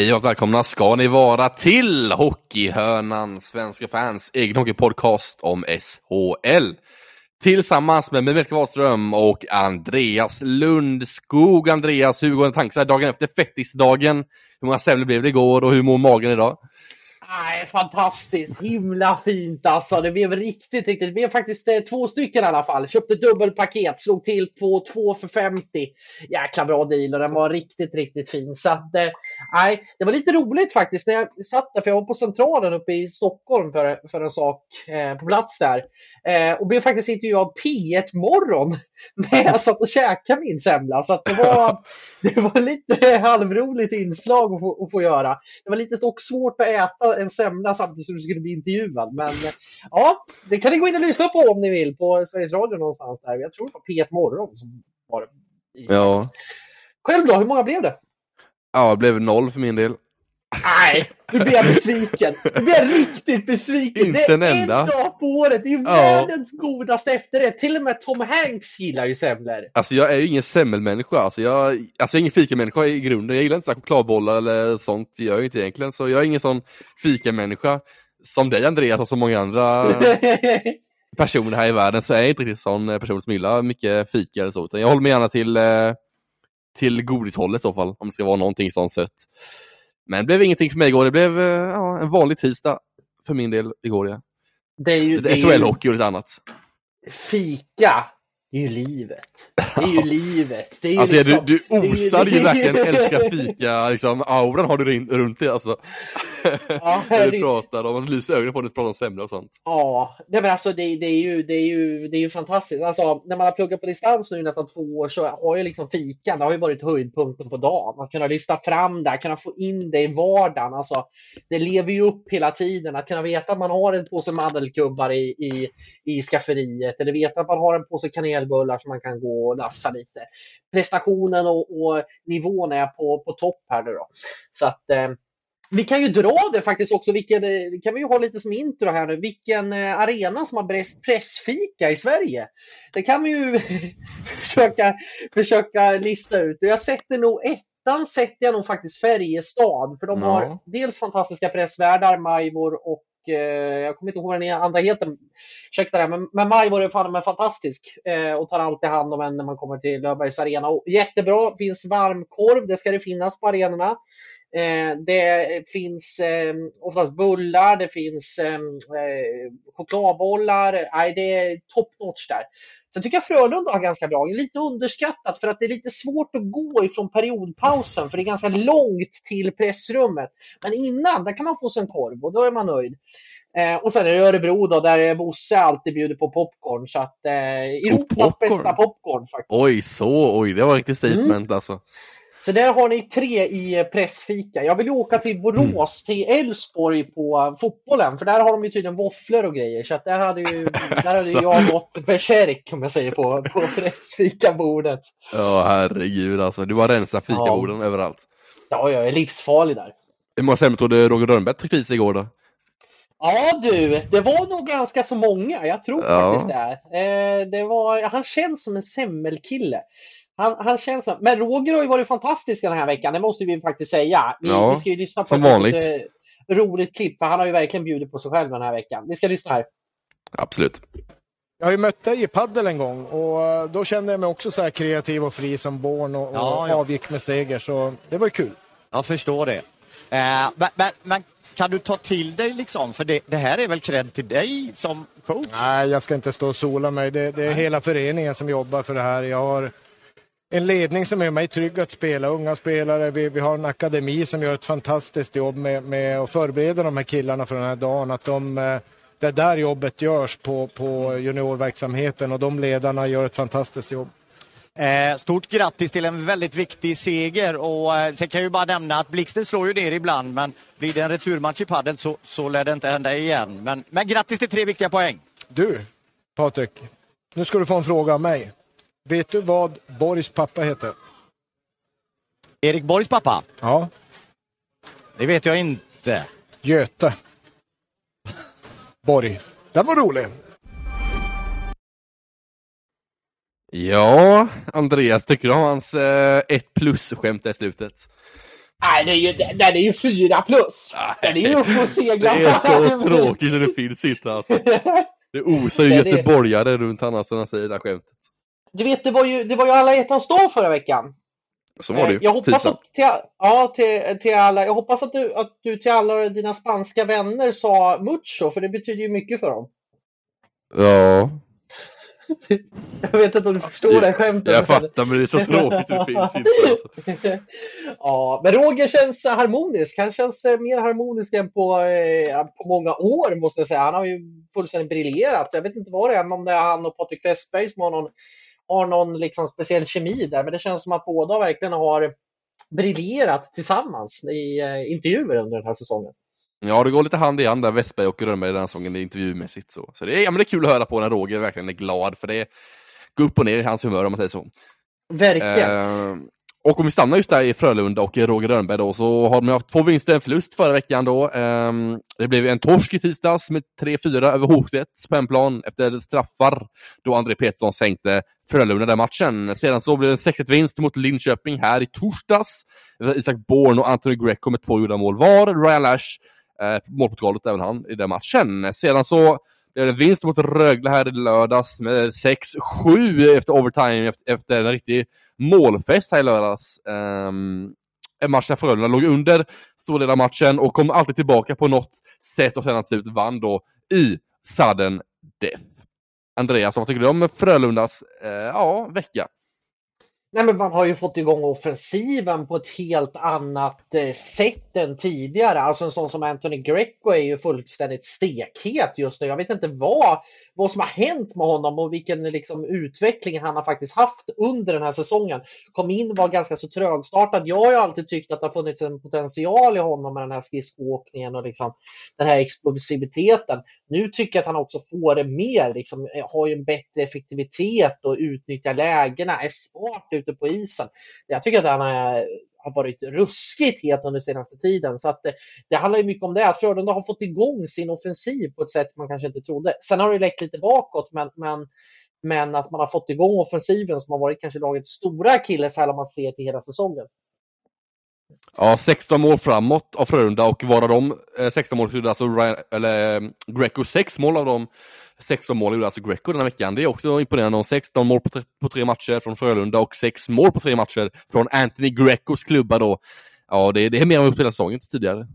Hej och välkomna ska ni vara till Hockeyhörnan, svenska fans egen hockeypodcast om SHL. Tillsammans med Melker Wahlström och Andreas Lundskog. Andreas, hur går dina tankar dagen efter fettisdagen? Hur många semlor blev det igår och hur mår magen idag? Nej, fantastiskt, himla fint alltså. Det blev riktigt, riktigt. Det blev faktiskt eh, två stycken i alla fall. Köpte dubbelpaket, slog till på två för 50. Jäkla bra deal och den var riktigt, riktigt fin. Så att, eh, nej, det var lite roligt faktiskt när jag satt där, för jag var på Centralen uppe i Stockholm för, för en sak eh, på plats där. Eh, och blev faktiskt intervjuad av P1 Morgon när jag satt och käkade min semla. Så det var, det var lite halvroligt inslag att få, att få göra. Det var lite dock svårt att äta en semla samtidigt som du skulle bli intervjuad. Men ja, det kan ni gå in och lyssna på om ni vill på Sveriges Radio någonstans där. Jag tror det var P1 Morgon som var det. Ja. Själv då, hur många blev det? Ja, det blev noll för min del. Nej, nu blir jag besviken. Nu blir jag riktigt besviken. Inte det är en enda. en dag på året. Det är ju Ja. världens godaste efterrätt. Till och med Tom Hanks gillar ju semlor. Alltså jag är ju ingen semmelmänniska, alltså jag, alltså jag är ingen fikamänniska i grunden. Jag gillar inte så här chokladbollar eller sånt, jag inte egentligen. Så jag är ingen sån fikamänniska. Som dig Andreas och så många andra personer här i världen så är jag inte riktigt sån person som gillar mycket fika eller så. Utan jag håller mig gärna till, eh, till godishållet i så fall, om det ska vara någonting sånt sött. Men det blev ingenting för mig igår, det blev eh, ja, en vanlig tisdag för min del igår. Ja. det är ju, det är ju SHL-hockey och lite annat. fika. Det är ju livet. Det är ju livet. Det är ju Alltså du, liksom- du ju- osar ju verkligen älskar fika, liksom, auran har du runt dig alltså. Ja, När du pratar man lyser ögonen på dig och pratar om semlor och sånt. Ja, nej men alltså det, det, är ju, det, är ju, det är ju fantastiskt. Alltså, när man har pluggat på distans nu i nästan två år så har ju liksom fikan, det har ju varit höjdpunkten på dagen. Att kunna lyfta fram det, att kunna få in det i vardagen. Alltså, det lever ju upp hela tiden. Att kunna veta att man har en påse mandelkubbar i, i, i skafferiet eller veta att man har en påse kanelbullar som man kan gå och lassa lite. Prestationen och, och nivån är på, på topp här nu då. Så att eh, vi kan ju dra det faktiskt också, vilken, eh, det kan vi ju ha lite som intro här nu, vilken eh, arena som har bäst pressfika i Sverige. Det kan vi ju försöka, försöka lista ut. Jag sätter nog ettan sätter jag nog faktiskt Färjestad, för de Ja. har dels fantastiska pressvärdar, Majvor och eh, jag kommer inte ihåg vad den andra heter, ursäkta det, men, men Majvor det fan med fantastisk eh, och tar alltid hand om en när man kommer till Löfbergs arena. Och jättebra, finns varmkorv, det ska det finnas på arenorna. Eh, det finns eh, oftast bullar, det finns eh, eh chokladbollar. Nej, det är top notch där. Sen tycker jag Frölunda har ganska bra. Lite underskattat för att det är lite svårt att gå ifrån periodpausen för det är ganska långt till pressrummet. Men innan, där kan man få sig en korv och då är man nöjd. Eh, och sen är det Örebro då, där Bosse alltid bjuder på popcorn. Så att eh, Europas popcorn? bästa popcorn faktiskt. Oj, så, oj, det var riktigt statement alltså. Så där har ni tre i eh, pressfika. Jag vill ju åka till Borås, till Elfsborg på eh, fotbollen. För där har de ju tydligen våfflor och grejer. Så att där hade ju, där hade jag gått bärsärk om jag säger på, på pressfikabordet. Ja, herregud alltså. Du har rensat fikaborden överallt. Ja, jag är livsfarlig där. Hur många semlor tog det Roger Rönnberg tog sig igår då? Ja du, det var nog ganska så många. Jag tror Ja. faktiskt det. Eh, det var, han känns som en semmelkille. Han, han känns som, men Roger har ju varit fantastisk den här veckan, det måste vi faktiskt säga. Vi, Ja, vi ska ju lyssna på ett vanligt. roligt klipp, för han har ju verkligen bjudit på sig själv den här veckan. Vi ska lyssna här. Absolut. Jag har ju mött dig i paddel en gång och eh, då kände jag mig också så här kreativ och fri som barn och, och Ja, ja. avgick med seger så det var ju kul. Jag förstår det. Eh, men, men, men kan du ta till dig liksom, för det, det här är väl cred till dig som coach? Nej, jag ska inte stå och sola mig. Det, det är hela föreningen som jobbar för det här. Jag har en ledning som är mig trygg att spela, unga spelare. Vi, vi har en akademi som gör ett fantastiskt jobb med, med att förbereda de här killarna för den här dagen. Att de, eh, det är där jobbet görs på, på juniorverksamheten och de ledarna gör ett fantastiskt jobb. Eh, stort grattis till en väldigt viktig seger och eh, sen kan jag ju bara nämna att blixten slår ju ner ibland men blir det en returmatch i padel så, så lär det inte hända igen. Men, men grattis till tre viktiga poäng. Du, Patrik, nu ska du få en fråga av mig. Vet du vad Boris pappa heter? Erik Borgs pappa? Ja, Det vet jag inte. Göte. Borg. Den var rolig. Ja, Andreas, tycker du om hans eh, ett plus-skämt i slutet? Nej, det är ju, den är ju fyra plus. Den är ju uppe och seglar. Det är så tråkigt när det finns inte alltså. Det osar ju Det det. göteborgare runt alltså när han säger det där skämtet. Du vet, det var ju, det var ju alla hjärtans dag förra veckan. Så var det Eh, ju. Jag hoppas, Tisdag. att till, ja, till, till alla, jag hoppas att du, att du till alla dina spanska vänner sa mucho, för det betyder ju mycket för dem. Ja, Jag vet inte om du förstår det skämtet. jag fattar men det är så tråkigt så det finns inte alltså. ja, men Roger känns harmonisk. Han känns eh, mer harmonisk än på, eh, på många år måste jag säga. Han har ju fullständigt briljerat. Jag vet inte vad det är, om det är han och Patrik Westberg som har någon, har någon liksom speciell kemi där. Men det känns som att båda verkligen har briljerat tillsammans i eh, intervjuer under den här säsongen. Ja, det går lite hand i hand där, Westberg och Rönnberg i den här säsongen intervjumässigt. Så, så det, är, ja, men det är kul att höra på när Roger verkligen är glad, för det går upp och ner i hans humör om man säger så. Verkligen. Eh, och om vi stannar just där i Frölunda och Roger Rönnberg då, så har de haft två vinster och en förlust förra veckan då. Ehm, det blev en torsk i tisdags med 3-4 över Hovstedts på hemplan efter straffar då André Petersson sänkte Frölunda den matchen. Sedan så blev det en 6-1 vinst mot Linköping här i torsdags. Isak Born och Anthony Greco med två gjorda mål var. Ryan Lash, eh, målprotokollet även han i den matchen. Sedan så blev det en vinst mot Rögle här i lördags med 6-7 efter overtime efter, efter en riktig målfest här i lördags. Um, en match där Frölunda låg under stor del av matchen och kom alltid tillbaka på något sätt och sedan till slut vann då i sudden death. Andreas, vad tycker du om Frölundas eh, ja, vecka? Nej, men man har ju fått igång offensiven på ett helt annat eh, sätt än tidigare. Alltså en sån som Anthony Greco är ju fullständigt stekhet just nu. Jag vet inte vad, vad som har hänt med honom och vilken liksom, utveckling han har faktiskt haft under den här säsongen. Kom in var ganska så trögstartad. Jag har ju alltid tyckt att det har funnits en potential i honom med den här skridskoåkningen och liksom, den här explosiviteten. Nu tycker jag att han också får det mer, liksom, eh, har ju en bättre effektivitet och utnyttjar lägena, är smart ute på isen. Jag tycker att han är, har varit ruskigt het under senaste tiden. Så att det, det handlar ju mycket om det, att Frölunda har fått igång sin offensiv på ett sätt man kanske inte trodde. Sen har det läckt lite bakåt, men, men, men att man har fått igång offensiven som har varit kanske lagets stora akilleshäl om man ser till hela säsongen. Ja, 16 mål framåt av Frölunda och varav de eh, 16 mål gjorde alltså Ryan, eller, eh, Greco 6 mål av dem. 16 mål gjorde alltså Greco den här veckan. Det är också imponerande. 16 mål på tre, på tre matcher från Frölunda och 6 mål på tre matcher från Anthony Grecos klubba då. Ja, det, det är mer än vad vi gjort hela säsongen tidigare.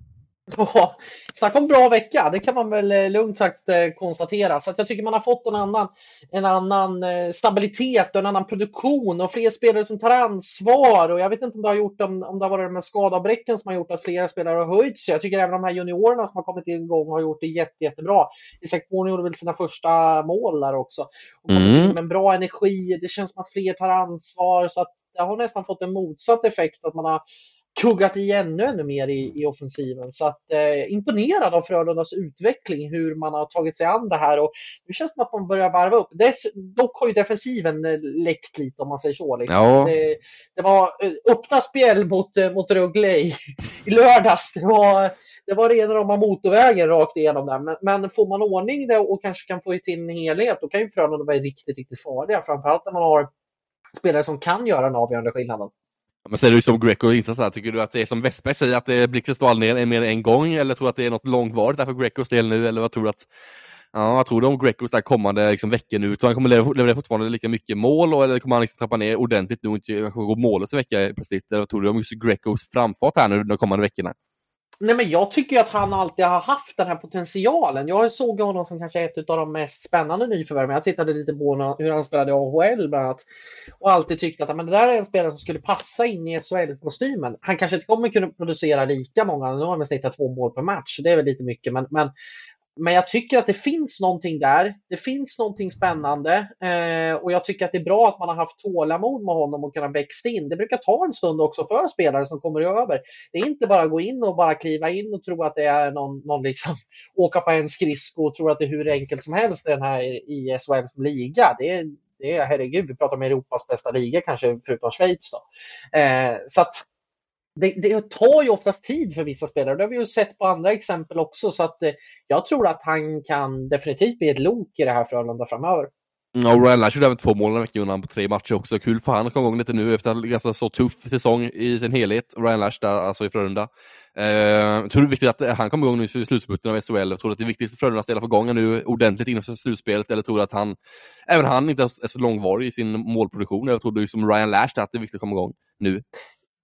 Ja, snacka om bra vecka, det kan man väl eh, lugnt sagt eh, konstatera. Så jag tycker man har fått en annan, en annan eh, stabilitet och en annan produktion och fler spelare som tar ansvar. Och jag vet inte om det har gjort om, om det har varit de här skadavbräcken som har gjort att flera spelare har höjt sig. Jag tycker även de här juniorerna som har kommit igång har gjort det jätte, jättebra. Isak Born gjorde väl sina första mål där också. Och Mm. in med en bra energi. Det känns som att fler tar ansvar så att det har nästan fått en motsatt effekt att man har kuggat i ännu, ännu mer i, i offensiven. Så att, eh, imponerad av Frölundas utveckling, hur man har tagit sig an det här. Och nu känns det som att man börjar varva upp. Dess, dock har ju defensiven eh, läckt lite om man säger så. Liksom. Ja. Det, det var eh, öppna spel mot, eh, mot Rögle i, i lördags. Det var, det var rena rama motorvägen rakt igenom där. Men, men får man ordning det och kanske kan få till en helhet, då kan ju Frölunda vara riktigt, riktigt farliga. Framförallt när man har spelare som kan göra den avgörande skillnaden. Men säger du som Greco insats här, tycker du att det är som Westberg säger, att det blixten slår ner en mer än en gång, eller tror du att det är något långvarigt där för Grecos del nu, eller vad tror du att Ja, vad tror du om Grecos där kommande liksom, veckor nu? Tror han kommer leverera, fortfarande lika mycket mål och, eller kommer han liksom trappa ner ordentligt nu och inte gå mållös en vecka plötsligt? Eller vad tror du om just Grecos framfart här nu de kommande veckorna? Nej, men jag tycker att han alltid har haft den här potentialen. Jag såg honom som kanske ett av de mest spännande nyförvärven. Jag tittade lite på hur han spelade i AHL bland annat. Och alltid tyckt att men det där är en spelare som skulle passa in i SHL-kostymen. Han kanske inte kommer kunna producera lika många. Nu har han snittat två mål per match. Det är väl lite mycket. Men, men, men jag tycker att det finns någonting där. Det finns någonting spännande. Eh, och jag tycker att det är bra att man har haft tålamod med honom och kunnat växa in. Det brukar ta en stund också för spelare som kommer över. Det är inte bara att gå in och bara kliva in och tro att det är någon, någon liksom åka på en skridsko och tro att det är hur enkelt som helst i den här i SHL som liga. Det är, det är herregud, vi pratar om Europas bästa liga kanske förutom Schweiz då. Eh, så att det, det tar ju oftast tid för vissa spelare. Det har vi ju sett på andra exempel också. Så att eh, jag tror att han kan definitivt bli ett lok i det här Frölunda framöver. Ja, Ryan Lash gjorde även två mål den veckan innan på tre matcher också. Kul för han att komma igång lite nu efter en ganska så tuff säsong i sin helhet. Ryan Lash där, alltså i Frölunda. Eh, jag tror det är viktigt att eh, han kommer igång nu i slutspurten av SHL. Jag tror att det är viktigt för Frölunda att ställa för gången nu ordentligt innan slutspelet. Eller tror du att han, även han inte är så långvarig i sin målproduktion. Jag tror du, som Ryan Lash att det är viktigt att komma igång nu.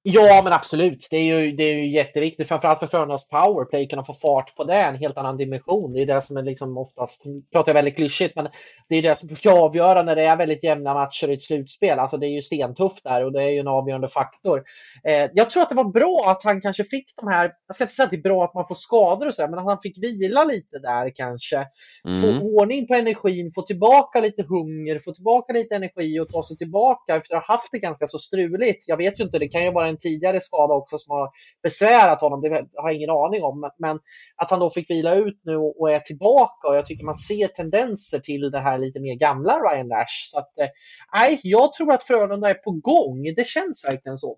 Ja, men absolut. Det är ju, det är ju jätteviktigt, framförallt för Frölundas powerplay, kunna få fart på det, en helt annan dimension. Det är det som är liksom oftast, pratar jag väldigt klyschigt, men det är det som brukar avgöra när det är väldigt jämna matcher i ett slutspel. Alltså det är ju stentufft där och det är ju en avgörande faktor. Eh, jag tror att det var bra att han kanske fick de här, jag ska inte säga att det är bra att man får skador och sådär, men att han fick vila lite där kanske. Mm. Få ordning på energin, få tillbaka lite hunger, få tillbaka lite energi och ta sig tillbaka efter att ha haft det ganska så struligt. Jag vet ju inte, det kan ju vara en tidigare skada också som har besvärat honom. Det har jag ingen aning om. Men att han då fick vila ut nu och är tillbaka och jag tycker man ser tendenser till det här lite mer gamla Ryan Lash. Så att, eh, nej, jag tror att Frölunda är på gång. Det känns verkligen så.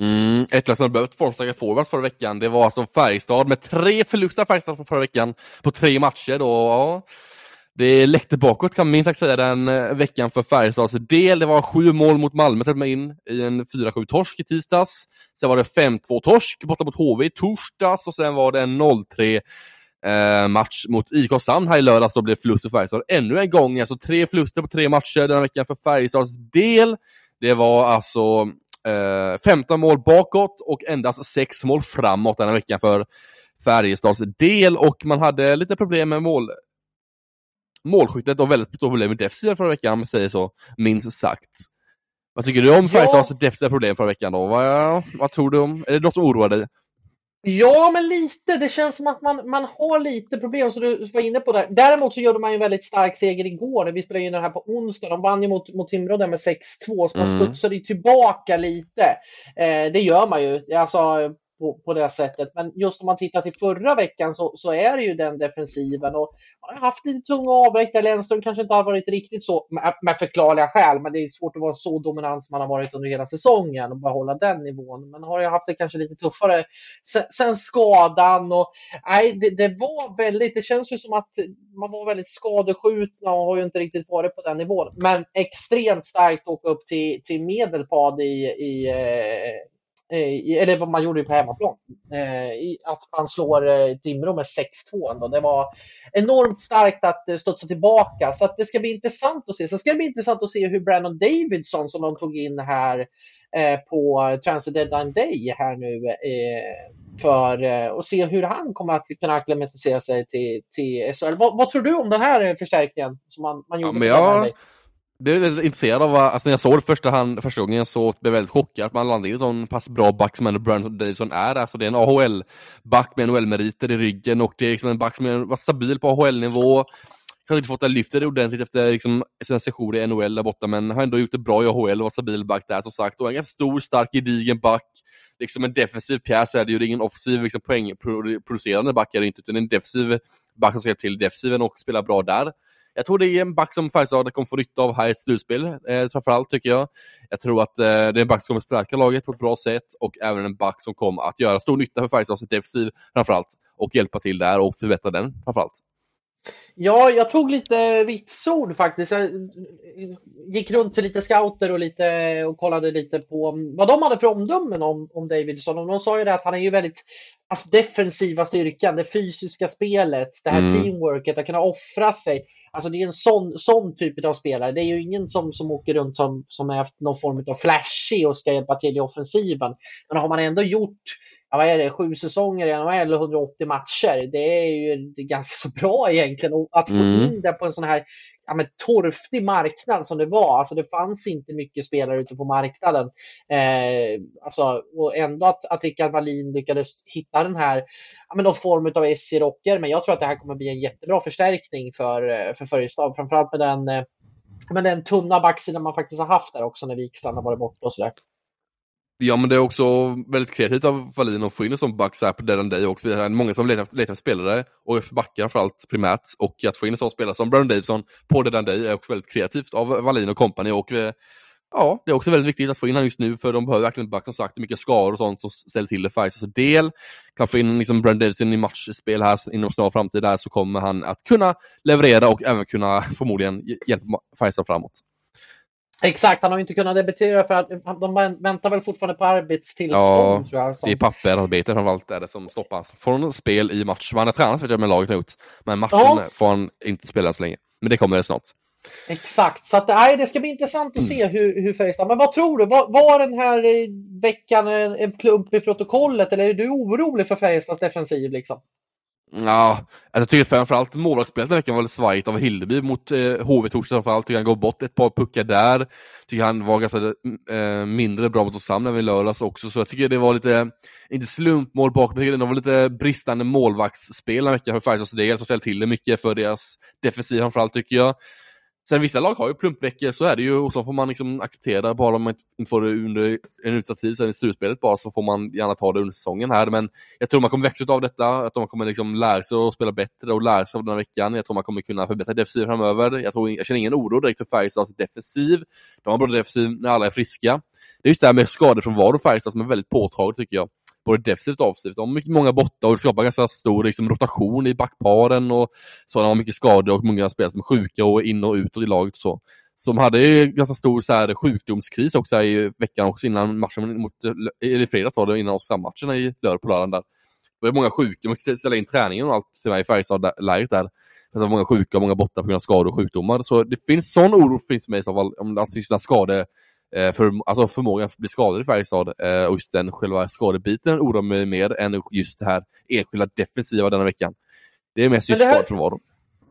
Mm, ett lag som hade behövt formstarka forwards förra veckan, det var alltså Färjestad med tre förluster Färjestad förra veckan på tre matcher. Då, ja. Det läckte bakåt kan man minst sagt säga den eh, veckan för Färjestads del. Det var sju mål mot Malmö släppte in i en 4-7 torsk i tisdags. Sen var det 5-2 torsk borta mot HV i torsdags och sen var det en 0-3 eh, match mot IK Sand här i lördags. Då blev förlust för Färjestad ännu en gång. Alltså tre förluster på tre matcher den veckan för Färjestads del. Det var alltså eh, 15 mål bakåt och endast 6 mål framåt den här veckan för Färjestads del och man hade lite problem med mål målskyttet och väldigt stora problem med defensiven förra veckan, om man säger så, minst sagt. Vad tycker du om Färjestads ja. defensiva problem förra veckan då? Vad, vad tror du om, är det något som oroar dig? Ja, men lite. Det känns som att man, man har lite problem, som du var inne på där. Däremot så gjorde man ju en väldigt stark seger igår. Vi spelade in den här på onsdag. De vann ju mot, mot Timrå där med 6-2, så man mm. studsade tillbaka lite. Eh, det gör man ju. Alltså, på, på det sättet. Men just om man tittar till förra veckan så, så är det ju den defensiven. Och man har haft lite tunga avbräck där Lennström kanske inte har varit riktigt så, med, med förklarliga skäl, men det är svårt att vara så dominant som man har varit under hela säsongen och behålla den nivån. Men har ju haft det kanske lite tuffare sen, sen skadan och nej, det, det, var väldigt, det känns ju som att man var väldigt skadeskjutna och har ju inte riktigt varit på den nivån. Men extremt starkt att åka upp till, till Medelpad i, i eh, eller vad man gjorde på hemmaplan. Eh, att man slår eh, Timrå med 6-2. Det var enormt starkt att studsa tillbaka. Så att det ska bli intressant att se. Sen ska det bli intressant att se hur Brandon Davidson som de tog in här på Transit Deadline Day här nu för att se hur han kommer att kunna acklimatisera sig till, till SHL. Vad, vad, tror du om den här förstärkningen som man, man gjorde? Ja, men jag, blev väldigt intresserad av, alltså när jag såg det första, hand, första gången så blev jag väldigt chockad att man landade i en sån pass bra back som ändå Brandon Davison är. Alltså det är en AHL-back med NHL-meriter i ryggen och det är liksom en back som är stabil på AHL-nivå. Kanske inte fått det lyftet ordentligt efter liksom, sina sessioner i NHL där borta, men har ändå gjort det bra i AHL och varit stabil back där som sagt. Och en ganska stor, stark, gedigen back. Liksom en defensiv pjäs är det ju, det är ingen offensiv liksom, poängproducerande back är det inte, utan en defensiv back som ska hjälpa till defensiven och spela bra där. Jag tror det är en back som Färjestad kommer få nytta av här i ett slutspel, eh, framförallt tycker jag. Jag tror att eh, det är en back som kommer stärka laget på ett bra sätt och även en back som kommer att göra stor nytta för Färjestads defensiv framförallt och hjälpa till där och förbättra den framförallt. Ja, jag tog lite vitsord faktiskt. Jag gick runt till lite scouter och, lite, och kollade lite på vad de hade för omdömen om, om Davidson. Och de sa ju det att han är ju väldigt alltså defensiva styrkan, det fysiska spelet, det här mm. teamworket, att kunna offra sig. Alltså det är en sån, sån typ av spelare. Det är ju ingen som, som åker runt som, som är någon form av flashig och ska hjälpa till i offensiven. Men har man ändå gjort vad är det, sju säsonger i NHL och 180 matcher. Det är ju ganska så bra egentligen. Och att få mm. in det på en sån här ja, men, torftig marknad som det var. Alltså, det fanns inte mycket spelare ute på marknaden. Eh, alltså, och ändå att, att Rickard Wallin lyckades hitta den här, ja, men någon form av SC-rocker. Men jag tror att det här kommer bli en jättebra förstärkning för, för Färjestad. Framförallt med den, eh, med den tunna backsidan man faktiskt har haft där också när Wikstrand har varit borta och sådär. Ja men det är också väldigt kreativt av Wallin att få in en sån back såhär på Dead Day också. Det är många som letar, letar efter spelare, och för backar framförallt primärt. Och att få in en sån spelare som Brandon Davison på Dead Day är också väldigt kreativt av Wallin och kompani. Och eh, Ja, det är också väldigt viktigt att få in honom just nu för de behöver verkligen back som sagt mycket skador och sånt som ställer till det för Isas del. Kan få in liksom Brandon Davison i matchspel här inom snar framtid där så kommer han att kunna leverera och även kunna förmodligen hjälpa Färjestad framåt. Exakt, han har inte kunnat debutera för att de väntar väl fortfarande på arbetstillstånd. Ja, jag, det är papperarbete framförallt är det som stoppas från spel i match. Man har tränat för med laget ut, men matchen ja. får han inte spela så länge. Men det kommer det snart. Exakt, så att, nej, det ska bli intressant att se hur, hur Färjestad... Men vad tror du? Var, var den här eh, veckan en, en plump i protokollet eller är du orolig för Färjestads defensiv? Liksom? Ja, alltså jag tycker framförallt målvaktsspelet den veckan var lite svajigt av Hildeby mot eh, HV torsdag framförallt. Tycker han går bort ett par puckar där. Tycker han var ganska eh, mindre bra mot Oskarshamn även i lördags också, så jag tycker det var lite, inte slumpmål bakom, men tycker det var lite bristande målvaktsspel den veckan för Färjestads del, som ställde till det mycket för deras defensiv framförallt tycker jag. Sen vissa lag har ju plumpveckor, så är det ju, och så får man liksom acceptera, bara om man inte får det under en utsatt tid, sen i slutspelet bara, så får man gärna ta det under säsongen här. Men jag tror man kommer växa av detta, att de kommer liksom lära sig att spela bättre och lära sig av den här veckan. Jag tror man kommer kunna förbättra defensiven framöver. Jag, tror, jag känner ingen oro direkt för Färjestads defensiv. De har bra defensiv när alla är friska. Det är just det här med skador från var och Färjestad som är väldigt påtagligt tycker jag både defensivt och offensivt. De har mycket, många borta och det skapar ganska stor liksom, rotation i backparen och så. De har mycket skador och många spelare som är sjuka och in och ut i laget och så. Som hade ju ganska stor så här, sjukdomskris också i veckan också innan matchen mot, eller i fredags var det, innan Oskarshamn-matchen i lördag på lördagen där. Det var många sjuka, man fick ställa in träningen och allt till mig i Färjestad-lägret där. Det var många sjuka och många borta på grund av skador och sjukdomar. Så det finns sån oro finns med i så fall, om det finns skador för, alltså förmågan att bli skadad i Färjestad eh, och just den själva skadebiten oroar mig mer än just det här enskilda defensiva denna veckan. Det är mest just skadefrånvaro.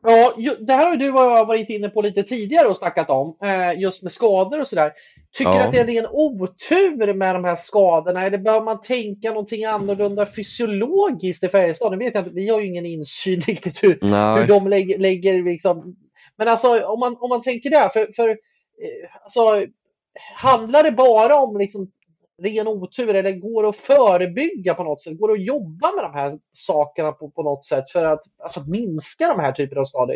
Ja, det här har du och jag varit inne på lite tidigare och snackat om, eh, just med skador och sådär. Tycker du ja. att det är ren otur med de här skadorna eller bör man tänka någonting annorlunda fysiologiskt i Färjestad? Nu vet jag inte, vi har ju ingen insyn riktigt hur, hur de lägger, lägger liksom. Men alltså om man, om man tänker där, för, för alltså, handlar det bara om liksom ren otur eller går det att förebygga på något sätt? Går det att jobba med de här sakerna på, på något sätt för att alltså, minska de här typerna av skador?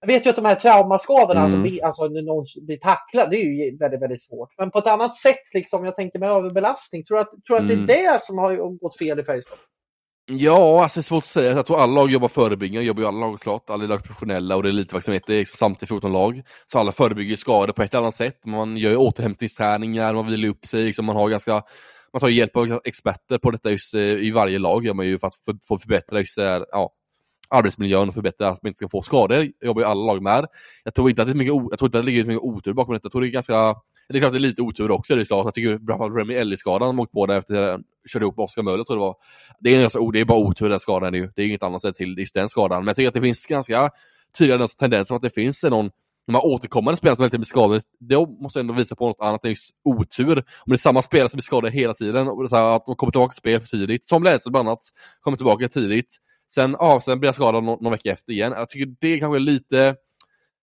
Jag vet ju att de här traumaskadorna, mm. alltså, alltså när någon blir tacklad, det är ju väldigt, väldigt svårt. Men på ett annat sätt, liksom, jag tänker med överbelastning, tror du att, tror att mm. det är det som har gått fel i Färjestad? Ja, alltså det är svårt att säga. Jag tror alla lag jobbar förebyggande, jobbar ju alla lag såklart. Alla lag är professionella och det är elitverksamhet, det är liksom samtidigt 14 lag. Så alla förebygger skador på ett eller annat sätt. Man gör ju återhämtningsträningar, man vilar upp sig, liksom man har ganska man tar hjälp av experter på detta just eh, i varje lag, gör man ju för att för, för förbättra just, ja, arbetsmiljön och förbättra att man inte ska få skador. Det jobbar ju alla lag med. Jag tror inte att det, är mycket, jag tror inte att det ligger mycket otur bakom detta. Jag tror det är ganska det är klart det är lite otur också, det är klart. Jag tycker framförallt Remy Ellie-skadan de åkte på där efter att körde ihop med Oskar Möller tror det var. Det är, ganska, det är bara otur den skadan är ju. Det är inget annat sätt till just den skadan. Men jag tycker att det finns ganska tydliga tendenser att det finns någon de här återkommande spelarna som inte blir skadade, de måste ändå visa på något annat än just otur. Om det är samma spelare som blir skadade hela tiden, och så här, att de kommer tillbaka till spel för tidigt, som Lennström bland annat, kommer tillbaka tidigt. Sen, ja, sen blir jag skadad någon, någon vecka efter igen. Jag tycker det är kanske är lite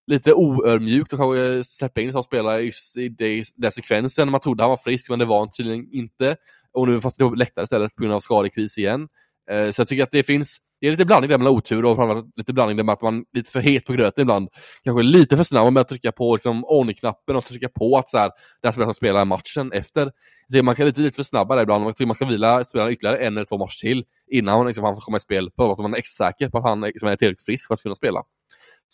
lite oödmjukt att kanske eh, släppa in som spelare just i det, den sekvensen. Man trodde han var frisk, men det var han tydligen inte. Och nu fast det på läktare istället på grund av skadekris igen. Eh, så jag tycker att det finns det är lite blandning där mellan otur och framförallt lite blandning där med att man är lite för het på gröten ibland. Kanske lite för snabb med att trycka på liksom, on-knappen och trycka på att så här, den spelaren som spelar matchen efter. Så man kan lite, lite för snabba där ibland. man tycker man ska vila spelaren ytterligare en eller två matcher till innan liksom, han får komma i spel. På att man är extra säker på att han liksom, är tillräckligt frisk för att kunna spela.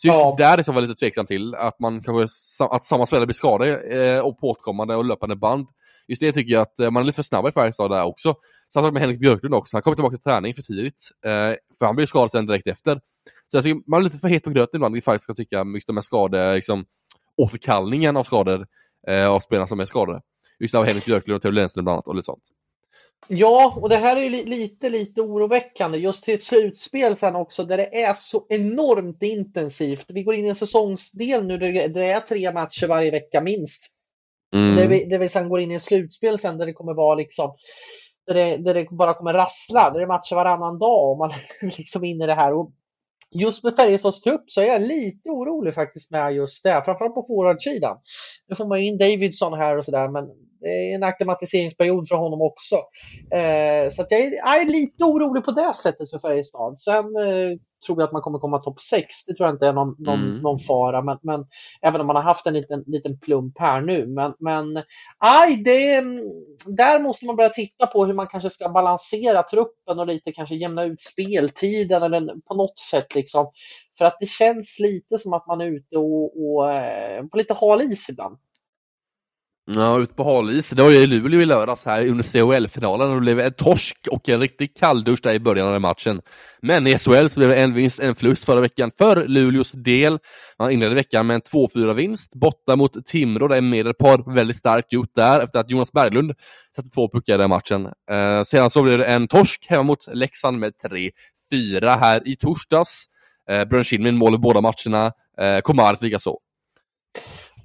Så just ja. där är jag lite tveksam till, att man kanske, att samma spelare blir skadad eh, och påtkommande och löpande band. Just det tycker jag att eh, man är lite för snabb i Färjestad där också. Samma sak med Henrik Björklund också, han kommer tillbaka till träning för tidigt. Eh, för han blir skadad sen direkt efter. Så jag tycker man är lite för het på gröten ibland i Färjestad, jag tycka, just de här skador, liksom, återkallningen av skador eh, av spelarna som är skadade. Just av Henrik Björklund och Theo Lennström bland annat och lite sånt. Ja, och det här är ju lite, lite oroväckande just till ett slutspel sen också där det är så enormt intensivt. Vi går in i en säsongsdel nu där det är tre matcher varje vecka minst. Mm. Där, vi, där vi sen går in i ett slutspel sen där det kommer vara liksom där det, där det bara kommer rassla, där det är matcher varannan dag och man liksom inne i det här. Och just med Färjestads trupp så är jag lite orolig faktiskt med just det, framförallt på forwardsidan. Nu får man ju in Davidson här och sådär, men en acklimatiseringsperiod för honom också. Eh, så jag är, jag, är, lite orolig på det sättet för Färjestad. Sen eh, tror jag att man kommer komma topp 6. Det tror jag inte är någon, någon, mm. någon fara. Men, men, även om man har haft en liten, liten plump här nu. Men, men aj, det, där måste man börja titta på hur man kanske ska balansera truppen och lite kanske jämna ut speltiden eller på något sätt liksom. För att det känns lite som att man är ute och, och eh, på lite hal is ibland. Ja, ute på halis. Det var ju i Luleå i lördags här under CHL-finalen och det blev en torsk och en riktig kalldusch där i början av den matchen. Men i SHL så blev det en vinst, en förlust förra veckan för Luleås del. Man inledde veckan med en 2-4-vinst borta mot Timrå där Medelpad väldigt starkt gjort där efter att Jonas Berglund satte två puckar i den matchen. Eh, sedan så blev det en torsk hemma mot Leksand med 3-4 här i torsdags. Eh, Brunn Kinmin mål i båda matcherna, eh, Komark likaså.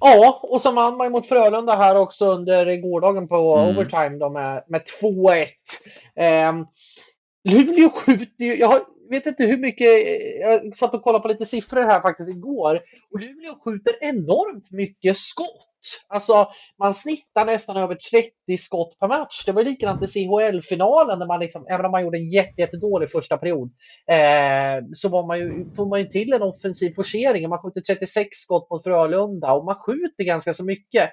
Ja, och så vann man mot Frölunda här också under gårdagen på mm. overtime då med, med 2-1. Eh, Luleå skjuter ju, jag vet inte hur mycket, eh, jag satt och kollade på lite siffror här faktiskt igår och Luleå skjuter enormt mycket skott. Alltså, man snittar nästan över 30 skott per match. Det var likadant i CHL-finalen, där man liksom, även om man gjorde en jättedålig första period, eh, så var man ju, får man ju till en offensiv forcering. Man skjuter 36 skott mot Frölunda och man skjuter ganska så mycket.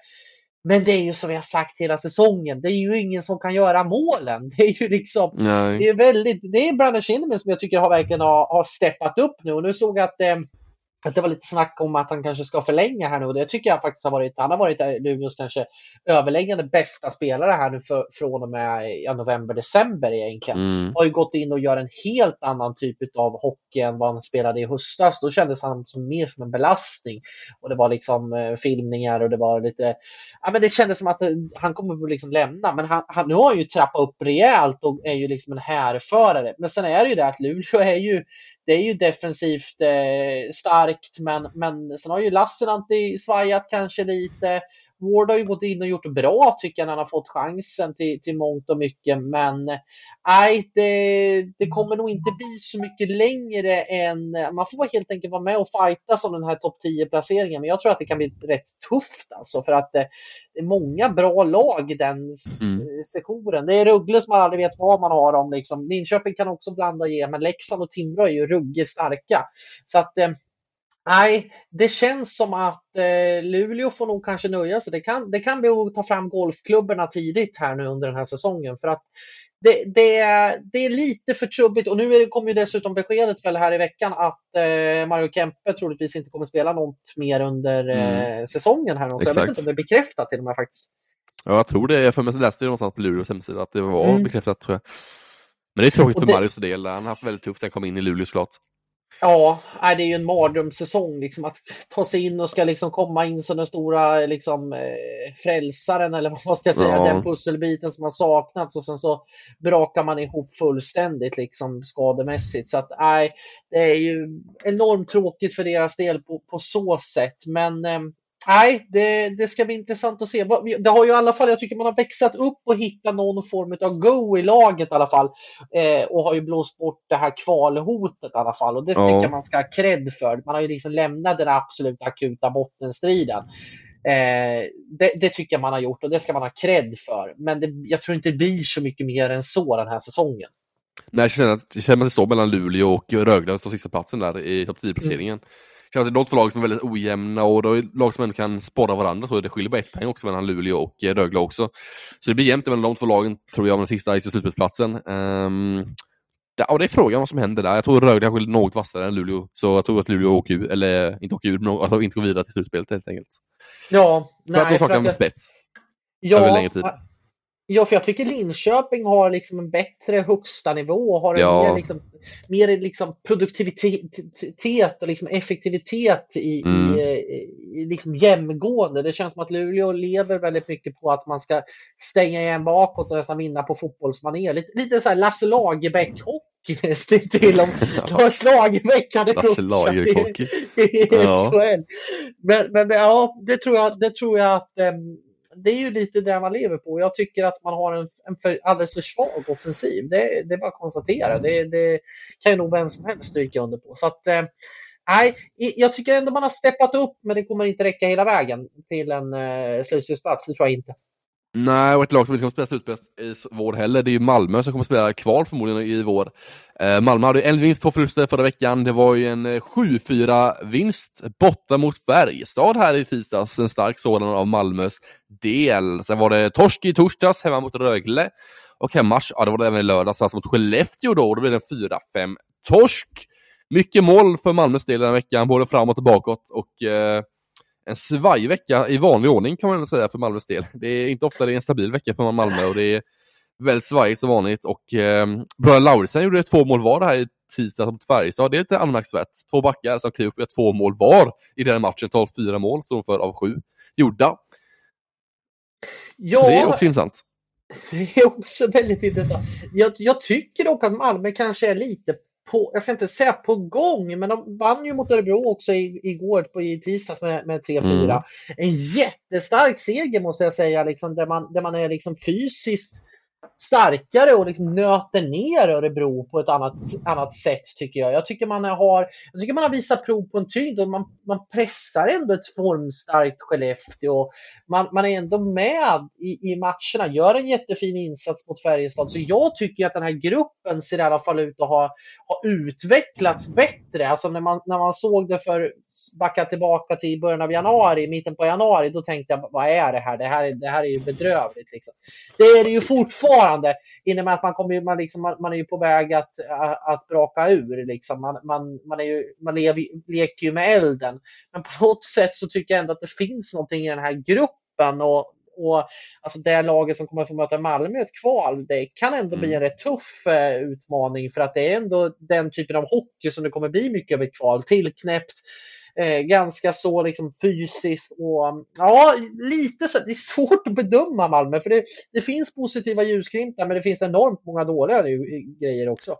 Men det är ju som vi har sagt hela säsongen, det är ju ingen som kan göra målen. Det är ju liksom, Nej. det är väldigt, det är Brandon Shinniman som jag tycker har verkligen har, har steppat upp nu och nu såg jag att eh, att det var lite snack om att han kanske ska förlänga här nu och det tycker jag faktiskt har varit, han har varit Luleås kanske överläggande bästa spelare här nu för, från och med ja, november, december egentligen. Mm. Har ju gått in och gör en helt annan typ av hockey än vad han spelade i höstas. Då kändes han som mer som en belastning och det var liksom eh, filmningar och det var lite, ja men det kändes som att eh, han kommer liksom lämna, men han, han, nu har han ju trappat upp rejält och är ju liksom en härförare. Men sen är det ju det att Luleå är ju det är ju defensivt eh, starkt, men, men sen har ju Lassinantti svajat kanske lite. Ward har ju gått in och gjort bra tycker jag när han har fått chansen till, till mångt och mycket. Men nej, det, det kommer nog inte bli så mycket längre än... Man får helt enkelt vara med och fighta som den här topp 10-placeringen. Men jag tror att det kan bli rätt tufft alltså för att det, är många bra lag i den mm. sektionen. Det är Rögle som man aldrig vet vad man har om. Liksom. Linköping kan också blanda och ge, men Leksand och Timrå är ju ruggigt starka. Så att eh, Nej, det känns som att eh, Luleå får nog kanske nöja sig. Det kan, det kan bli att ta fram golfklubborna tidigt här nu under den här säsongen. För att det, det, det är lite för trubbigt och nu kommer ju dessutom beskedet väl här i veckan att eh, Mario Kempe troligtvis inte kommer spela något mer under eh, mm. säsongen här. Också. Jag vet inte om det är bekräftat till och med faktiskt. Ja, jag tror det. Jag för mig läste det någonstans på Luleås hemsida att det var mm. bekräftat tror jag. Men det är tråkigt för Marios del. Han har haft väldigt tufft sen han kom in i Luleå såklart. Ja, det är ju en mardrömssäsong liksom att ta sig in och ska liksom komma in som den stora liksom, eh, frälsaren eller vad man ska säga, ja. den pusselbiten som har saknats och sen så brakar man ihop fullständigt liksom skademässigt. Så att nej, det är ju enormt tråkigt för deras del på, på så sätt. Men eh, Nej, det, det ska bli intressant att se. Det har ju i alla fall, jag tycker man har växlat upp och hittat någon form av go i laget i alla fall. Eh, och har ju blåst bort det här kvalhotet i alla fall. Och det ja. tycker jag man ska ha cred för. Man har ju liksom lämnat den absolut akuta bottenstriden. Eh, det, det, tycker jag man har gjort och det ska man ha cred för. Men det, jag tror inte det blir så mycket mer än så den här säsongen. Nej, jag känner att det känner står mellan Luleå och Rögle som sista platsen där i topp 10-placeringen. Mm känns det de två lag som är väldigt ojämna och då är lag som ändå kan sporra varandra. Så det skiljer bara ett poäng också mellan Luleå och eh, Rögle också. Så det blir jämnt mellan de två lagen, tror jag, om den sista slutspelsplatsen. Um, ja, det är frågan vad som händer där. Jag tror Rögle är något vassare än Luleå, så jag tror att Luleå åker ur, eller inte åker ur, men alltså inte går vidare till slutspelet helt enkelt. Ja, för nej. Att de saknar jag... spets. Ja, över längre tid. Ja, för jag tycker Linköping har liksom en bättre högsta nivå och har en ja. mer, liksom, mer liksom produktivitet och liksom effektivitet i, mm. i, i liksom jämngående. Det känns som att Luleå lever väldigt mycket på att man ska stänga igen bakåt och nästan vinna på fotbollsmanér. Lite, lite så här Lasse Lagerbäck-hockey nästan till om Lars Lagerbäck hade coachat i, i ja. SHL. Men, men ja, det tror jag, det tror jag att um, det är ju lite det man lever på. Jag tycker att man har en, en för, alldeles för svag offensiv. Det, det är bara att konstatera. Det, det kan ju nog vem som helst stryka under på. Så att, eh, Nej, jag tycker ändå man har steppat upp, men det kommer inte räcka hela vägen till en eh, slutspelsplats. Det tror jag inte. Nej, och ett lag som inte kommer spela slutspel i vår heller, det är ju Malmö som kommer spela kval förmodligen i vår. Eh, Malmö hade en vinst, två förluster förra veckan. Det var ju en eh, 7-4 vinst borta mot Färjestad här i tisdags, en stark sådan av Malmös del. Sen var det torsk i torsdags hemma mot Rögle och hemmatch, ja det var det även i lördags, alltså mot Skellefteå då, och då blev det en 4-5 torsk. Mycket mål för Malmös del den här veckan, både framåt och bakåt och eh, en svajig vecka i vanlig ordning kan man säga för Malmös del. Det är inte ofta det är en stabil vecka för Malmö och det är väldigt svajigt som vanligt och eh, Bröderna Lauritsen gjorde två mål var här i tisdags mot Färjestad. Det är lite anmärkningsvärt. Två backar som klev upp med två mål var i den matchen. 12-4 mål stod för av sju gjorda. Ja, det är också intressant. Det är också väldigt intressant. Jag, jag tycker dock att Malmö kanske är lite på, jag ska inte säga på gång, men de vann ju mot Örebro också i, igår på, i tisdags med, med 3-4. Mm. En jättestark seger måste jag säga, liksom, där, man, där man är liksom fysiskt starkare och liksom nöter ner Örebro på ett annat, annat sätt tycker jag. Jag tycker man har, jag tycker man har visat prov på en tyngd och man, man pressar ändå ett formstarkt Skellefteå. Man, man är ändå med i, i matcherna, gör en jättefin insats mot Färjestad. Så jag tycker att den här gruppen ser i alla fall ut att ha, ha utvecklats bättre. Alltså när man, när man såg det för, backa tillbaka till början av januari, mitten på januari, då tänkte jag vad är det här? Det här, det här är ju bedrövligt. Liksom. Det är det ju fortfarande. Innebär att man, kommer, man, liksom, man, man är ju på väg att, att braka ur. Liksom. Man, man, man, är ju, man lever, leker ju med elden. Men på något sätt så tycker jag ändå att det finns någonting i den här gruppen. Och, och alltså det laget som kommer att få möta Malmö i ett kval, det kan ändå bli en mm. rätt tuff eh, utmaning för att det är ändå den typen av hockey som det kommer bli mycket av ett kval. Tillknäppt, eh, ganska så liksom fysiskt och ja, lite så. Det är svårt att bedöma Malmö för det, det finns positiva ljusglimtar men det finns enormt många dåliga grejer också.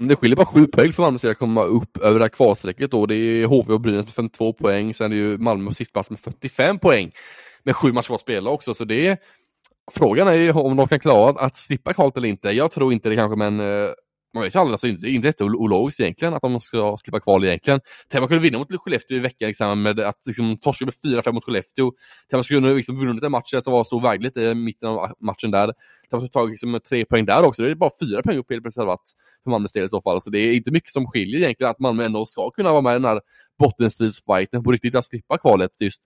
Det skiljer bara sju poäng för Malmö att komma upp över det här kvalstrecket då. Det är HV och Brynäs med 52 poäng, sen är det ju Malmö på sistplats med 45 poäng. Med sju matcher att spela också, så det är Frågan är ju om de kan klara att slippa kvalet eller inte. Jag tror inte det kanske, men eh, man vet ju aldrig, alltså, det är inte jätteologiskt egentligen att de ska slippa kval egentligen. Tänk man kunde vinna mot Skellefteå i veckan liksom, med att liksom, torska med 4-5 mot Skellefteå. Tänk man skulle kunna liksom, vunnit den matchen som var så vägligt i mitten av matchen där. Tänk man skulle tagit liksom, tre poäng där också. Det är bara fyra poäng upp helt plötsligt för Malmös del i så fall. Så det är inte mycket som skiljer egentligen att Malmö ändå ska kunna vara med i den här bottenstridsfighten på riktigt, att slippa kvalet just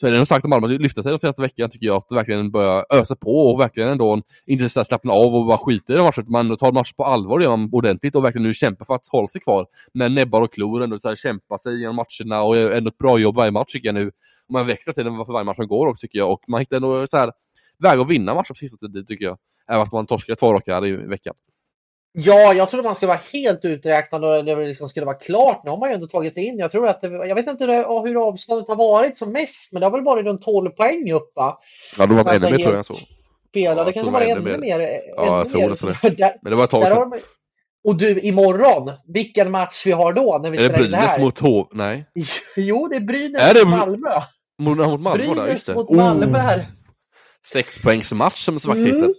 så är det nog starkt om Malmö lyfta sig de senaste veckorna, tycker jag, att verkligen börja ösa på och verkligen ändå inte så slappna av och bara skita i den matchen. Man tar matchen på allvar gör man ordentligt och verkligen nu kämpar för att hålla sig kvar med näbbar och klor ändå så här, kämpa sig genom matcherna och ändå ett bra jobb varje match tycker jag nu. Och man växlar till den för varje match som går också tycker jag och man hittar ändå så här väg att vinna matcher på sista tiden tycker jag. Även att man torskar två raka i veckan. Ja, jag trodde man skulle vara helt uträknad och det liksom skulle vara klart. Nu har man ju ändå tagit in. Jag tror att det, jag vet inte hur avståndet har varit som mest, men det har väl varit runt 12 poäng upp va? Ja, det var ännu mer tror jag så. Spelade ja, det kanske var ännu mer. mer. Ja, jag tror det. Där, men det var ett tag sedan. Och du, imorgon, vilken match vi har då när vi Är det Brynäs mot H? Nej. Jo, det är Brynäs är det... mot Malmö. Mot, mot Malmö, Brynäs just det. mot Malmö här. Oh. Sexpoängsmatch som svart mm.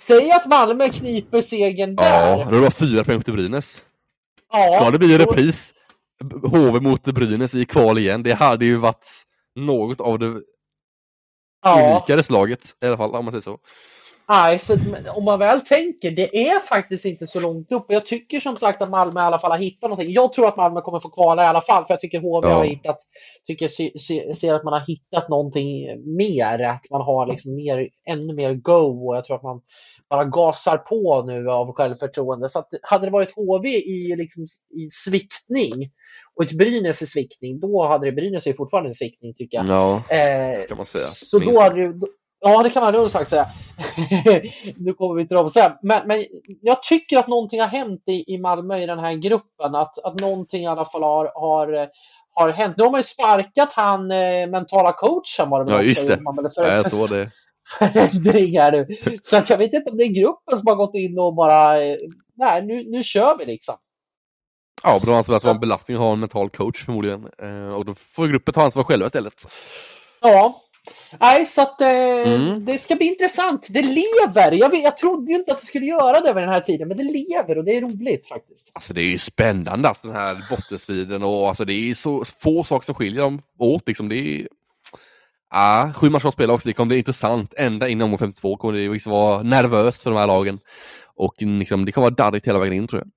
Säg att Malmö kniper segern där. Ja, det var fyra poäng till Brynäs. Ja, Ska det bli en repris? HV mot Brynäs i kval igen. Det hade ju varit något av det ja. unikare slaget i alla fall, om man säger så. Nej, så om man väl tänker, det är faktiskt inte så långt upp. Jag tycker som sagt att Malmö i alla fall har hittat någonting. Jag tror att Malmö kommer få kvala i alla fall, för jag tycker HV ja. har hittat, tycker ser, ser att man har hittat någonting mer, att man har liksom mer, ännu mer go och jag tror att man bara gasar på nu av självförtroende. Så att hade det varit HV i, liksom, i sviktning och ett Brynäs i sviktning, då hade det Brynäs är fortfarande en sviktning tycker jag. Ja, eh, kan man säga. Så då hade, då, Ja, det kan man nog sagt säga. nu kommer vi till dem sen. Men, men jag tycker att någonting har hänt i, i Malmö i den här gruppen. Att, att någonting i alla fall har, har, har hänt. Nu har man ju sparkat han eh, mentala coachen. Var det ja, just det. För, ja, jag såg det. Förändringar nu. Så jag vet inte om det är gruppen som har gått in och bara, eh, nej, nu, nu kör vi liksom. Ja, men de anser att det var en belastning att ha en mental coach förmodligen. Eh, och då får gruppen ta ansvar själva istället. Ja, Nej, så att eh, mm. det ska bli intressant. Det lever! Jag, jag trodde ju inte att det skulle göra det vid den här tiden, men det lever och det är roligt faktiskt. Alltså det är ju spännande, alltså, den här bottenstriden och alltså, det är så få saker som skiljer dem åt. Liksom. Det är... Ja, sju matcher att spela också, det kommer bli intressant. Ända in i omgång 52 kommer det liksom vara nervöst för de här lagen. Och liksom, det kommer vara darrigt hela vägen in tror jag.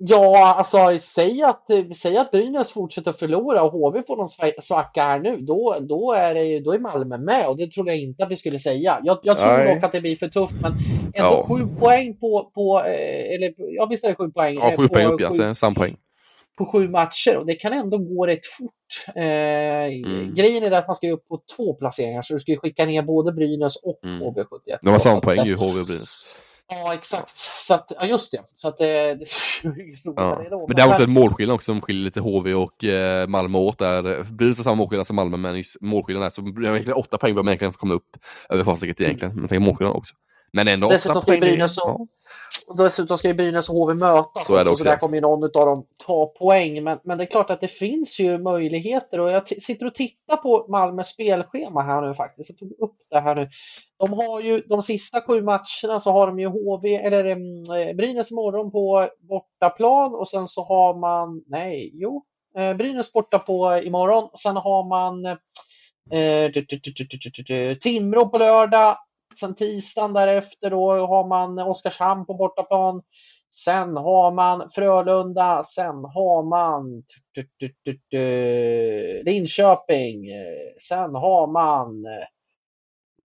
Ja, alltså säg att, säg att Brynäs fortsätter förlora och HV får någon svacka här nu. Då, då, är det, då är Malmö med och det trodde jag inte att vi skulle säga. Jag, jag tror Nej. dock att det blir för tufft, men ändå ja. sju poäng på, på eh, eller ja visst är det sju poäng? Ja, sju på, poäng upp ja, samma poäng. På sju matcher och det kan ändå gå rätt fort. Eh, mm. Grejen är att man ska upp på två placeringar så du ska skicka ner både Brynäs och mm. HV71. De har samma poäng ju, HV och Brynäs. Ja, exakt. Så att, ja, just det. Så att det, det ja. det då. Men det är också en målskillnad också som skiljer lite HV och eh, Malmö åt. Där. Brynäs har samma målskillnad som Malmö, men målskillnaden är så egentligen åtta poäng bör man egentligen komma upp över fastläget egentligen. Men tänk målskillnaden också. Men ändå Dessutom ska Brynäs och, ja. dessutom ska ju Brynäs och HV mötas så, också, så där kommer ju någon av dem ta poäng. Men, men det är klart att det finns ju möjligheter och jag sitter och tittar på Malmös spelschema här nu faktiskt. Jag tog upp det här nu. De har ju de sista sju matcherna så har de ju HV eller eh, Brynäs imorgon på bortaplan och sen så har man, nej, jo, eh, Brynäs borta på imorgon. Sen har man eh, Timrå på lördag Sen tisdagen därefter då har man Oskarshamn på bortaplan. Sen har man Frölunda, sen har man Linköping, sen har man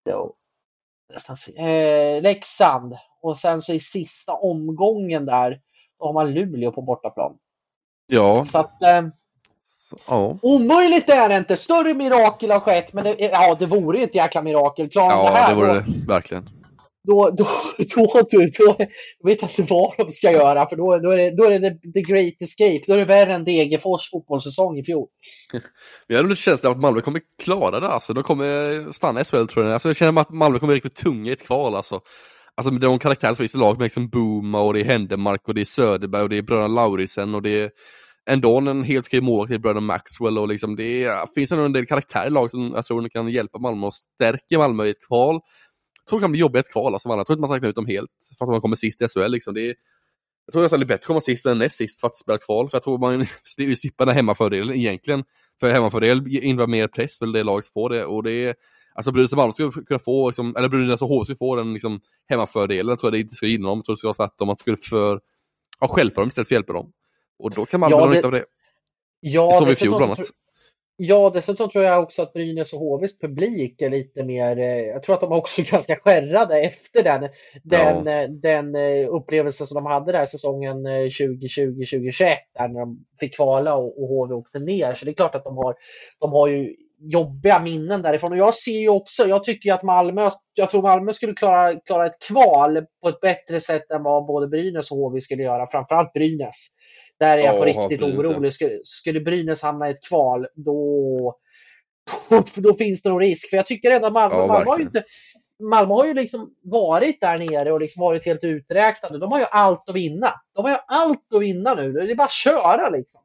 då, eh, Leksand och sen så i sista omgången där då har man Luleå på bortaplan. Ja. Så att, eh, Ja. Omöjligt är det inte. Större mirakel har skett, men det, ja, det vore ett jäkla mirakel. Klarar ja, det här det vore det verkligen. Då, då, då, då, då, jag vet inte vad de ska göra, för då, då är det, då är det the great escape. Då är det värre än Degerfors fotbollssäsong i fjol. Jag har lite känslan av att Malmö kommer klara det. Alltså. De kommer stanna i SHL tror jag. Alltså, jag känner att Malmö kommer riktigt tunga i ett kval. Alltså. Alltså de karaktärer som finns i laget med liksom Booma och det är Händemark och det är Söderberg och det är bröderna Lauritsen och det är ändå en helt okej målvakt i Brandon Maxwell och liksom det är, finns ändå en del karaktärer i laget som jag tror kan hjälpa Malmö och stärka Malmö i ett kval. Jag tror det kan bli jobbigt ett kval, alltså, jag tror inte man ska räkna ut dem helt för att man kommer sist i SHL. Liksom. Det är, jag tror nästan det är bättre att komma sist än näst sist för att spela kval, för jag tror man vill slippa den hemmafördelen egentligen. För hemmafördel innebär mer press för det laget som får det och det är Alltså Brynäs och Malmö skulle kunna få, liksom, eller Brynäs och HV skulle få den liksom, hemmafördelen, tror jag det inte ska gynna dem. Jag tror det skulle vara tvärtom, att skulle för, ja, stjälpa dem istället för att hjälpa dem. Och då kan man ja, det... av det. Ja, vi i fjol bland annat. Ja, dessutom tror jag också att Brynäs och HVs publik är lite mer, eh, jag tror att de är också ganska skärrade efter den, den, ja. Eh, den eh, upplevelse som de hade där säsongen 2020-2021 när de fick kvala och, och HV åkte ner. Så det är klart att de har, de har ju jobbiga minnen därifrån. Och jag ser ju också, jag tycker att Malmö, jag tror Malmö skulle klara, klara ett kval på ett bättre sätt än vad både Brynäs och HV skulle göra, framförallt Brynäs. Där är jag på riktigt orolig. Skulle, skulle Brynäs hamna i ett kval, då, då, finns det nog risk. För jag tycker att Malmö, ja, Malmö har ju inte Malmö har ju liksom varit där nere och liksom varit helt uträknade. De har ju allt att vinna. De har ju allt att vinna nu. Det är bara att köra liksom.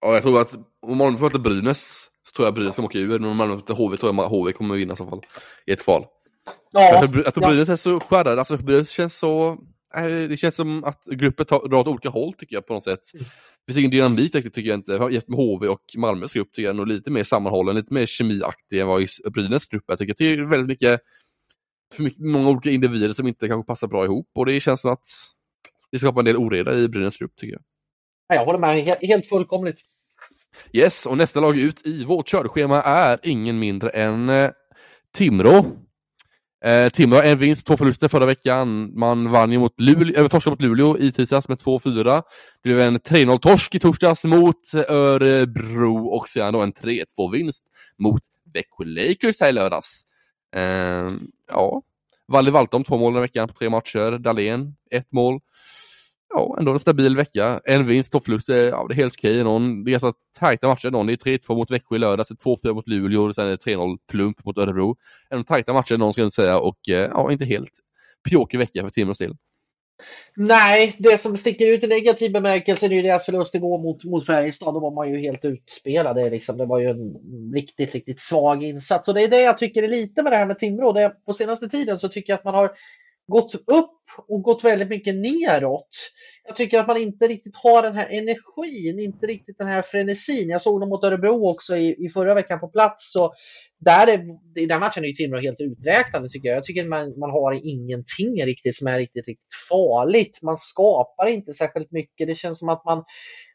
Ja, jag tror att om Malmö får Brynäs så tror jag Brynäs kommer åka ur. Men om Malmö får HV tror jag HV kommer vinna i så fall. I ett kval. Ja, jag tror, jag tror Brynäs är så skärrade. Alltså Brynäs känns så det känns som att gruppen drar åt olika håll tycker jag på något sätt. Mm. Det finns ingen dynamik riktigt tycker jag inte. Jämfört med HV och Malmös grupp tycker jag nog lite mer sammanhållen, lite mer kemiaktig än vad Brynäs grupp är. Jag tycker det är väldigt mycket, för mycket, många olika individer som inte kanske passar bra ihop och det känns som att det skapar en del oreda i Brynäs grupp tycker jag. Jag håller med helt fullkomligt. Yes, och nästa lag ut i vårt körschema är ingen mindre än eh, Timrå. Eh, Timrå en vinst, två förluster förra veckan. Man vann ju mot Luleå, äh, torskade mot Luleå i tisdags med 2-4. Det blev en 3-0-torsk i torsdags mot eh, Örebro och sedan då en 3-2-vinst mot Växjö Lakers här i lördags. Eh, ja, Valle Valtom två mål den veckan på tre matcher. Dahlén ett mål ja, ändå en stabil vecka. En vinst, två förluster, eh, ja, det är helt okej. Någon, det är ganska tajta matcher. Någon, det är 3-2 mot Växjö i lördags, 2-4 mot Luleå och sen är det 3-0 plump mot Örebro. En tajta matcher, någon skulle jag säga, och eh, ja, inte helt pjåkig vecka för Timrås del. Nej, det som sticker ut i negativ bemärkelse är ju deras förlust igår mot, mot Färjestad. Då var man ju helt utspelade. Liksom. Det var ju en riktigt, riktigt svag insats. Och det är det jag tycker är lite med det här med Timrå. Det, på senaste tiden så tycker jag att man har gått upp och gått väldigt mycket neråt. Jag tycker att man inte riktigt har den här energin, inte riktigt den här frenesin. Jag såg dem mot Örebro också i, i förra veckan på plats. Så där är, I den matchen är ju Timrå helt uträknande tycker jag. Jag tycker man, man har ingenting riktigt som är riktigt, riktigt farligt. Man skapar inte särskilt mycket. Det känns som att man,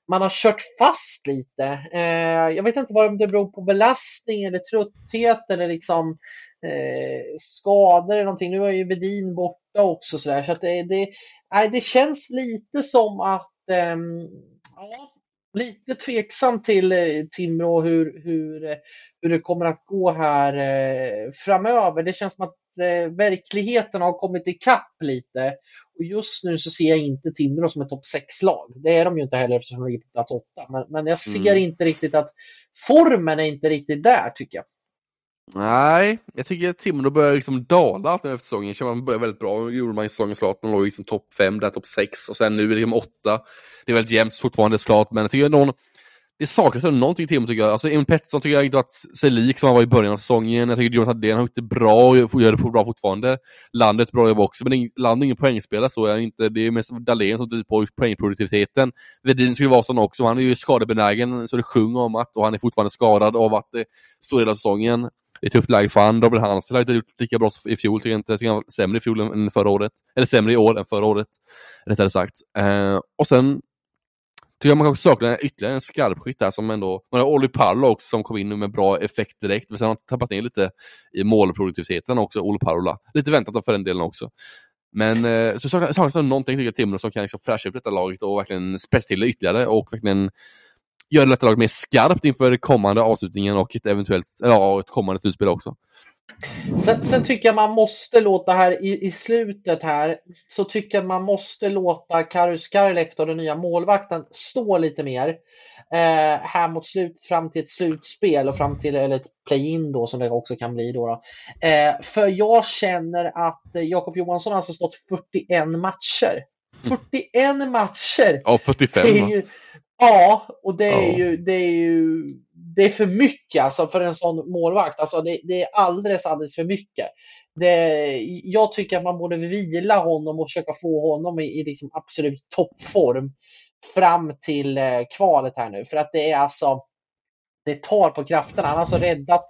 man har kört fast lite. Eh, jag vet inte vad det beror på belastning eller trötthet eller liksom eh, skador eller någonting. Nu är ju Vedin borta också så där. Så att det, det, nej, det känns lite som att eh, ja, lite tveksam till eh, Timrå hur, hur, hur det kommer att gå här eh, framöver. Det känns som att eh, verkligheten har kommit ikapp lite. Och just nu så ser jag inte Timrå som ett topp 6-lag. Det är de ju inte heller eftersom de ligger på plats 8. Men, men jag ser mm. inte riktigt att formen är inte riktigt där tycker jag. Nej, jag tycker att Timrå börjar liksom dala efter säsongen. Man började väldigt bra, gjorde man i säsongens start. Man låg liksom topp 5, där topp 6 och sen nu är det liksom 8. Det är väldigt jämnt fortfarande såklart, men jag tycker någon det saknas ändå någonting i Timrå tycker jag. Alltså Emil Pettersson tycker jag inte varit sig lik som han var i början av säsongen. Jag tycker Jonathan Hadén har gjort det bra och gör det bra fortfarande. Landet bra jobb också, men Land är ingen poängspelare så är inte. Det är mest Dahlén som driver på poängproduktiviteten. Vedin skulle vara sån också, han är ju skadebenägen så det sjunger om att, och han är fortfarande skadad av att eh, det står hela säsongen. Det är tufft läge för han. Robert Hansen har inte gjort lika bra i fjol, tycker jag inte. Jag tycker han var sämre i fjol än förra året. Eller sämre i år än förra året, rättare sagt. Eh, och sen tycker jag man kanske saknar ytterligare en skarpskytt där som ändå, man har Olli Parlo också som kom in med bra effekt direkt, men sen har han tappat ner lite i målproduktiviteten också, Olli Parola. Lite väntat för den delen också. Men eh, så saknas, saknas det någonting tycker jag Timrå som kan liksom fräscha upp detta laget och verkligen spetsa till det ytterligare och verkligen göra detta laget mer skarpt inför kommande avslutningen och ett eventuellt, ja, ett kommande slutspel också. Sen, sen, tycker jag man måste låta här i, i slutet här så tycker jag man måste låta Karus Karlektor, den nya målvakten, stå lite mer. Eh, här mot slut, fram till ett slutspel och fram till eller ett play-in då som det också kan bli då. då. Eh, för jag känner att Jakob Johansson har alltså stått 41 matcher. 41 matcher! Ja, 45. Det är ju, Ja, och det är, ju, det är ju det är för mycket alltså för en sån målvakt. Alltså det, det är alldeles, alldeles för mycket. Det, jag tycker att man borde vila honom och försöka få honom i, i liksom absolut toppform fram till eh, kvalet här nu. För att det är alltså, det tar på krafterna. Han har alltså räddat,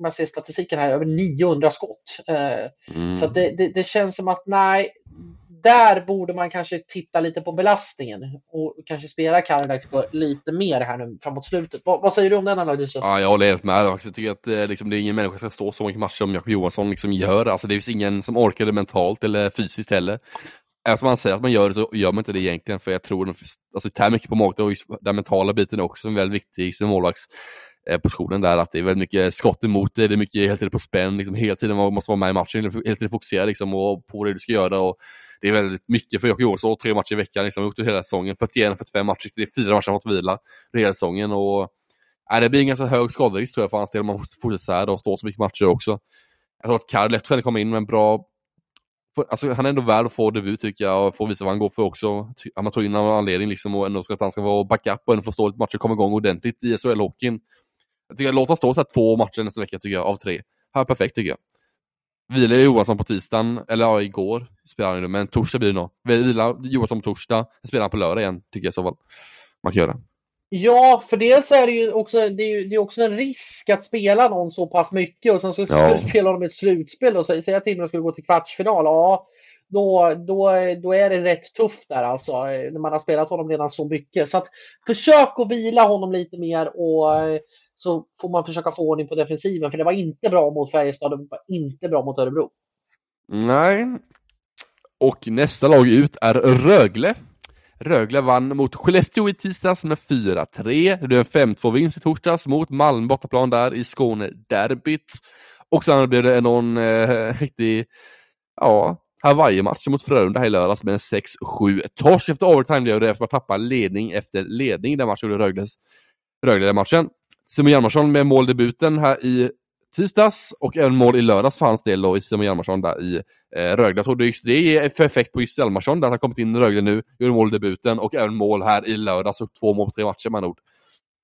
man ser statistiken här, över 900 skott. Eh, mm. Så det, det, det, känns som att nej, där borde man kanske titta lite på belastningen och kanske spela Karadak lite mer här nu framåt slutet. Vad, vad, säger du om den analysen? Ja, jag håller helt med. Jag tycker att eh, liksom, det är ingen människa som ska stå så mycket matcher som Jakob Johansson liksom gör. Alltså, det finns ingen som orkar det mentalt eller fysiskt heller. Även om man säger att man gör det så gör man inte det egentligen för jag tror att alltså, det tär mycket på magen och den mentala biten är också en väldigt viktig som målvakts Eh, positionen där, att det är väldigt mycket skott emot dig, det är mycket hela tiden på spänn, liksom, hela tiden man måste vara med i matchen, liksom, hela tiden fokusera liksom, och på det du ska göra. Och det är väldigt mycket för Jocke Johansson, tre matcher i veckan, liksom, gjort det hela säsongen, 41-45 matcher, det är fyra matcher han fått vila hela säsongen. Och, äh, det blir en ganska hög skaderisk tror jag för hans del om man fortsätter så här och står så mycket matcher också. Jag tror att Karl lätt kan komma in med en bra Alltså, han är ändå värd att få debut tycker jag och få visa vad han går för också. Han tog in av anledning liksom och ändå ska att han ska vara backup och ändå få stå lite matcher och komma igång ordentligt i SHL-hockeyn. Jag tycker låt han stå så två matcher nästa vecka tycker jag, av tre. Här perfekt tycker jag. Vila Johansson på tisdagen, eller ja, igår spelar han ju men torsdag blir det nog. Vila Johansson på torsdag, spelar han på lördag igen, tycker jag i så fall. Man kan göra. Ja, för dels är det ju också, det är, det är också en risk att spela någon så pass mycket och sen så du spela dem i ett slutspel och säga att Timrå skulle gå till kvartsfinal. Ja, då, då, då är det rätt tufft där alltså, när man har spelat honom redan så mycket. Så att försök att vila honom lite mer och så får man försöka få ordning på defensiven. För det var inte bra mot Färjestad och det var inte bra mot Örebro. Nej. Och nästa lag ut är Rögle. Rögle vann mot Skellefteå i tisdags med 4-3. Det blev en 5-2-vinst i torsdags mot Malmö bortaplan där i Skåne-derbyt. Och sen blev det någon eh, riktig, ja, Hawaii-match mot Frölunda här i lördags med en 6-7 torsk efter overtime blev det efter att man tappade ledning efter ledning den matchen, Rögles Rögle-matchen. Simon Hjalmarsson med måldebuten här i tisdags och även mål i lördags för hans del då i Simon Hjalmarsson där i eh, Rögle. Jag tror det, det är för effekt på just Hjalmarsson där han har kommit in i Rögle nu, gör måldebuten och även mål här i lördags och två mål på tre matcher med ord.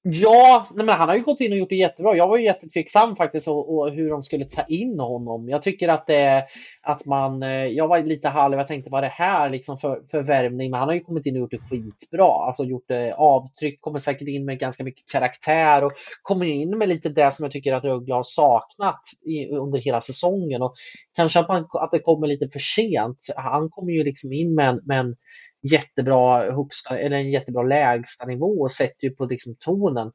Ja, nej men han har ju gått in och gjort det jättebra. Jag var ju jättetveksam faktiskt och, och hur de skulle ta in honom. Jag tycker att det att man, eh, jag var lite halv, jag tänkte vad det här liksom för, för värvning? Men han har ju kommit in och gjort det skitbra. Alltså gjort det avtryck, kommer säkert in med ganska mycket karaktär och kommer in med lite det som jag tycker att Rögle har saknat i, under hela säsongen. Och kanske att, man, att det kommer lite för sent. Han kommer ju liksom in med en, med en jättebra högsta eller en jättebra lägsta nivå och sätter ju på liksom tonen.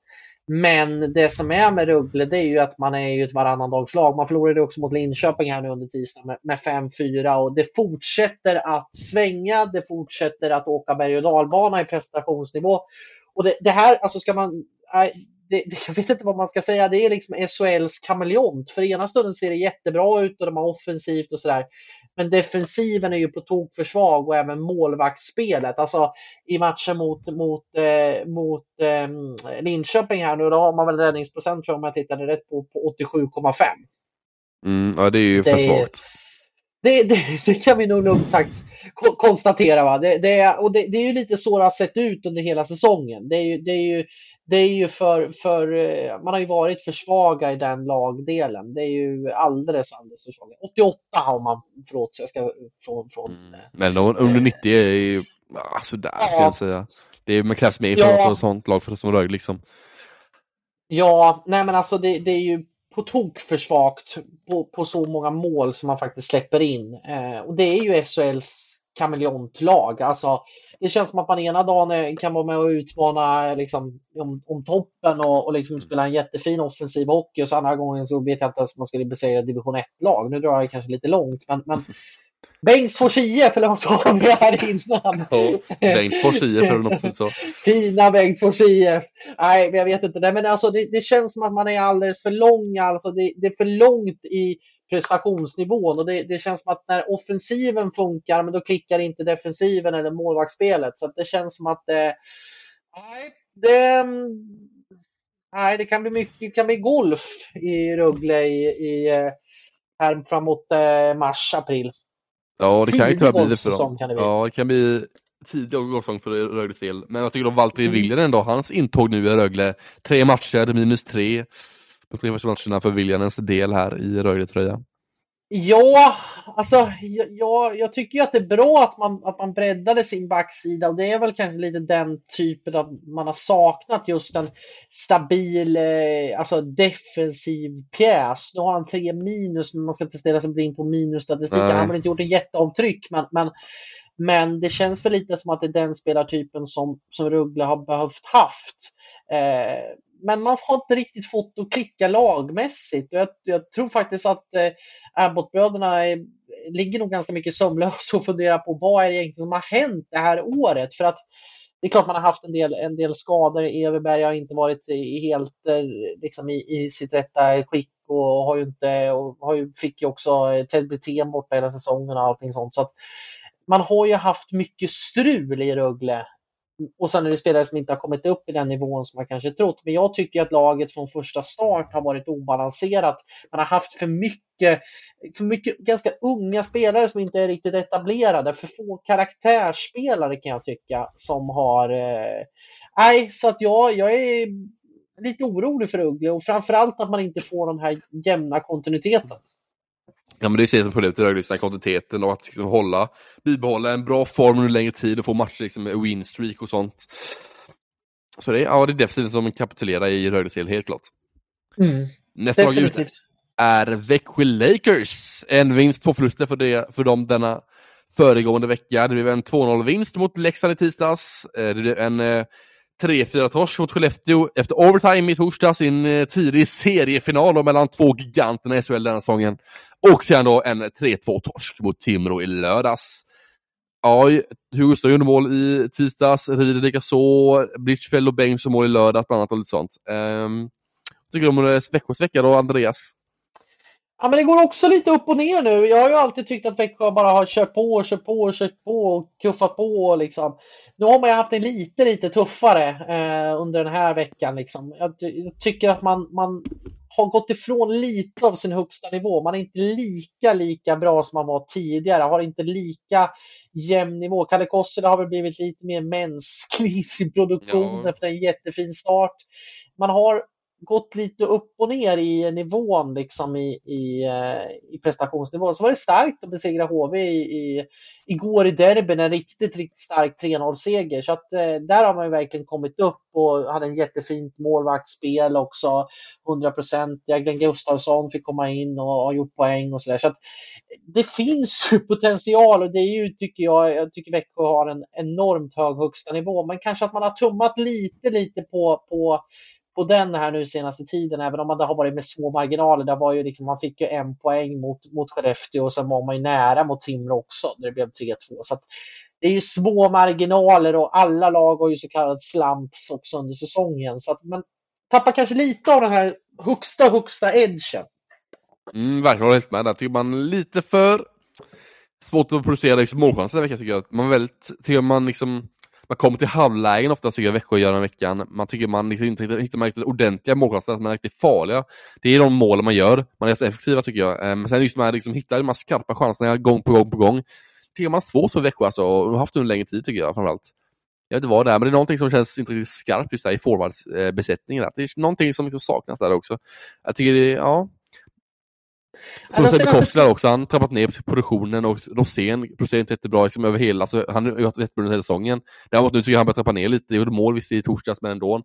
Men det som är med Rögle det är ju att man är ju ett varannandagslag. Man förlorade också mot Linköping här nu under tisdagen med 5-4 och det fortsätter att svänga. Det fortsätter att åka berg och dalbana i prestationsnivå. Och det, det här, alltså ska man det, jag vet inte vad man ska säga, det är liksom SHLs kameleont. För ena stunden ser det jättebra ut och de har offensivt och sådär. Men defensiven är ju på tok för svag och även målvaktsspelet. Alltså i matchen mot, mot, eh, mot eh, Linköping här nu, då har man väl räddningsprocent tror jag om jag tittade rätt på, på 87,5. Mm, ja, det är ju för svagt. Det, det, det, kan vi nog lugnt sagt konstatera. Va? Det, det, och det, det är ju lite så det har sett ut under hela säsongen. Det är ju, det är ju, det är ju för, för, eh, man har ju varit för svaga i den lagdelen. Det är ju alldeles, alldeles för svaga. 88 har man, förlåt, jag ska från... från mm. Eh, Men under 90 är ju, alltså där ja. ska jag säga. Det är, man krävs mer för ja. ett sånt lag för som Rögle liksom. Ja, nej men alltså det, det är ju på tok för svagt på, på, så många mål som man faktiskt släpper in. Eh, och det är ju SHLs kameleontlag. Alltså, det känns som att man ena dagen kan vara med och utmana liksom, om, om toppen och, och liksom spela en jättefin offensiv hockey och så andra gången så vet jag inte ens om man skulle besegra division 1-lag. Nu drar jag kanske lite långt, men, men Bengtsfors IF, eller vad sa vi här innan? Oh, Bengtsfors IF eller något så. Fina Bengtsfors IF. Nej, jag vet inte. men alltså, det, det, känns som att man är alldeles för lång. Alltså, det, det är för långt i prestationsnivån och det, det, känns som att när offensiven funkar, men då klickar inte defensiven eller målvaktsspelet. Så det känns som att eh, nej, det, nej, det kan bli mycket, det kan bli golf i Rögle i, i eh, här framåt eh, mars, april. Ja, det kan ju tyvärr bli det för dem. Kan det bli. Ja, det kan bli tidig golfsäsong för Rögles del. Men jag tycker om Valtteri mm. Viljanen då, hans intåg nu i Rögle, tre matcher, minus tre på tre första matcherna för Viljanens del här i Rögle-tröja. Ja, alltså jag, jag tycker att det är bra att man, att man breddade sin backsida och det är väl kanske lite den typen av man har saknat just en stabil, eh, alltså defensiv pjäs. Nu har han tre minus, men man ska inte ställa sig blind på minusstatistiken. Han har väl inte gjort en jätteavtryck, men, men, men det känns väl lite som att det är den spelartypen som, som Ruggle har behövt haft. Eh, men man har inte riktigt fått det att klicka lagmässigt. Jag, jag tror faktiskt att eh, Abbott-bröderna ligger nog ganska mycket sömnlösa och funderar på vad är det egentligen som har hänt det här året. För att det är klart man har haft en del, en del skador. Everberg har inte varit helt eh, liksom, i, i sitt rätta skick och har ju inte, och har ju, fick ju också eh, Ted Brithén borta hela säsongen och allting sånt. Så att man har ju haft mycket strul i Rögle och sen är det spelare som inte har kommit upp i den nivån som man kanske trott. Men jag tycker att laget från första start har varit obalanserat. Man har haft för mycket, för mycket ganska unga spelare som inte är riktigt etablerade. För få karaktärsspelare kan jag tycka som har... Eh, nej, så att jag, jag är lite orolig för Uggle och framförallt att man inte får den här jämna kontinuiteten. Ja men det är som problemet i Rögle, kontinuiteten och att liksom hålla, bibehålla en bra form under längre tid och få matcher liksom, med winstreak och sånt. Så det, ja, det är definitivt som kapitulerar i Rögles del, helt klart. Mm. Nästa lag ut är Växjö Lakers. En vinst, två förluster för, det, för dem denna föregående vecka. Det blev en 2-0-vinst mot Leksand i tisdags. Eh, det blev en eh, 3-4 torsk mot Skellefteå efter overtime i torsdags i en eh, tidig seriefinal mellan två giganterna i SHL den säsongen. Och sedan då en 3-2 torsk mot Timrå i lördags. Ja, Hugo gjorde mål i tisdags, Rieder likaså, Blichfeld och Bengtsson mål i lördags bland annat och lite sånt. Um, tycker du om Växjös vecka då, Andreas? Ja, men det går också lite upp och ner nu. Jag har ju alltid tyckt att Växjö bara har kört på och kört på och kört på och kuffat på. Liksom. Nu har man ju haft det lite, lite tuffare eh, under den här veckan. Liksom. Jag, jag, tycker att man, man har gått ifrån lite av sin högsta nivå. Man är inte lika, lika bra som man var tidigare. Har inte lika jämn nivå. Kalle Kossela har väl blivit lite mer mänsklig i sin produktion ja. efter en jättefin start. Man har gått lite upp och ner i nivån liksom i, i, eh, i prestationsnivå. Så var det starkt att besegra HV i, i, igår i derbyn, en riktigt, riktigt stark 3-0-seger. Så att eh, där har man ju verkligen kommit upp och hade en jättefint målvaktsspel också. 100 procent. Glenn Gustafsson fick komma in och ha gjort poäng och sådär. Så att eh, det finns ju potential och det är ju, tycker jag, jag tycker Växjö har en enormt hög högsta nivå. Men kanske att man har tummat lite, lite på, på på den här nu senaste tiden, även om det har varit med små marginaler. Där var ju liksom, man fick ju en poäng mot, mot Skellefteå och sen var man ju nära mot Timrå också, när det blev 3-2. Så det är ju små marginaler och alla lag har ju så kallad slumps också under säsongen. Så att man tappar kanske lite av den här högsta, högsta edgen. Mm, verkligen, håller helt med där. Tycker man lite för svårt att producera liksom målchanser den veckan tycker jag. Man väldigt, tycker man liksom man kommer till halvlägen ofta tycker jag Växjö gör den veckan. Man tycker man liksom inte hittar riktigt ordentliga målchanser, man är riktigt farliga. Det är de målen man gör, man är så effektiva tycker jag. Ehm, men sen just man liksom hittar de här skarpa chanserna gång på gång på gång. Tycker man svårt för Växjö alltså, och har haft det under längre tid tycker jag framförallt. Jag vet inte vad det är, men det är någonting som känns inte riktigt skarpt just där i forwardsbesättningen. Eh, det är någonting som liksom saknas där också. Jag tycker det, ja, som Sebbe Kossler också, han har trappat ner produktionen och Rosén producerar inte jättebra liksom, över hela, alltså, han har gjort jättebra under hela säsongen. Däremot nu tycker jag han börjar trappa ner lite, gjorde mål visst i torsdags men ändå.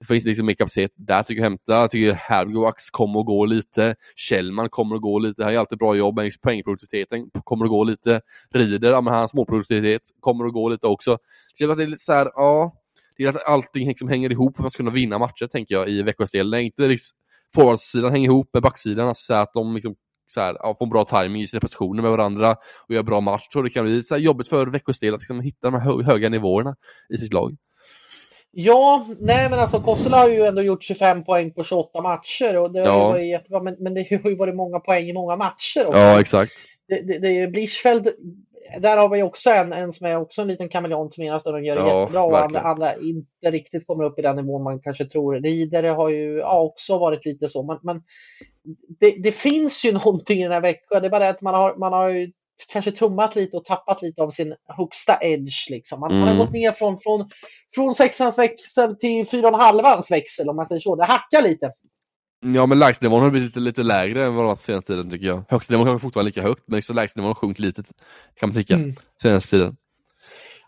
Det finns liksom mer kapacitet där tycker jag hämta. Jag tycker Hergovax kommer att gå lite. Kjellman kommer att gå lite. Han gör alltid bra jobb med poängproduktiviteten. Kommer att gå lite. Rider, ja, men hans målproduktivitet kommer att gå lite också. Det känns att det är lite så här, ja. Det är att allting liksom hänger ihop för att man ska kunna vinna matcher tänker jag i Växjös del. Inte liksom, forwardsidan hänger ihop med backsidan, alltså så att de liksom, så här, ja, får en bra timing i sina prestationer med varandra och gör bra match. Så det kan bli så jobbigt för Växjös del att liksom, hitta de här höga nivåerna i sitt lag. Ja, nej men alltså Kossela har ju ändå gjort 25 poäng på 28 matcher och det har ja. ju varit jättebra, men, men det har ju varit många poäng i många matcher också. Ja, exakt. Det, det, det, Blischfeld där har vi också en, en som är också en liten kameleont som ena stunden gör det ja, jättebra och andra, andra, inte riktigt kommer upp i den nivån man kanske tror. Ridare har ju ja, också varit lite så, men, men det, det, finns ju någonting i den här veckan. Det är bara att man har, man har ju kanske tummat lite och tappat lite av sin högsta edge. Liksom. Man, mm. man har mm. gått ner från, från, från sexans växel till fyra och en halvans växel om man säger så. Det hackar lite. Ja men lägstanivån har blivit lite, lite lägre än vad det varit senaste tiden tycker jag. Högstanivån kanske fortfarande lika högt men lägstanivån har sjunkit lite kan man tycka mm. senaste tiden.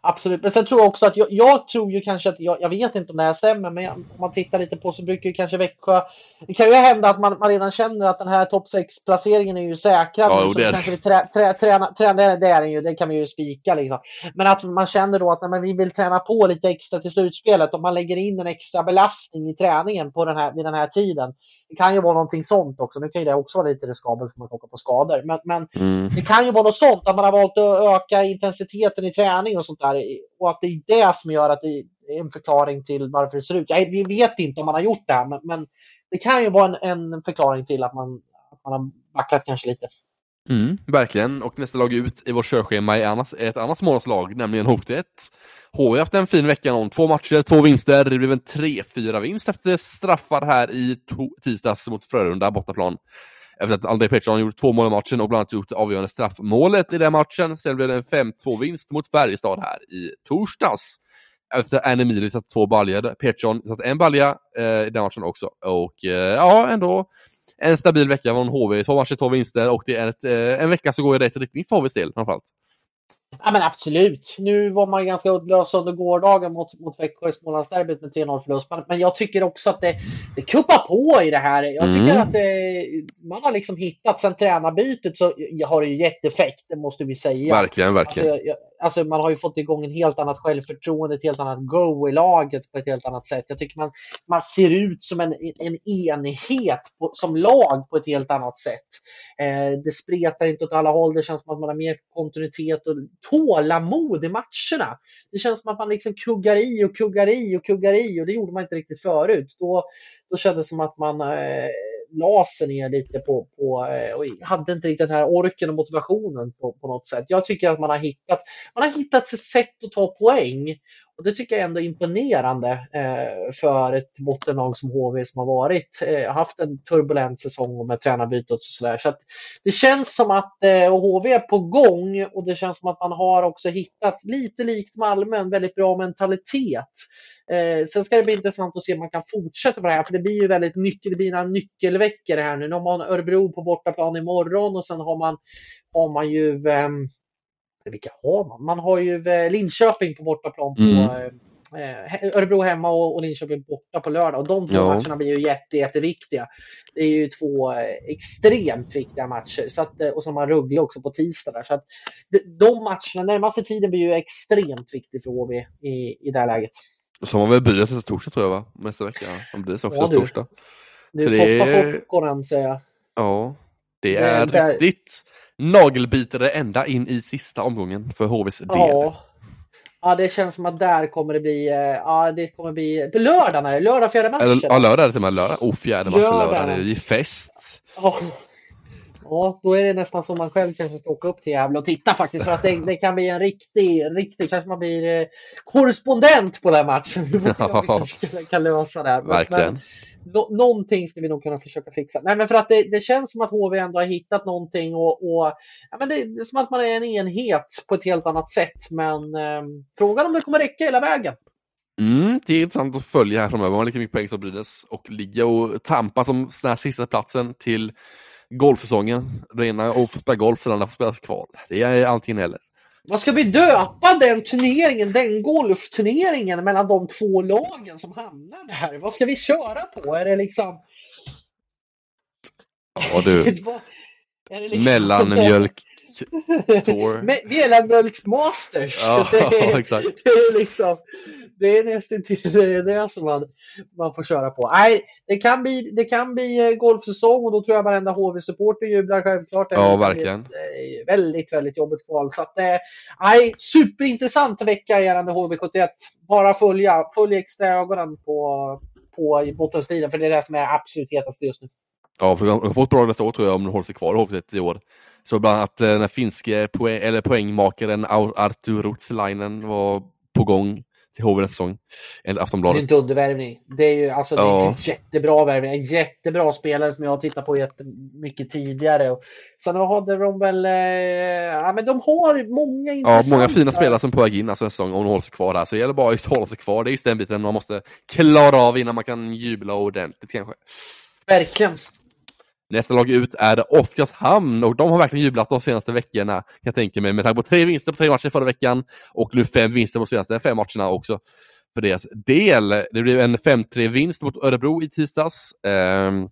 Absolut, men sen tror jag också att jag, jag tror ju kanske att, jag, jag, vet inte om det här stämmer, men om man tittar lite på så brukar ju kanske Växjö, det kan ju hända att man, man redan känner att den här topp 6-placeringen är ju säkrad. Ja, nu, det, är kanske vi trä, trä, träna, träna, det är den ju, det kan vi ju spika liksom. Men att man känner då att nej, vi vill träna på lite extra till slutspelet, om man lägger in en extra belastning i träningen på den här, vid den här tiden. Det kan ju vara någonting sånt också. Nu kan ju det också vara lite riskabelt för man åka på skador. Men, men mm. det kan ju vara något sånt, att man har valt att öka intensiteten i träning och sånt där. Och att det är det som gör att det är en förklaring till varför det ser ut. Jag, vi vet inte om man har gjort det här, men, men det kan ju vara en, en förklaring till att man, att man har backlat kanske lite. Mm, verkligen, och nästa lag ut i vårt körschema är ett annat smålandslag, nämligen Hotet. HV har haft en fin vecka om två matcher, två vinster. Det blev en 3-4 vinst efter straffar här i tisdags mot Frölunda bortaplan. Efter att André Pettersson gjort två mål i matchen och bland annat gjort det avgörande straffmålet i den matchen. Sen blev det en 5-2 vinst mot Färjestad här i torsdags. Efter Anne Emili satt två baljor. Pettersson satt en balja eh, i den matchen också. Och eh, ja, ändå en stabil vecka från HV. Två matcher, två vinster och det är ett, eh, en vecka som går i rätt riktning för HVs del framförallt. Ja men absolut. Nu var man ganska uddlös under gårdagen mot, mot Växjö i Smålandsderbyt med 3-0 förlust. Men, men jag tycker också att det, det kuppar på i det här. Jag tycker mm. att det, man har liksom hittat, sen tränarbytet så har det ju gett effekt, det måste vi säga. Verkligen, verkligen. Alltså, jag, alltså, man har ju fått igång en helt annat självförtroende, ett helt annat go i laget på ett helt annat sätt. Jag tycker man, man ser ut som en, en enhet på, som lag på ett helt annat sätt. Eh, det spretar inte åt alla håll, det känns som att man har mer kontinuitet och tålamod i matcherna. Det känns som att man liksom kuggar i och kuggar i och kuggar i och det gjorde man inte riktigt förut. Då, då kändes det som att man eh, la sig ner lite på, på eh, och hade inte riktigt den här orken och motivationen på, på något sätt. Jag tycker att man har hittat, man har hittat ett sätt att ta poäng och det tycker jag ändå är imponerande eh, för ett bottenlag som HV som har varit, eh, haft en turbulent säsong med tränarbytet och sådär. Så att det känns som att eh, HV är på gång och det känns som att man har också hittat, lite likt Malmö, en väldigt bra mentalitet. Eh, sen ska det bli intressant att se om man kan fortsätta på det här, för det blir ju väldigt nyckel, det blir några nyckelveckor här nu. Nu har man Örebro på bortaplan imorgon och sen har man, har man ju eh, vilka har man? Man har ju eh, Linköping på bortaplan på mm. eh, Örebro hemma och, Linköping borta på lördag. Och de två ja. matcherna blir ju jätte, jätteviktiga. Det är ju två eh, extremt viktiga matcher. Så att, eh, och så har man Rögle också på tisdag. Där. Så att, de matcherna, närmaste tiden blir ju extremt viktig för HV i, i det här läget. Har man väl Brynäs nästa torsdag tror jag va? Nästa vecka. Man Brynäs också ja, du. torsdag. Det är... popcornen säger jag. Ja, det är det är... riktigt nagelbitare ända in i sista omgången för HVs del. Ja. ja, det känns som att där kommer det bli, eh, ja det kommer bli, på lördag är det, lördag fjärde matchen. Ja, lördag är det till och med, lördag. Oh, fjärde matchen lördag, det är ju fest. Ja. Ja, då är det nästan som man själv kanske ska åka upp till Gävle och titta faktiskt. För att det, det kan bli en riktig, riktig, kanske man blir eh, korrespondent på den matchen. Vi får se om vi kanske kan lösa det. Verkligen. Men, no någonting ska vi nog kunna försöka fixa. Nej, men för att det, det känns som att HV ändå har hittat någonting och, och ja, men det, det, är som att man är en enhet på ett helt annat sätt. Men eh, frågan om det kommer räcka hela vägen. Mm, det är intressant att följa här framöver. Man har lika mycket poäng som Brynäs och ligga och tampa som den här sista platsen till golfsäsongen. Den ena och får spela golf, den andra får spela kval. Det är antingen eller. Vad ska vi döpa den turneringen, den golfturneringen mellan de två lagen som hamnar där? Vad ska vi köra på? Är det liksom... Ja du. liksom... Mellanmjölk Tour. Mellanmjölksmasters. Ja, det, är, exakt. det är liksom det är nästan till det, det som man, man får köra på. Nej, det kan bli, det kan bli eh, golfsäsong och då tror jag varenda HV-supporter jublar självklart. Ja, verkligen. Väldigt, väldigt, väldigt jobbigt kval. Så att, eh, nej, superintressant vecka gällande HV71. Bara följa, följ extra ögonen på, på bottenstriden, för det är det som är absolut hetast just nu. Ja, för de har fått bra nästa år tror jag om de håller sig kvar i HV71 i år. Så bland annat eh, den finske poäng, eller poängmakaren Artur Rutsalainen var på gång till HV nästa säsong. Enligt Aftonbladet. Det är inte undervärvning. Det är ju alltså, det är en jättebra värvning. En jättebra spelare som jag har tittat på jättemycket tidigare. Och sen hade de väl, eh, ja men de har många intressanta... Ja, många fina spelare som är på väg in alltså, nästa säsong om de håller sig kvar där. Så det gäller bara att hålla sig kvar. Det är just den biten man måste klara av innan man kan jubla ordentligt kanske. Verkligen. Nästa lag ut är Oskarshamn och de har verkligen jublat de senaste veckorna kan jag tänka mig med tanke på tre vinster på tre matcher förra veckan och nu fem vinster på de senaste fem matcherna också för deras del. Det blev en 5-3 vinst mot Örebro i tisdags. Ehm,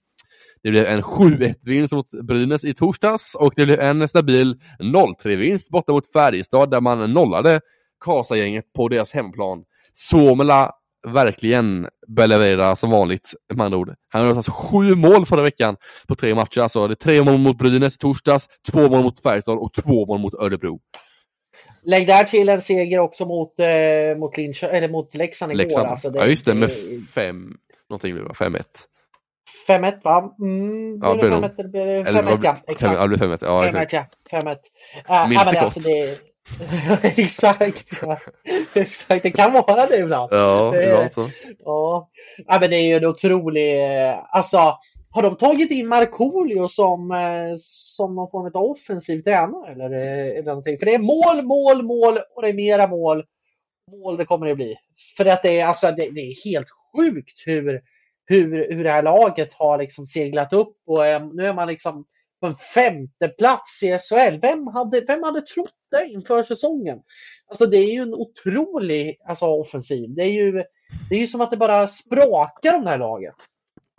det blev en 7-1 vinst mot Brynäs i torsdags och det blev en stabil 0-3 vinst borta mot Färjestad där man nollade Karlstad-gänget på deras hemplan. Suomela verkligen börjar leverera som vanligt med andra ord. Han har alltså sju mål förra veckan på tre matcher. Alltså det är tre mål mot Brynäs i torsdags, två mål mot Färjestad och två mål mot Örebro. Lägg där till en seger också mot, eh, mot, Linch eller mot Leksand igår. Leksand. Alltså det, ja just det, med fem, någonting nu va, 5-1. 5-1 va? Mm, ja, det blir 5-1 eller 5-1 ja, exakt. Ja, det blir 5-1. Ja, 5-1 ja. 5-1. Äh, Minnet är alltså det, Exakt. Exakt, det kan vara det ibland. Ja, det, ibland så. Ja. ja, men det är ju en otrolig... Alltså, har de tagit in Markoolio som, eh, som någon form av offensiv tränare? Eller, eller någonting? För det är mål, mål, mål och det är mera mål. Mål det kommer det bli. För att det är, alltså, det, det är helt sjukt hur, hur, hur det här laget har liksom seglat upp och eh, nu är man liksom på en femte plats i SHL. Vem hade, vem hade trott det inför säsongen? Alltså det är ju en otrolig alltså, offensiv. Det är, ju, det är ju som att det bara sprakar om det här laget.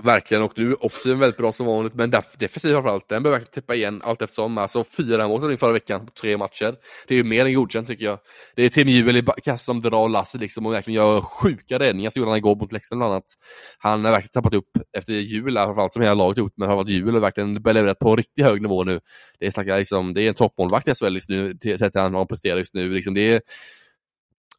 Verkligen, och nu offensiven väldigt bra som vanligt, men defensiv framförallt, den behöver verkligen täppa igen allt eftersom. Alltså fyra mål förra veckan på tre matcher. Det är ju mer än godkänt tycker jag. Det är Tim Juel i kassan som drar lasset liksom och verkligen gör sjuka räddningar, som gjorde han igår mot Leksand bland annat. Han har verkligen tappat upp efter jul, framförallt som hela laget gjort, men har varit jul och verkligen levererat på en riktigt hög nivå nu. Det är, snacka, liksom, det är en toppmålvakt i SHL just nu, sett till han presterar just nu. Liksom, det är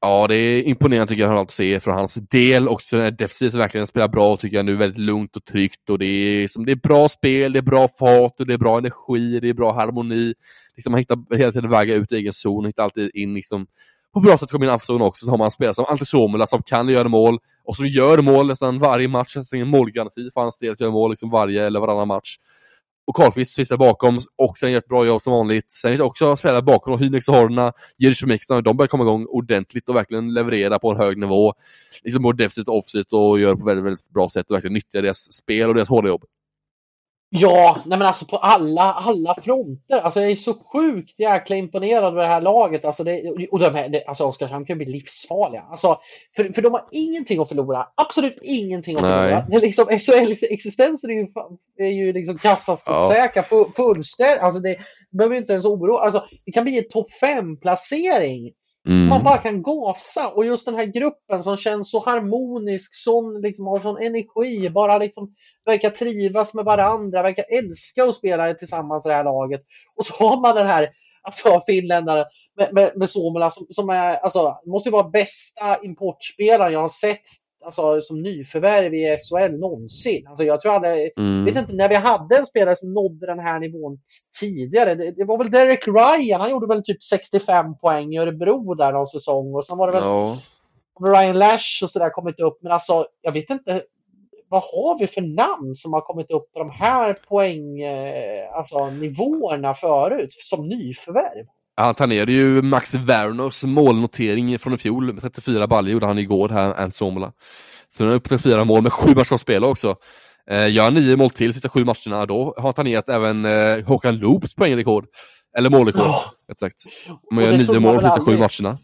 Ja, det är imponerande tycker jag att se från hans del. Också är defensivt verkligen spelar bra tycker jag nu, väldigt lugnt och tryggt. Och det, är, liksom, det är bra spel, det är bra fart och det är bra energi, det är bra harmoni. Liksom, man hittar hela tiden vägar ut i egen zon, hittar alltid in liksom, på bra sätt kommer in i anfallszon också. Så har man spelare som Ante Suomela som kan göra mål och som gör mål nästan varje match. Nästan ingen målgaranti för hans del att göra mål liksom varje eller varannan match. Och Karlqvist finns där bakom och sen gör ett bra jobb som vanligt. Sen finns det också spelare bakom, Hynex och Horna, Jerzy de börjar komma igång ordentligt och verkligen leverera på en hög nivå. Liksom både defensivt och offensivt och gör på väldigt, väldigt bra sätt och verkligen nyttjar deras spel och deras hårda jobb. Ja, nej men alltså på alla, alla fronter. Alltså jag är så sjukt jäkla imponerad av det här laget. Alltså, det, och de här, alltså Oskarshamn kan bli livsfarliga. Alltså, för, för de har ingenting att förlora. Absolut ingenting att förlora. Det är liksom, SHL-existensen är ju, är ju liksom kassaskåpssäkra. Ja. Fullständigt. Alltså det, det behöver inte ens oroa. Alltså, det kan bli en topp 5-placering Mm. Man bara kan gasa och just den här gruppen som känns så harmonisk, som liksom har sån energi, bara liksom verkar trivas med varandra, verkar älska att spela tillsammans i det här laget. Och så har man den här alltså, finländaren med, med, med Suomela som, som är, alltså, måste vara bästa importspelaren jag har sett alltså, som nyförvärv i SHL någonsin. Alltså, jag tror jag mm. vet inte när vi hade en spelare som nådde den här nivån tidigare. Det, det, var väl Derek Ryan, han gjorde väl typ 65 poäng i Örebro där någon säsong och sen var det väl no. Ryan Lash och sådär kommit upp. Men alltså, jag vet inte vad har vi för namn som har kommit upp på de här poäng, eh, alltså nivåerna förut som nyförvärv? Han tangerade ju Max Werners målnotering från i fjol med 34 baljor gjorde han igår här, Ant Somela. Så han är uppe till 34 mål med sju matcher att spela också. Eh, gör nio mål till sista sju matcherna, då har han tangerat även eh, Håkan Loops poängrekord. Eller målrekord, oh. rätt sagt. Man gör nio mål på sista sju matcherna.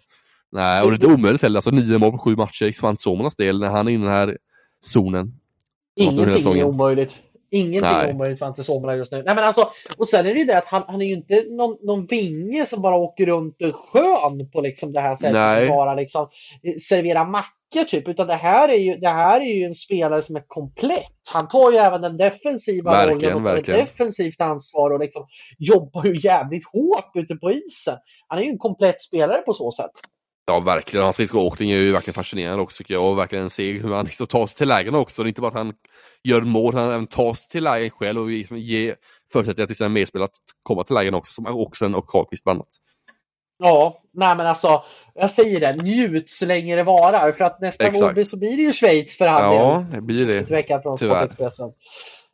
Nej, och det är inte omöjligt heller. Alltså nio mål på sju matcher för Ant Somelas del när han är inne i den här zonen. Ingenting är omöjligt. Ingenting Nej. är omöjligt för Ante Somela just nu. Nej, men alltså, och sen är det ju det att han, han är ju inte någon, någon vinge som bara åker runt och skön på liksom det här sättet. Bara liksom servera mackor typ. Utan det här, är ju, det här är ju en spelare som är komplett. Han tar ju även den defensiva verkligen, rollen och tar verkligen. ett defensivt ansvar och liksom jobbar ju jävligt hårt ute på isen. Han är ju en komplett spelare på så sätt. Ja, verkligen. Hans skridskoåkning är ju verkligen fascinerande också tycker jag och verkligen se hur han liksom tar sig till lägen också. Det är inte bara att han gör mål, han även tar sig till lägen själv och liksom ger förutsättningar till sina medspelare att komma till lägen också, som Oxen och Karlqvist bland annat. Ja, nej men alltså, jag säger det, njut så länge det varar för att nästa gång så blir det ju Schweiz för han. Ja, det blir det. Veckan från Tyvärr.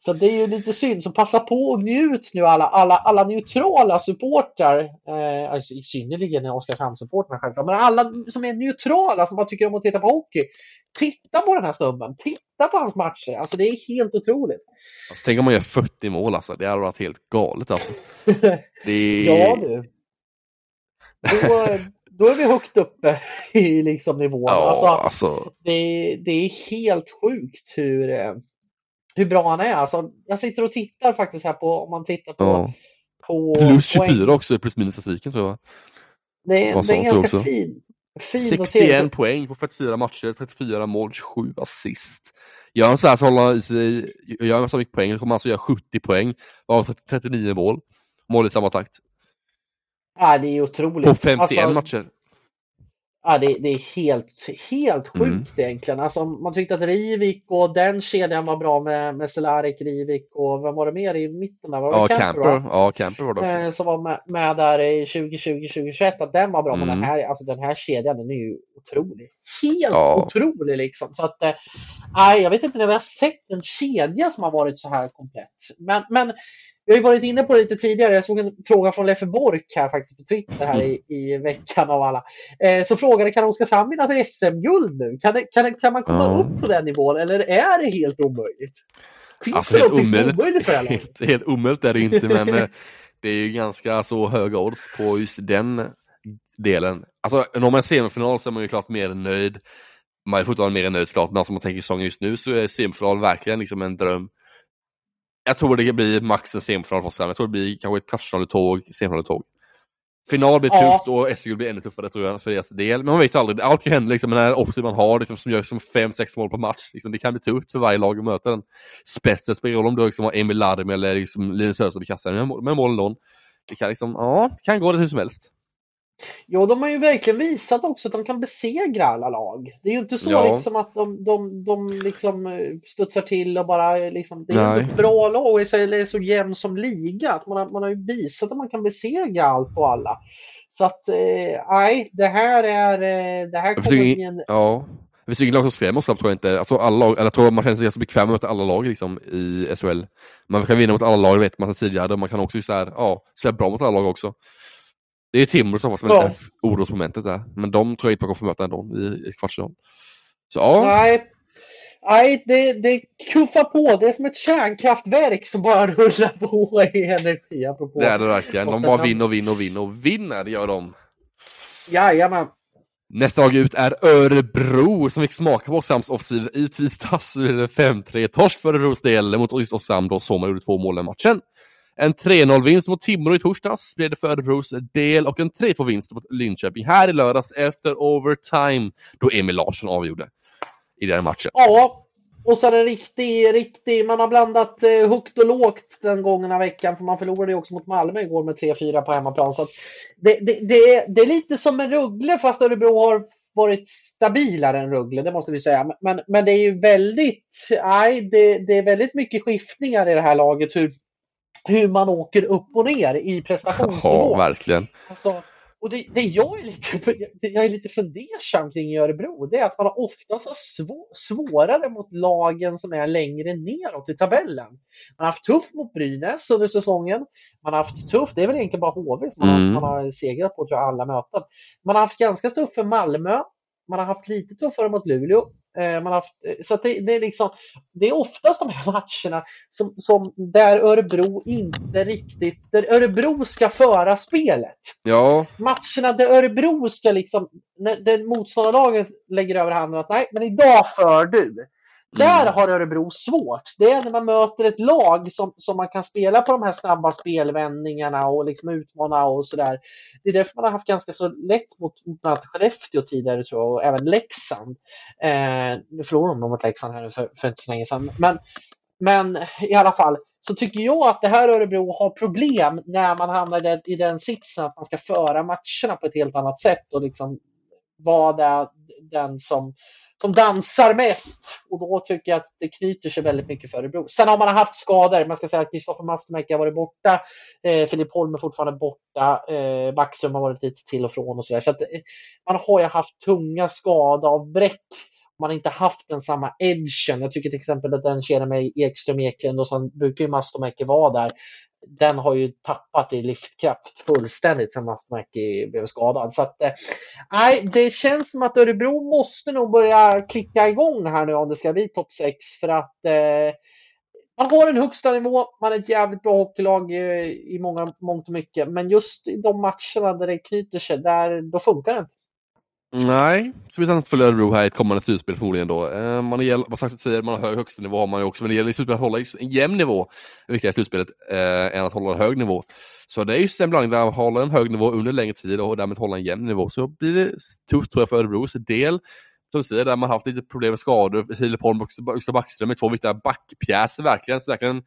Så det är ju lite synd, så passa på och njut nu alla, alla, alla neutrala supportrar, eh, alltså, i synnerligen Oskarshamns-supportrarna självklart, men alla som är neutrala som bara tycker om att titta på hockey. Titta på den här snubben, titta på hans matcher, alltså det är helt otroligt. Alltså, tänk om man gör 40 mål alltså, det hade varit helt galet alltså. Det... ja du. Då, då är vi högt uppe i liksom nivån. Ja, alltså, alltså... Det, det är helt sjukt hur eh, hur bra han är. Alltså, jag sitter och tittar faktiskt här på, om man tittar på... Ja. på plus 24 poäng. också, plus minus statistiken tror jag. Det är, det är ganska också. fin. fin 61 poäng på 44 matcher, 34 mål, 27 assist. Gör han så här så håller han i sig, gör han så mycket poäng, då kommer han alltså göra 70 poäng, av 39 mål. Mål i samma takt. Ja, det är otroligt. På 51 alltså, matcher. Ja, det, det, är helt, helt mm. sjukt mm. egentligen. Alltså, man tyckte att Rivik och den kedjan var bra med, med Cehlarik, Rivik och vem var det mer i mitten? Där? Var ja, Camper, Camper, ja, Camper var det också. Eh, som var med, med där i 2020-2021, att den var bra. Mm. Men den här, alltså, den här kedjan den är ju otrolig. Helt ja. otrolig liksom. Så att, eh, jag vet inte när vi har sett en kedja som har varit så här komplett. Men, men vi har ju varit inne på det lite tidigare. Jag såg en fråga från Leffe Bork här faktiskt på Twitter här i, i veckan av alla. Eh, så frågade kan Oskarshamn vinna SM-guld nu? Kan, det, kan, kan man komma mm. upp på den nivån eller är det helt omöjligt? Finns alltså, det någonting som är omöjligt för helt, helt omöjligt är det inte men eh, det är ju ganska så höga odds på just den delen. Alltså når man semifinal så är man ju klart mer nöjd. Man är fortfarande mer än nöjd såklart men alltså, om man tänker säsongen just nu så är semifinal verkligen liksom en dröm jag tror det blir max en semifinal för Jag tror det blir kanske ett kvartsfinal-tåg, semifinal-tåg. Final blir ja. tufft och SM blir ännu tuffare tror jag för deras del. Men man vet ju aldrig, allt kan hända liksom den här offensiv man har liksom, som gör liksom 5-6 mål på match. Liksom, det kan bli tufft för varje lag att möta den. Spetsen spelar roll om du liksom har Emil Larmi eller liksom Linus Östlund i kassan med, mål någon. Det kan liksom, ja, det kan gå det hur som helst. Ja, de har ju verkligen visat också att de kan besegra alla lag. Det är ju inte så Ja. liksom att de, de, de liksom eh, studsar till och bara liksom, det är ett bra lag och är så, är så jämn som liga. Att man, har, man har ju visat att man kan besegra allt och alla. Så att, eh, nej, det här är, eh, det här kommer bli en Ja. Det finns ju ingen lag som skrämmer oss tror jag inte. Alltså, alla lag, eller jag tror man känner sig ganska bekväm med möta alla lag liksom, i SHL. Man kan vinna mot alla lag, vet man tidigare. Man kan också så här, ja, spela bra mot alla lag också. Det är Timrå som som Ja. inte ens orosmomentet där. Men de tror jag inte man kommer få möta ändå i, i kvartsfinal. Så ja, Nej, nej det, det kuffar på. Det är som ett kärnkraftverk som bara rullar på i energi. Apropå. det är det verkligen. De bara vinner och vinner och vinner och vinner, det gör de. Jajamän. Nästa lag ut är Örebro som fick smaka på Oskarshamns offensiv i tisdags. Så blir det 5-3 torsk för Örebros del mot just Oskarshamn då Sommar gjorde två mål i matchen. En 3-0-vinst mot Timrå i torsdags blev det för Örebros del och en 3-2-vinst mot Linköping här i lördags efter overtime då Emil Larsson avgjorde i den matchen. Ja, och så en riktig, riktig, man har blandat eh, högt och lågt den gångna veckan för man förlorade ju också mot Malmö igår med 3-4 på hemmaplan. Så att det, det, det, är, det är lite som en Rögle fast Örebro har varit stabilare än Rögle, det måste vi säga. Men- Men, men det är ju väldigt, nej, det, det är väldigt mycket skiftningar i det här laget hur, hur man åker upp och ner i prestationsnivå. Ja, verkligen. Alltså, och det, det jag, är lite, jag är lite fundersam kring i Örebro, det är att man har oftast har svå, svårare mot lagen som är längre neråt i tabellen. Man har haft tufft mot Brynäs under säsongen. Man har haft tufft, det är väl egentligen bara HV som man, Mm. man har segrat på tror jag alla möten. Man har haft ganska tufft för Malmö. Man har haft lite tuffare mot Luleå. Eh, Man har haft, eh, så det, det, är liksom, det är oftast de här matcherna som, som där Örebro inte riktigt, där Örebro ska föra spelet Ja, matcherna där Örebro ska liksom, när, där motståndarlaget lägger över handen att nej, men idag för du. Där Mm. har Örebro svårt. Det är när man möter ett lag som, som man kan spela på de här snabba spelvändningarna och liksom utmana och sådär. Det är därför man har haft ganska så lätt mot, bland annat Skellefteå tidigare tror jag och även Leksand. Eh, nu förlorade de mot Leksand här nu för, för inte så länge sedan. Men, men i alla fall så tycker jag att det här Örebro har problem när man hamnar i den, i den sitsen att man ska föra matcherna på ett helt annat sätt och liksom vara den som, som dansar mest. Och då tycker jag att det knyter sig väldigt mycket för Örebro. Sen har man haft skador. Man ska säga att Kristoffer Mastermäki har varit borta. Eh, Filip Holm är fortfarande borta. Eh, Backström har varit lite till och från och sådär. Så att, eh, man har ju haft tunga skadavbräck man har inte haft den samma edgen. Jag tycker till exempel att den kedjan med Ekström, Eklund och sen brukar ju Mastomäki vara där. Den har ju tappat i lyftkraft fullständigt sedan Mastomäki blev skadad. Så att, eh, nej, det känns som att Örebro måste nog börja klicka igång här nu om det ska bli topp 6 för att eh, man har en högsta nivå, man är ett jävligt bra hockeylag eh, i många, mångt och mycket. Men just i de matcherna där det knyter sig, där, då funkar det inte. Nej, så blir det inte för Örebro här i ett kommande slutspel förmodligen då. Eh, man har, vad sagt säger, man har hög högsta nivå har man ju också, men det gäller i slutspelet att hålla en jämn nivå. Det viktiga i slutspelet eh, än att hålla en hög nivå. Så det är just en blandning där att hålla en hög nivå under längre tid och därmed hålla en jämn nivå. Så blir det tufft tror jag för Örebros del. Som du säger, där man haft lite problem med skador. Filip Holm och Gustav Backström är två viktiga backpjäser verkligen. Så verkligen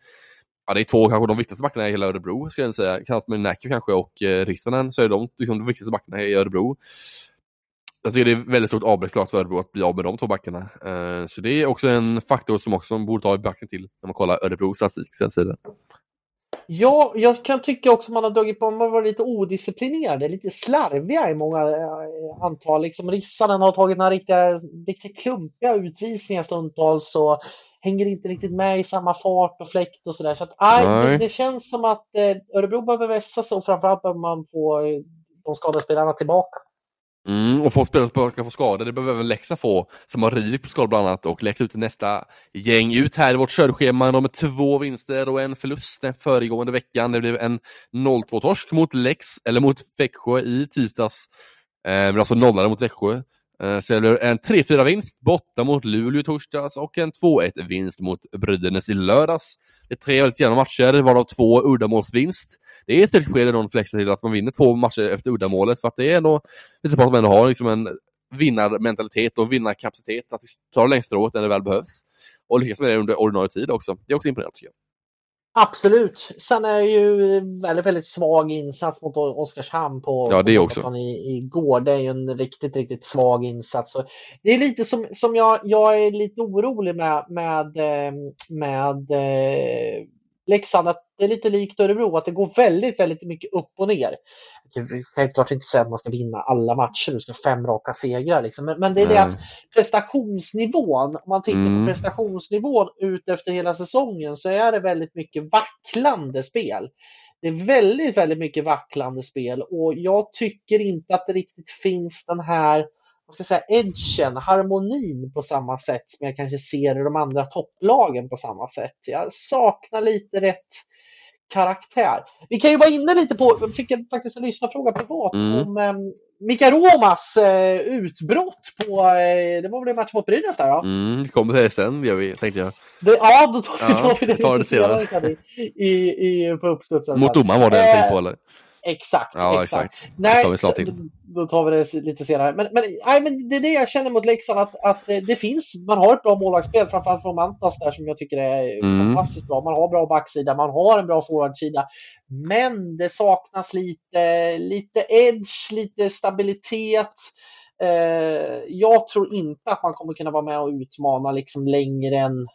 Ja, det är två kanske de viktigaste backarna i hela Örebro, skulle jag säga. Kanske med Näky kanske och eh, Rissanen, så är de liksom de viktigaste backarna i Örebro. Jag tycker det är väldigt stort avbräck såklart för Örebro att bli av med de två backarna. Eh, så det är också en faktor som också man borde ta i backen till när man kollar Örebros statistik. sen sidan. Ja, jag kan tycka också man har dragit på, man har varit lite odisciplinerade, lite slarviga i många eh, antal. Liksom Rissanen har tagit några riktiga, riktigt klumpiga utvisningar stundtals och hänger inte riktigt med i samma fart och fläkt och sådär. Så att, aj, Nej. det, det känns som att eh, Örebro behöver vässa sig och framförallt behöver man få de skadade spelarna tillbaka. Mm, och få spelare som kan få skador, det behöver även Leksand få, som har rivit på skador bland annat och läckt ut nästa gäng ut här i vårt körschema. De med två vinster och en förlust den föregående veckan. Det blev en 0-2-torsk mot Lex, eller mot Växjö i tisdags. Eh, men alltså nollade mot Växjö. Så det blir en 3-4-vinst borta mot Luleå i torsdags och en 2-1-vinst mot Brynäs i lördags. Det är tre väldigt jämna matcher, varav två uddamålsvinst. Det är ett stort skede någon flexar till att man vinner två matcher efter uddamålet för att det är ändå visar på att man ändå har liksom en vinnarmentalitet och vinnarkapacitet att ta det längsta strået när det väl behövs. Och lyckas med det under ordinarie tid också. Det är också imponerande tycker jag. Absolut. Sen är det ju väldigt, väldigt svag insats mot Oskarshamn på, ja, det på också. I, igår. Det är ju en riktigt, riktigt svag insats. Så det är lite som, som jag, jag är lite orolig med, med, eh, med eh, Leksand, att det är lite likt Örebro, att det går väldigt, väldigt mycket upp och ner. Självklart inte säga att man ska vinna alla matcher, du ska fem raka segrar. Liksom. Men, men, det är Nej. det att prestationsnivån, om man tittar mm. på prestationsnivån ut efter hela säsongen så är det väldigt mycket vacklande spel. Det är väldigt, väldigt mycket vacklande spel och jag tycker inte att det riktigt finns den här vad ska säga, edgen, harmonin på samma sätt som jag kanske ser i de andra topplagen på samma sätt. Jag saknar lite rätt karaktär. Vi kan ju vara inne lite på, jag fick faktiskt en lyssnarfråga privat mm. om um, Mika Romas uh, utbrott på, uh, det var väl en match mot Brynäs där va? Mm, det kommer det sen, jag vet, tänkte jag. Det, ja, då tar, ja, vi det, tar det senare. I, i, på uppstudsen. Mot domaren var det jag tänkte på eller? Exakt, ja, exakt. exakt. Nej, då tar vi det lite senare. Men, men, nej, men det är det jag känner mot Leksand, att, att det finns, man har ett bra målvaktsspel, framförallt från Mantas där som jag tycker är mm. fantastiskt bra. Man har bra backsida, man har en bra forwardsida. Men det saknas lite, lite edge, lite stabilitet. Eh, jag tror inte att man kommer kunna vara med och utmana liksom längre än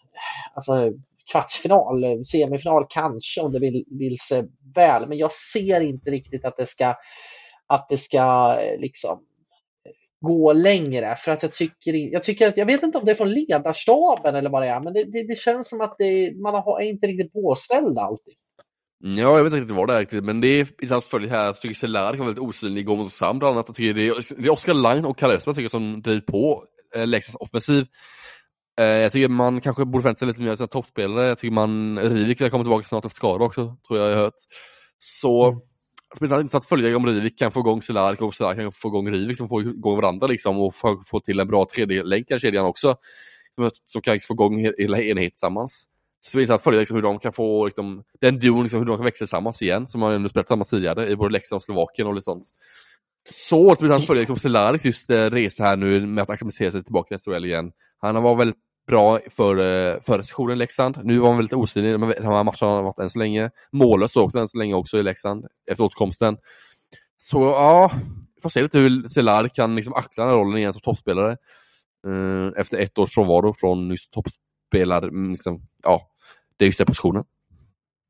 alltså, kvartsfinal, eh, semifinal kanske om det vill, vill sig väl. Men jag ser inte riktigt att det ska, att det ska eh, liksom gå längre. För att jag tycker, jag tycker att, jag vet inte om det är från ledarstaben eller vad det är, men det, det, det känns som att det, man är inte riktigt påställd alltid. Ja, jag vet inte riktigt vad det är riktigt, men det är i hans följd här. Jag tycker Cehlarik var väldigt osynlig går mot Sam bland annat. Jag tycker det är, det är Oskar Line och Kalle Östberg som driver på eh, Leksands offensiv. Eh, jag tycker man kanske borde förvänta sig lite mer av sina toppspelare. Jag tycker man, Rivik kommer tillbaka snart efter skada också, tror jag jag hört. Så, mm. alltså, inte att följa om Rivik kan få igång Cehlarik och Cehlarik kan få igång Rivik som får igång varandra liksom och få, få till en bra tredje länk i kedjan också. Som kan få igång hela enheten tillsammans. Så vi att följa liksom, hur de kan få liksom, den duon, liksom, hur de kan växa tillsammans igen, som man ändå spelat tillsammans tidigare i både Leksand och Slovakien och lite sånt. Så, så vill han följa liksom, Cehlarix just eh, resa här nu med att acklimatisera sig tillbaka till SHL igen. Han var väldigt bra för, eh, förra sessionen i Leksand. Nu var han väldigt osynlig men de här matcherna har varit än så länge. Mållös också än så länge också i Leksand efter återkomsten. Så ja, vi får se lite hur Cehlar kan liksom axla den här rollen igen som toppspelare. Eh, efter ett års frånvaro från just toppspelare, mm, liksom, ja, det är just den positionen.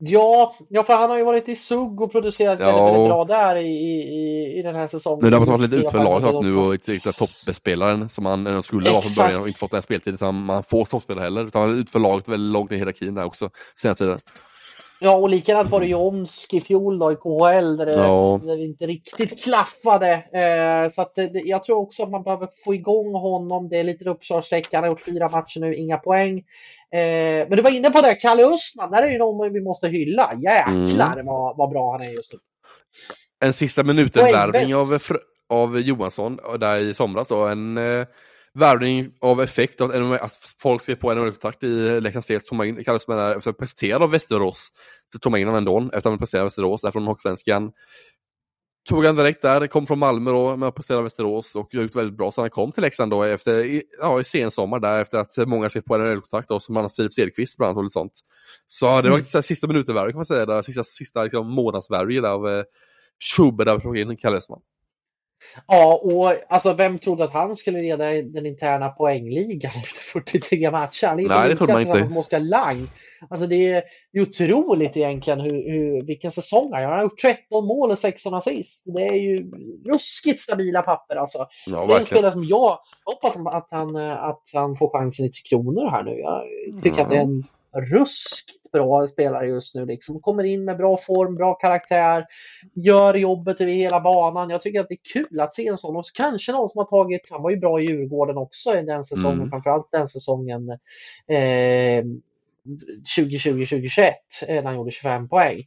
Ja, ja, för han har ju varit i SUG och producerat ja. väldigt, väldigt bra där i, i, i den här säsongen. Nu har man varit lite ut för laget nu och inte riktigt toppspelaren som han skulle vara från början och inte fått den speltiden som man får toppspelare heller. Utan han är ut för laget väldigt långt ner i hierarkin där också senare tiden. Ja, och likadant var det ju Omsk i fjol då i KHL där det, ja. där det inte riktigt klaffade. Eh, så att det, jag tror också att man behöver få igång honom. Det är lite uppkörssträcka. Han har gjort fyra matcher nu, inga poäng. Eh, men du var inne på det, Kalle Östman, där är ju någon vi måste hylla. Jäklar mm. vad, vad bra han är just nu. En sista minuten-värvning av, av Johansson där i somras då. En eh, värvning av effekt, att folk skrev på en kontrakt i Leksands del, tog man in, kallades man efter presterad av Västerås. Så tog man in honom ändå, efter att han presterade av Västerås, där från Hockeysvenskan. Tog han direkt där, kom från Malmö då, med presterad av Västerås och gjort väldigt bra så han kom till Leksand då efter, ja, i sensommar där efter att många skrev på en kontrakt då, som annat Filip Cederqvist bland annat och lite sånt. Så det var mm. sista minuten-värvning kan man säga, där, sista, sista liksom, månadsvärvning av eh, Schubert där vi tog in Kalle Östman. Ja, och alltså vem trodde att han skulle leda den interna poängligan efter 43 matcher? Han är Nej, det trodde man inte. Oskar Lang. Alltså det är otroligt egentligen hur, hur, vilken säsong han har. Han har gjort 13 mål och 16 assist. Det är ju ruskigt stabila papper alltså. Ja, det är en spelare som jag hoppas att han, att han får chansen i Tre Kronor här nu. Jag tycker mm. att det är en ruskigt bra spelare just nu. Liksom. Kommer in med bra form, bra karaktär, gör jobbet över hela banan. Jag tycker att det är kul att se en sån. Och kanske någon som har tagit, han var ju bra i Djurgården också i den säsongen, mm. framförallt den säsongen eh, 2020-2021 eh, när han gjorde 25 poäng.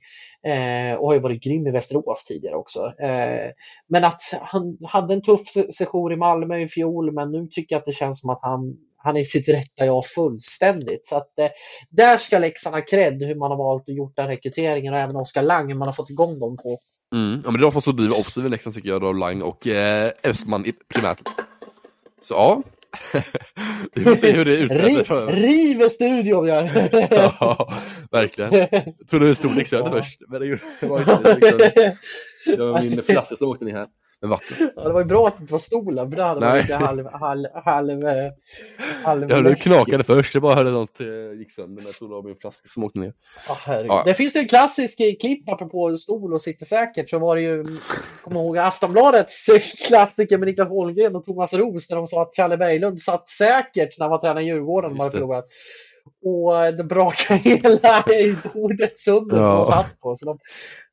Eh, och har ju varit grym i Västerås tidigare också. Eh, men att han hade en tuff session i Malmö i fjol men nu tycker jag att det känns som att han han är i sitt rätta jag fullständigt. Så att, eh, där ska Leksand ha cred hur man har valt att gjort den rekryteringen och även Oskar Lang hur man har fått igång dem på. Mm, ja, men det var för att driva offensiven Leksand tycker jag, då Lang och eh, Östman primärt. Så ja, vi får se hur det utspelar sig river studion gör. Ja, verkligen. Jag trodde det stor Leksand först, men det det var inte det. Liksom. Det var min flaska som åkte ner här med vatten. Ja, det var ju bra att det inte var stolen, för det hade varit lite halv, halv, halv, eh, halv Jag hörde knakade först, jag bara hörde något eh, gick sönder när jag det var min flaska som åkte ner. Herregud. Ja. Det finns ju en klassisk eh, klipp apropå stol och sitter säkert så var det ju, kommer ihåg Aftonbladets klassiker med Niklas Holmgren och Thomas Roos där de sa att Challe Berglund satt säkert när han var tränare i Djurgården och hade det. förlorat. Och det brakade hela bordet sönder som Ja. de satt på. Så de,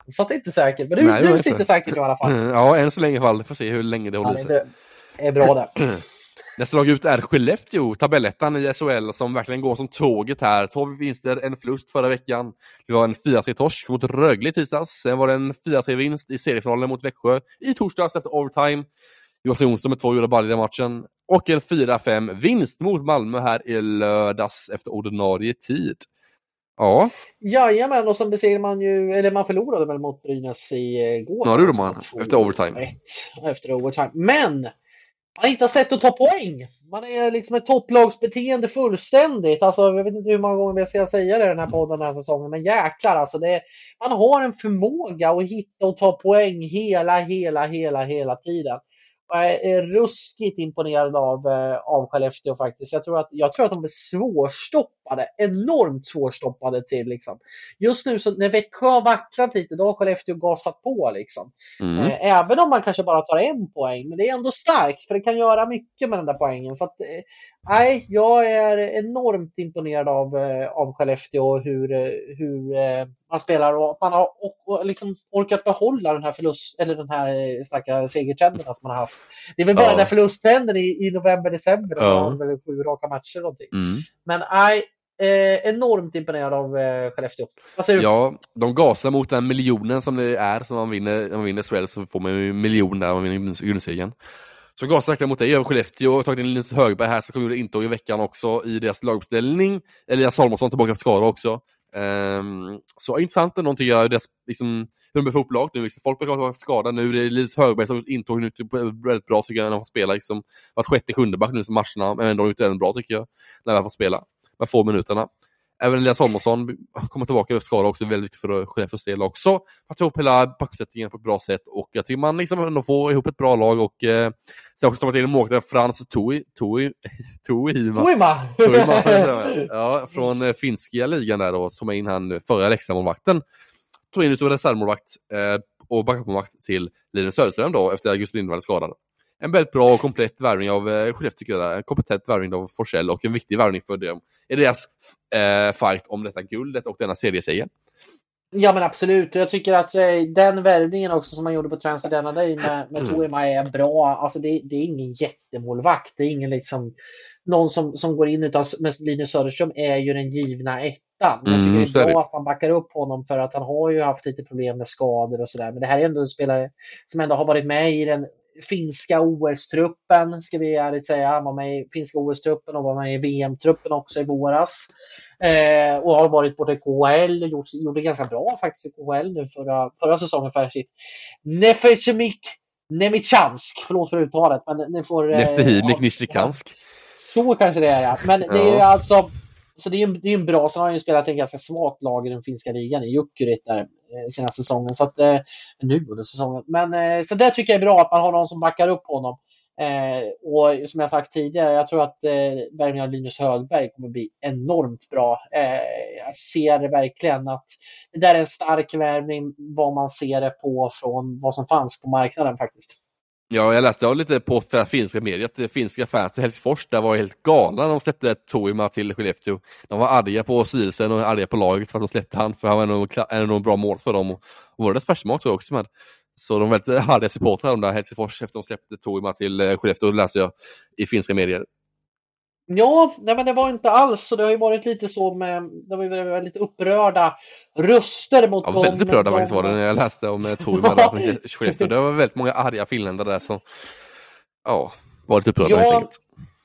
de satt inte säkert. Men du, Nej, du inte. sitter säkert nu i alla fall. Ja, än så länge i alla fall. Får se hur länge det Ja, håller sig. det är bra det. Nästa lag ut är Skellefteå, tabellettan i SHL som verkligen går som tåget här. Två vinster, en förlust förra veckan. Det var en 4-3-torsk mot Rögle i tisdags. Sen var det en 4-3-vinst i seriefinalen mot Växjö i torsdags efter overtime. Joakim Jonsson med två gjorda baljor i matchen. Och en 4-5-vinst mot Malmö här i lördags efter ordinarie tid. Ja, Jajamän, och sen besegrade man ju, eller man förlorade väl mot Brynäs igår. Ja, det gjorde man, efter overtime. Ett, efter overtime. Men! Man har inte sett att ta poäng. Man är liksom ett topplagsbeteende fullständigt. Alltså, jag vet inte hur många gånger jag ska säga det i den här podden den här säsongen, men jäklar alltså. Det man har en förmåga att hitta och ta poäng hela, hela, hela, hela tiden. Jag är ruskigt imponerad av, eh, av Skellefteå faktiskt. Jag tror, att, jag tror att de är svårstoppade. Enormt svårstoppade till liksom. Just nu så när Växjö har vacklat lite, då har Skellefteå gasat på liksom. mm. Eh, Även om man kanske bara tar en poäng. Men det är ändå starkt för det kan göra mycket med den där poängen. Så att, eh, nej, jag är enormt imponerad av, av Skellefteå och hur, hur man spelar och man har och, liksom orkat behålla den här förlust eller den här eh, starka segertrenden som man har haft. Det är väl bara Ja. den där förlusttrenden i, i november, december. Då Ja. väl sju raka matcher eller någonting. Mm. Men nej, eh, enormt imponerad av eh, Skellefteå. Vad säger du? Ja, de gasar mot den miljonen som det är, som man vinner, man vinner SHL så får man ju en miljon där man vinner grundserien. Så gasar verkligen mot dig över Skellefteå och tagit in Linus Högberg här som kommer intåg i veckan också i deras laguppställning. Elias Salomonsson tillbaka till skada också. Um, så intressant ändå tycker jag, deras, liksom, hur de är ihop lag nu. Liksom, folk börjar vara skadade nu. Det är Linus Högberg som intog intåg nu, typ, väldigt bra tycker jag, när han får spela. Liksom, varit sjätte, sjunde back nu som matcherna, men ändå gjort det bra tycker jag, när han får spela. Med få minuterna. Även Elias Holmonsson kommer tillbaka efter skada också, väldigt viktigt för Skellefteås del också. Att få ihop hela backuppsättningen på ett bra sätt och jag tycker man liksom ändå får ihop ett bra lag och eh, sen också tagit in en målvakt, Frans Tui, Tui, Tuima. Tuima, ja, från eh, finska ligan där då, som är in han förra Leksandsmålvakten. Tog in som reservmålvakt eh, och backupmålvakt till Linus Söderström då, efter August Lindvall skadad. En väldigt bra och komplett värvning av eh, Skellefteå tycker jag. En kompetent värvning av Forsell och en viktig värvning för dem i deras eh, fight om detta guldet och denna serieseger. Ja men absolut. Jag tycker att eh, den värvningen också som man gjorde på Transfer denna Day med, med Mm. Toima är bra. Alltså det, det är ingen jättemålvakt. Det är ingen liksom någon som, som går in utav men Linus Söderström är ju den givna ettan. Jag Mm, tycker det är bra det. att man backar upp honom för att han har ju haft lite problem med skador och sådär. Men det här är ändå en spelare som ändå har varit med i den finska OS-truppen, ska vi ärligt säga. Han var med i finska OS-truppen och var med i VM-truppen också i våras. Eh, och har varit både KHL och gjort, gjorde ganska bra faktiskt i KHL nu förra, förra säsongen för sitt Neferchemik Nemichansk. Förlåt för uttalet. Men ni får, eh, Neftehimik ja. Så kanske det är ja. Men det är ju alltså så det är ju en, det är en bra, sen har han ju spelat i en ganska svagt lag i den finska ligan, i Jukurit där eh, senaste säsongen. Så att, eh, nu under säsongen. Men eh, så det tycker jag är bra att man har någon som backar upp honom. Eh, och som jag sagt tidigare, jag tror att eh, värvningen av Linus Högberg kommer bli enormt bra. Eh, jag ser verkligen att det där är en stark värvning vad man ser det på från vad som fanns på marknaden faktiskt. Ja, jag läste jag lite på finska mediet, eh, finska fans i Helsingfors där var helt galna när de släppte Toima till Skellefteå. De var arga på styrelsen och arga på laget för att de släppte han, för han var nog en en bra mål för dem. Och och var det första mål tror jag också med. Så de var väldigt arga supportrar de där Helsingfors efter att de släppte Toima till eh, Skellefteå, läste jag i finska medier. Ja, nej men det var inte alls så. Det har ju varit lite så med, det var ju väldigt upprörda röster mot Ja, dem. väldigt upprörda faktiskt var det när jag läste om Toima där från Skellefteå. Det var väldigt många arga finländare där som ja, var lite upprörda Ja. helt enkelt.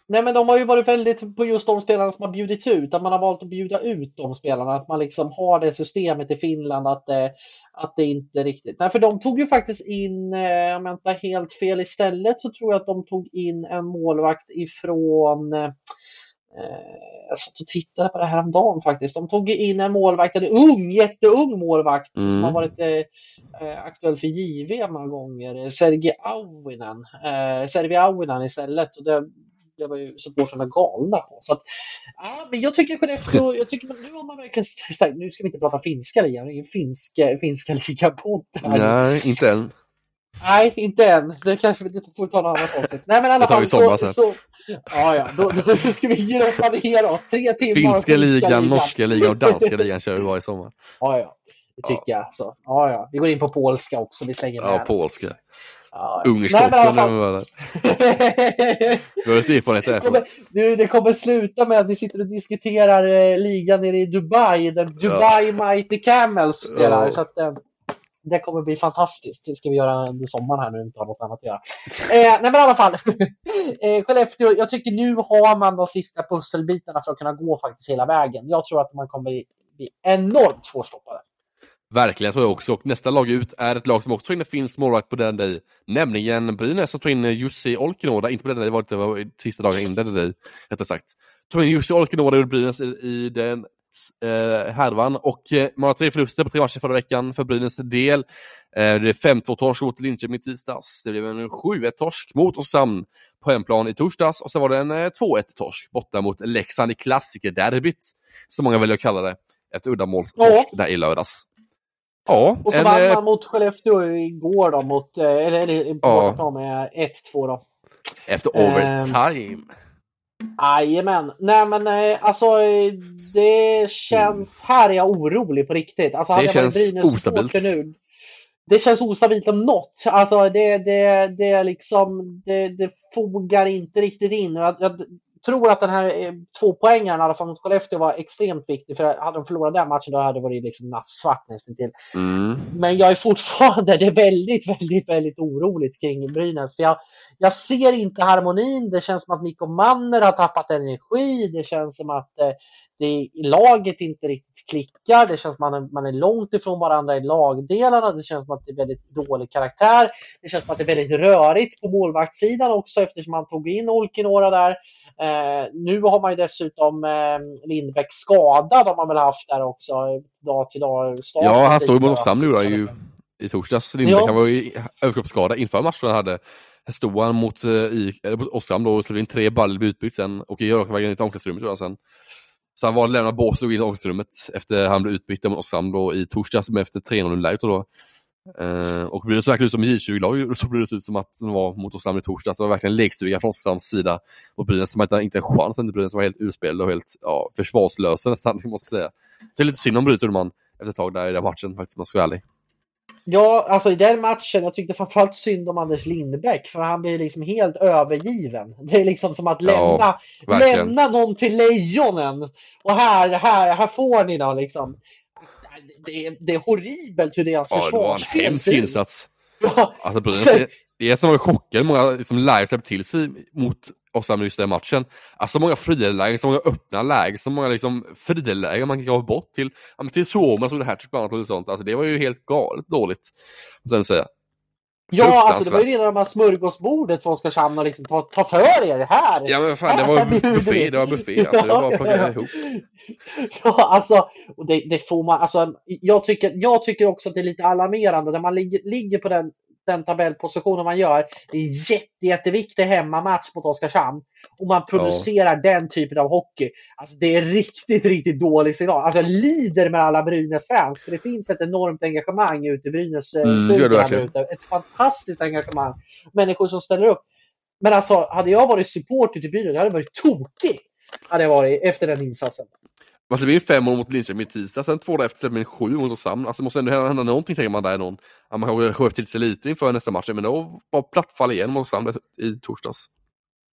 Nej, men de har ju varit väldigt på just de spelarna som har bjudits ut. Att man har valt att bjuda ut de spelarna. Att man liksom har det systemet i Finland att, eh, att det inte riktigt... Nej, för de tog ju faktiskt in, eh, om jag inte har helt fel, istället så tror jag att de tog in en målvakt ifrån eh, jag satt och tittade på det här om dagen faktiskt. De tog in en målvakt, en ung, jätteung målvakt mm. som har varit eh, aktuell för JV många gånger. Sergej Auvinen. Eh, Sergej Auvinen istället. Och det, det var ju supportrarna galna på. Så att, ja, men jag tycker Skellefteå, jag tycker, nu har man verkligen stärkt. Nu ska vi inte prata finska ligan, ingen finska, finska liga-podd. Nej, inte än. Nej, inte än. Det kanske vi får ta en annan avsnitt. Nej, men i alla fall så, så, Ja, ja. Då, då ska vi gröpa ner oss. Tre timmar. Finska ligan, ligan, norska ligan och danska ligan kör vi varje sommar. Ja, ja. Det tycker ja. jag. Så. Ja, ja. Vi går in på polska också. Vi slänger med. Ja, polska. Ja, Ungerska också. Du har lite erfarenhet därifrån. Det, det kommer sluta med att vi sitter och diskuterar eh, ligan nere i Dubai, där Dubai ja. Mighty Camels spelar. Ja. Så att, eh, det kommer bli fantastiskt. Det ska vi göra under sommaren här nu, inte har något annat att göra. Eh, nej men i alla fall. eh, Skellefteå, jag tycker nu har man de sista pusselbitarna för att kunna gå faktiskt hela vägen. Jag tror att man kommer bli enormt svårstoppade. Verkligen, tror jag också. Och nästa lag ut är ett lag som också tar in finns målvakt på den day, nämligen Brynäs som tar in Jussi Olkinuoda, inte på den day, det var sista dagen innan den day, rättare sagt. Tog in Jussi Olkinuoda ur Brynäs i, den eh, härvan och eh, man har tre förluster på tre matcher förra veckan för Brynäs del. Eh, det är 5-2 torsk mot Linköping i tisdags. Det blev en 7-1 torsk mot Oskarshamn på hemplan i torsdags och sen var det en eh, 2-1 torsk borta mot Leksand i klassikerderbyt, som många väljer att kalla det. Ett uddamålstorsk ja. där i lördags. Ja, och så vann man eh, mot Skellefteå igår då, mot, eh, eller, ja. med 1-2 då. Efter overtime. Um, Jajamän. Nej men alltså det känns, här är jag orolig på riktigt. Alltså, det känns ostabilt. Nu, det känns ostabilt om något. Alltså det, det, det, liksom, det, det fogar inte riktigt in. Jag, jag tror att den här eh, två poängen i alla fall mot Skellefteå var extremt viktig. För hade de förlorat den matchen då hade det varit liksom nattsvart nästan till. Mm. Men jag är fortfarande det är väldigt, väldigt, väldigt oroligt kring Brynäs. För jag, jag ser inte harmonin. Det känns som att Mikko Manner har tappat energi. Det känns som att eh, det, laget inte riktigt klickar. Det känns som man är, man är långt ifrån varandra i lagdelarna. Det känns som att det är väldigt dålig karaktär. Det känns som att det är väldigt rörigt på målvaktssidan också eftersom man tog in Olkinuora där. Eh, nu har man ju dessutom eh, Lindbäck skadad har man väl haft där också dag till dag. Ja, han står ju mot Oskarshamn nu ju i torsdags. Lindbäck, ja. han var ju överkroppsskada inför matchen han hade. Här stod han mot, eh, i, mot Oskarshamn då och slog in tre baller utbytt sen och i vägen in till omklädningsrummet tror jag sen. Så han valde att lämna bås och in i omklädningsrummet efter han blev utbytt mot Oskarshamn då i torsdags med efter 3-0 läget då. Eh, och blev det så verkligen ut som J20-lag så blev det ut som att de var mot Oskarshamn i torsdags. Det var verkligen lekstuga från Oskarshamns sida. mot Brynäs som inte, inte en chans, inte Brynäs var helt urspelade och helt ja, försvarslösa nästan, måste säga. Så det är lite synd om Brynäs man efter ett tag där i den matchen, faktiskt, om man ska vara ärlig. Ja, alltså i den matchen, jag tyckte framförallt synd om Anders Lindbäck för han blir liksom helt övergiven. Det är liksom som att lämna, ja, lämna någon till lejonen. Och här, här, här får ni då liksom det, är, det är horribelt hur deras ja, försvarsspel Ja, det var en hemsk insats. Ja. Alltså, Brynäs det är som att chockade många liksom, lägen släppte till sig mot Oskarshamn just den matchen. Alltså många frilägen, så många öppna lägen, så många liksom, frilägen man gav bort till, ja, till Suomen som det här bland annat och sånt. Alltså, det var ju helt galet dåligt. Sen säga. Ja, alltså det var ju rena de här smörgåsbordet för Oskarshamn och liksom ta, ta för er här. Ja, men fan, det var buffé, det var buffé. Alltså, det var bara att plocka ihop. Ja, alltså, det, det, får man, alltså, jag, tycker, jag tycker också att det är lite alarmerande när man ligger, ligger på den, den tabellpositionen man gör. Det är jätte, jätteviktig hemmamatch mot Oskarshamn och man producerar ja. den typen av hockey. Alltså, det är riktigt, riktigt dålig signal. Alltså, jag lider med alla Brynäs-fans för det finns ett enormt engagemang ute i Brynäs eh, mm, Ett fantastiskt engagemang. Människor som ställer upp. Men alltså, hade jag varit supporter till Brynäs, jag hade varit tokig. Hade jag varit efter den insatsen. Man släpper in fem mål mot Linköping i tisdag, sen två dagar efter släpper man in sju mot Oskarshamn. Alltså det måste ändå hända någonting tänker man där någon. Ja, man kanske skärpt till sig lite inför nästa match, men då var plattfall igen mot Oskarshamn i torsdags.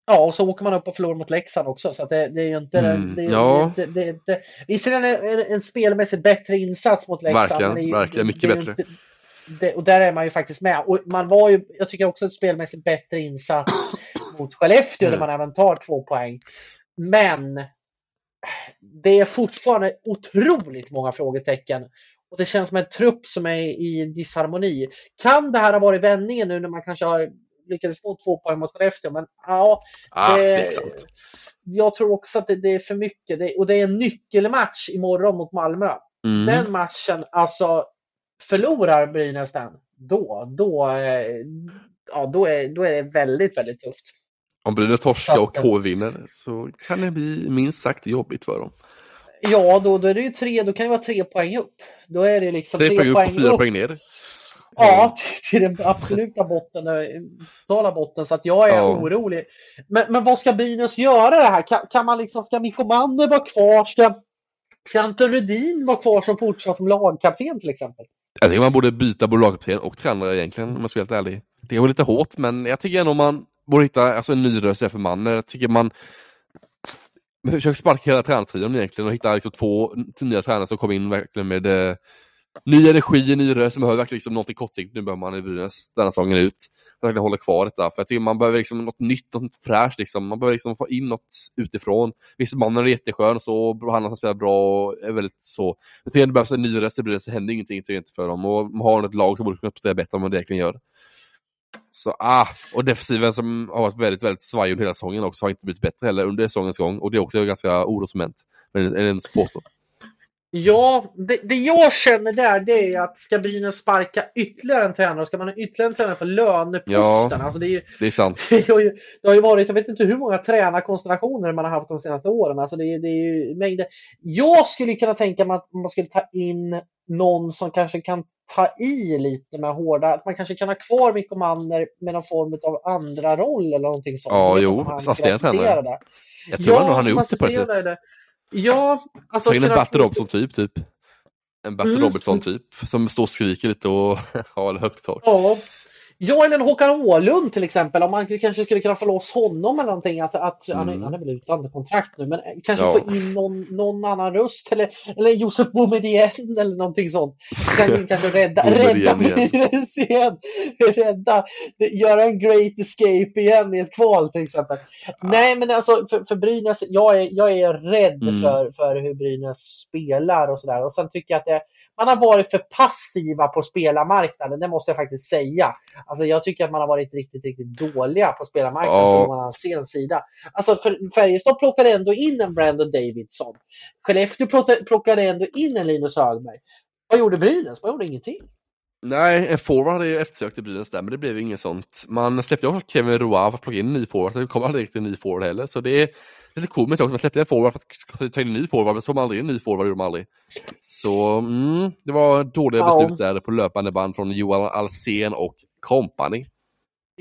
Ja, och så åker man upp och förlorar mot Leksand också. Så det, det, är ju inte... Mm, det, ja. det, det, det, visserligen är det en, en spelmässigt bättre insats mot Leksand. Verkligen, men det är, verkligen mycket bättre. Inte, det, och där är man ju faktiskt med. Och man var ju, jag tycker också ett spelmässigt bättre insats mot Skellefteå Mm. där man även tar två poäng. Men det är fortfarande otroligt många frågetecken. Och det känns som en trupp som är i disharmoni. Kan det här ha varit vändningen nu när man kanske har lyckades få två poäng mot Skellefteå? Men ja, Ah, det- jag tror också att det, det är för mycket. Det, och det är en nyckelmatch imorgon mot Malmö. Mm. Den matchen, alltså förlorar Brynäs den, då, då, eh, ja, då, är, då är det väldigt, väldigt tufft. Om Brynäs torskar och. K vinner så kan det bli minst sagt jobbigt för dem. Ja, då, då är det ju tre, då kan det vara tre poäng upp. Då är det liksom Tre poäng upp och fyra poäng ner. Ja, till, till den absoluta botten, eh, totala botten. Så att jag är Ja. orolig. Men, men vad ska Brynäs göra det här? Kan, kan man liksom, ska Mikko Manner vara kvar? Ska, ska Anton Rudin vara kvar som fortsatt som lagkapten till exempel? Jag tycker man borde byta både lagkapten och tränare egentligen om jag ska vara helt ärlig. Det var lite hårt men jag tycker ändå man borde hitta alltså, en ny röst för mannen. Jag tycker man försöker sparka hela tränartrion egentligen och hitta liksom, två nya tränare som kommer in verkligen med eh, ny energi, ny röst. Man behöver verkligen liksom, någonting kortsiktigt nu behöver man i Brynäs denna säsongen ut. Verkligen hålla kvar detta. För jag tycker man behöver liksom, något nytt, något fräscht. Liksom. Man behöver liksom, få in något utifrån. Visst, mannen är jätteskön och så han har spelat bra och är väldigt så. Jag tycker det behövs en ny röst i Brynäs, det händer ingenting tycker jag inte för dem. Och man har ett lag som borde kunna prestera bättre än vad det egentligen gör. Så ah, och defensiven som har varit väldigt, väldigt svajig under hela säsongen också har inte blivit bättre heller under säsongens gång. Och det är också ganska orosmoment. Men en påstå. Ja, det, det jag känner där det är att ska Brynäs sparka ytterligare en tränare, ska man ha ytterligare en tränare på löneposten? Ja. Alltså det, är ju, Det är sant. det, har ju, det har ju varit, jag vet inte hur många tränarkonstellationer man har haft de senaste åren. Alltså det, det är ju mängder. Jag skulle kunna tänka mig att man skulle ta in någon som kanske kan ta i lite med hårda, att man kanske kan ha kvar Mikko Manner med någon form av andra roll eller någonting sånt. Ja, jo, assisterande tränare. Jag tror ändå han har gjort det på ett sätt. Ja, alltså Ta in en få- Robinson typ, typ. En Batte Mm. Robertson typ, som står och skriker lite och har högt tak. Ja. Ja, eller en Håkan Åhlund till exempel. Om man kanske skulle kunna få loss honom eller någonting. Att, att, han, är, Mm. han är väl utan kontrakt nu, men kanske Ja. få in någon, någon annan röst. Eller, eller Josef Boumedienne eller någonting sånt. Kan kanske rädda, rädda. Brynäs igen. Rädda, göra en great escape igen i ett kval till exempel. Nej, men alltså för, för Brynäs, jag är, jag är rädd Mm. för, för hur Brynäs spelar och sådär. Och sen tycker jag att det, man har varit för passiva på spelarmarknaden, det måste jag faktiskt säga. Alltså jag tycker att man har varit riktigt, riktigt dåliga på spelarmarknaden Ja. från Johan Alséns sida. Alltså Färjestad plockade ändå in en Brandon Davidson. Skellefteå plockade- ändå in en Linus Högberg. Vad gjorde Brynäs? Vad gjorde ingenting? Nej, en forward hade ju eftersökt i Brynäs där, men det blev inget sånt. Man släppte också Kevin Roa för att plocka in en ny forward, så det kom aldrig riktigt en ny forward heller. Så det är lite komiskt också, man släppte en forward för att ta in en ny forward, men så kom aldrig en ny forward, gjorde de aldrig. Så mm, det var dåliga Ja. beslut där på löpande band från Johan Alsen och company.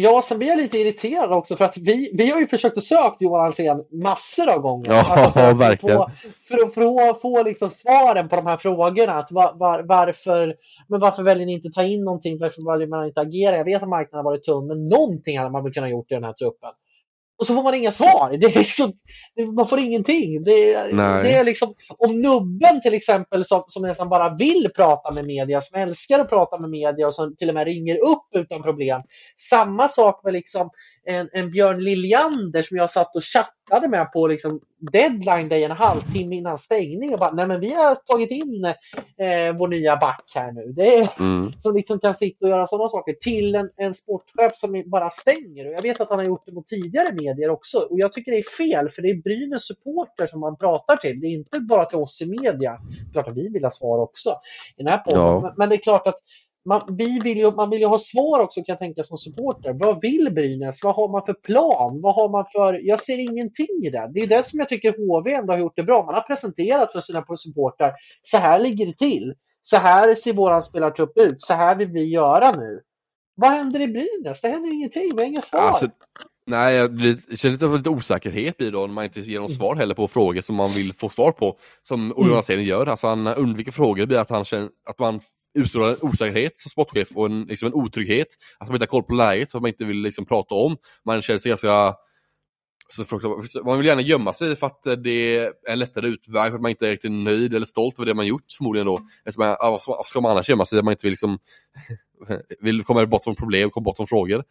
Ja, sen blir jag lite irriterad också för att vi, vi har ju försökt att söka Johan Alsen massor av gånger. Ja, för att verkligen. Få, för att få, få liksom svaren på de här frågorna. Att var, var, varför, men varför väljer ni inte ta in någonting? Varför väljer man inte agera? Jag vet att marknaden har varit tunn, men någonting hade man väl kunnat gjort i den här truppen. Och så får man inga svar. Det är liksom, man får ingenting. Det, det är liksom, om nubben till exempel som, som nästan bara vill prata med media, som älskar att prata med media och som till och med ringer upp utan problem. Samma sak med liksom en, en Björn Liljander som jag satt och chattade med på liksom deadline day en halvtimme innan stängning och bara, nej men vi har tagit in eh, vår nya back här nu. Det är, Mm. som liksom kan sitta och göra sådana saker till en, en sportchef som bara stänger. Och jag vet att han har gjort det mot tidigare medier också. Och jag tycker det är fel, för det är Brynäs supporter som man pratar till. Det är inte bara till oss i media. Klart att vi vill ha svar också i den här podden. Ja. Men, men det är klart att man, vi vill ju, man vill ju ha svar också kan jag tänka som supporter. Vad vill Brynäs? Vad har man för plan? Vad har man för... Jag ser ingenting i det. Det är det som jag tycker HV ändå har gjort det bra. Man har presenterat för sina supportrar. Så här ligger det till. Så här ser våran spelartrupp ut. Så här vill vi göra nu. Vad händer i Brynäs? Det händer ingenting. Vi har inga svar. Alltså, nej, jag det känns lite, lite osäkerhet i då när man inte ger någon svar heller på frågor som man vill få svar på. Som Olle Mm. Johansson gör. Alltså han undviker frågor, det blir att, han känner, att man utstrålar en osäkerhet som sportchef och en, liksom en otrygghet. Att man inte har koll på läget, vad man inte vill liksom prata om. Man känner sig ganska så man vill gärna gömma sig för att det är en lättare utväg, för att man inte är riktigt nöjd eller stolt över det man gjort förmodligen då. Eftersom man, vad ska man annars gömma sig? Att man inte vill, liksom, vill komma bort från problem, komma bort från frågor.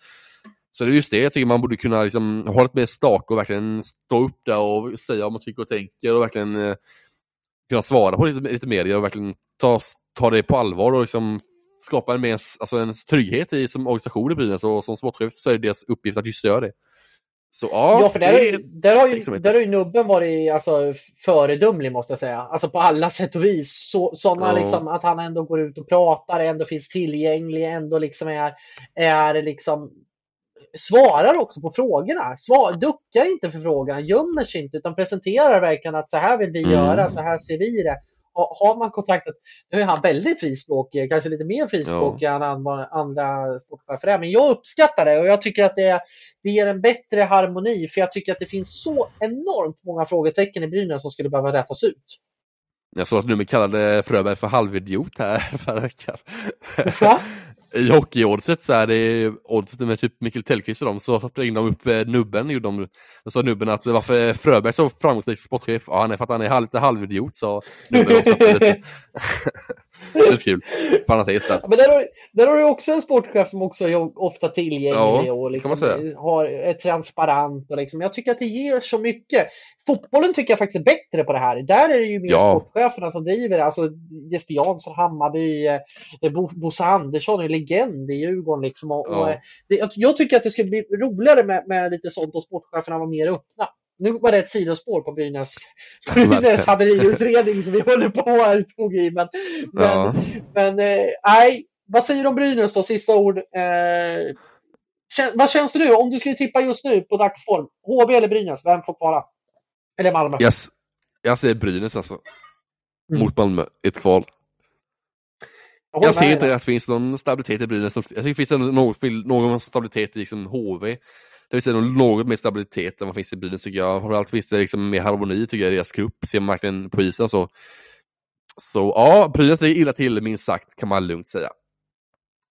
Så det är just det, jag tycker man borde kunna liksom, ha lite mer stak och verkligen stå upp där och säga vad man tycker och tänker och verkligen eh, kunna svara på lite, lite mer och verkligen ta, ta det på allvar och liksom skapa en, mer, alltså en trygghet i som organisation i Brynäs och som sportchef så är det deras uppgift att just göra det. Så, ja, ja, för där, ju, där, har ju, där har ju nubben varit alltså, föredömlig måste jag säga. Alltså på alla sätt och vis. Så, såna, ja. liksom, att han ändå går ut och pratar, ändå finns tillgänglig, ändå liksom är, är liksom svarar också på frågorna. Svar, duckar inte för frågorna, gömmer sig inte utan presenterar verkligen att så här vill vi mm. göra, så här ser vi det har man kontraktet, nu är han väldigt frispråkig, kanske lite mer frispråkig ja. än andra sportchefer Men jag uppskattar det och jag tycker att det, det ger en bättre harmoni för jag tycker att det finns så enormt många frågetecken i Brynäs som skulle behöva rättas ut. Jag såg att du kallade Fröberg för halvidiot här förra veckan. I hockeyoddset så är det oddset med typ Mikael Tellqvist och dem så ringde de upp eh, Nubben. Gjorde de, sa Nubben att varför Fröberg så framgångsrik sportchef? Ja, han är för att han är lite halvidiot sa Nubben. Och lite. lite kul. Parentes där. men där har, där har du också en sportchef som också är ofta tillgänglig ja, och liksom har, är transparent. Och liksom. Jag tycker att det ger så mycket. Fotbollen tycker jag faktiskt är bättre på det här. Där är det ju mer ja. sportcheferna som driver det. Alltså Jesper Jansson, Hammarby, eh, Bosse Andersson legend i Djurgården. Liksom. Och, ja. och det, jag tycker att det skulle bli roligare med, med lite sånt och sportcheferna var mer öppna. Nu var det ett sidospår på Brynäs, Brynäs haveriutredning som vi håller på här tog i. Men, ja. men, men eh, nej, vad säger du om Brynäs då? Sista ord. Eh, vad känns det nu om du skulle tippa just nu på dagsform? HV eller Brynäs? Vem får kvala? Eller Malmö? Yes. Jag säger Brynäs alltså. Mm. Mot Malmö, ett kval. Jag, jag ser inte att det finns någon stabilitet i Brynäs. Jag tycker det finns någon, någon stabilitet i liksom HV. Det vill säga något mer stabilitet än vad finns i Brynäs tycker jag. Framförallt finns det liksom mer harmoni tycker jag i deras grupp. Ser man verkligen på isen så. Så ja, Brynäs ligger illa till minst sagt kan man lugnt säga.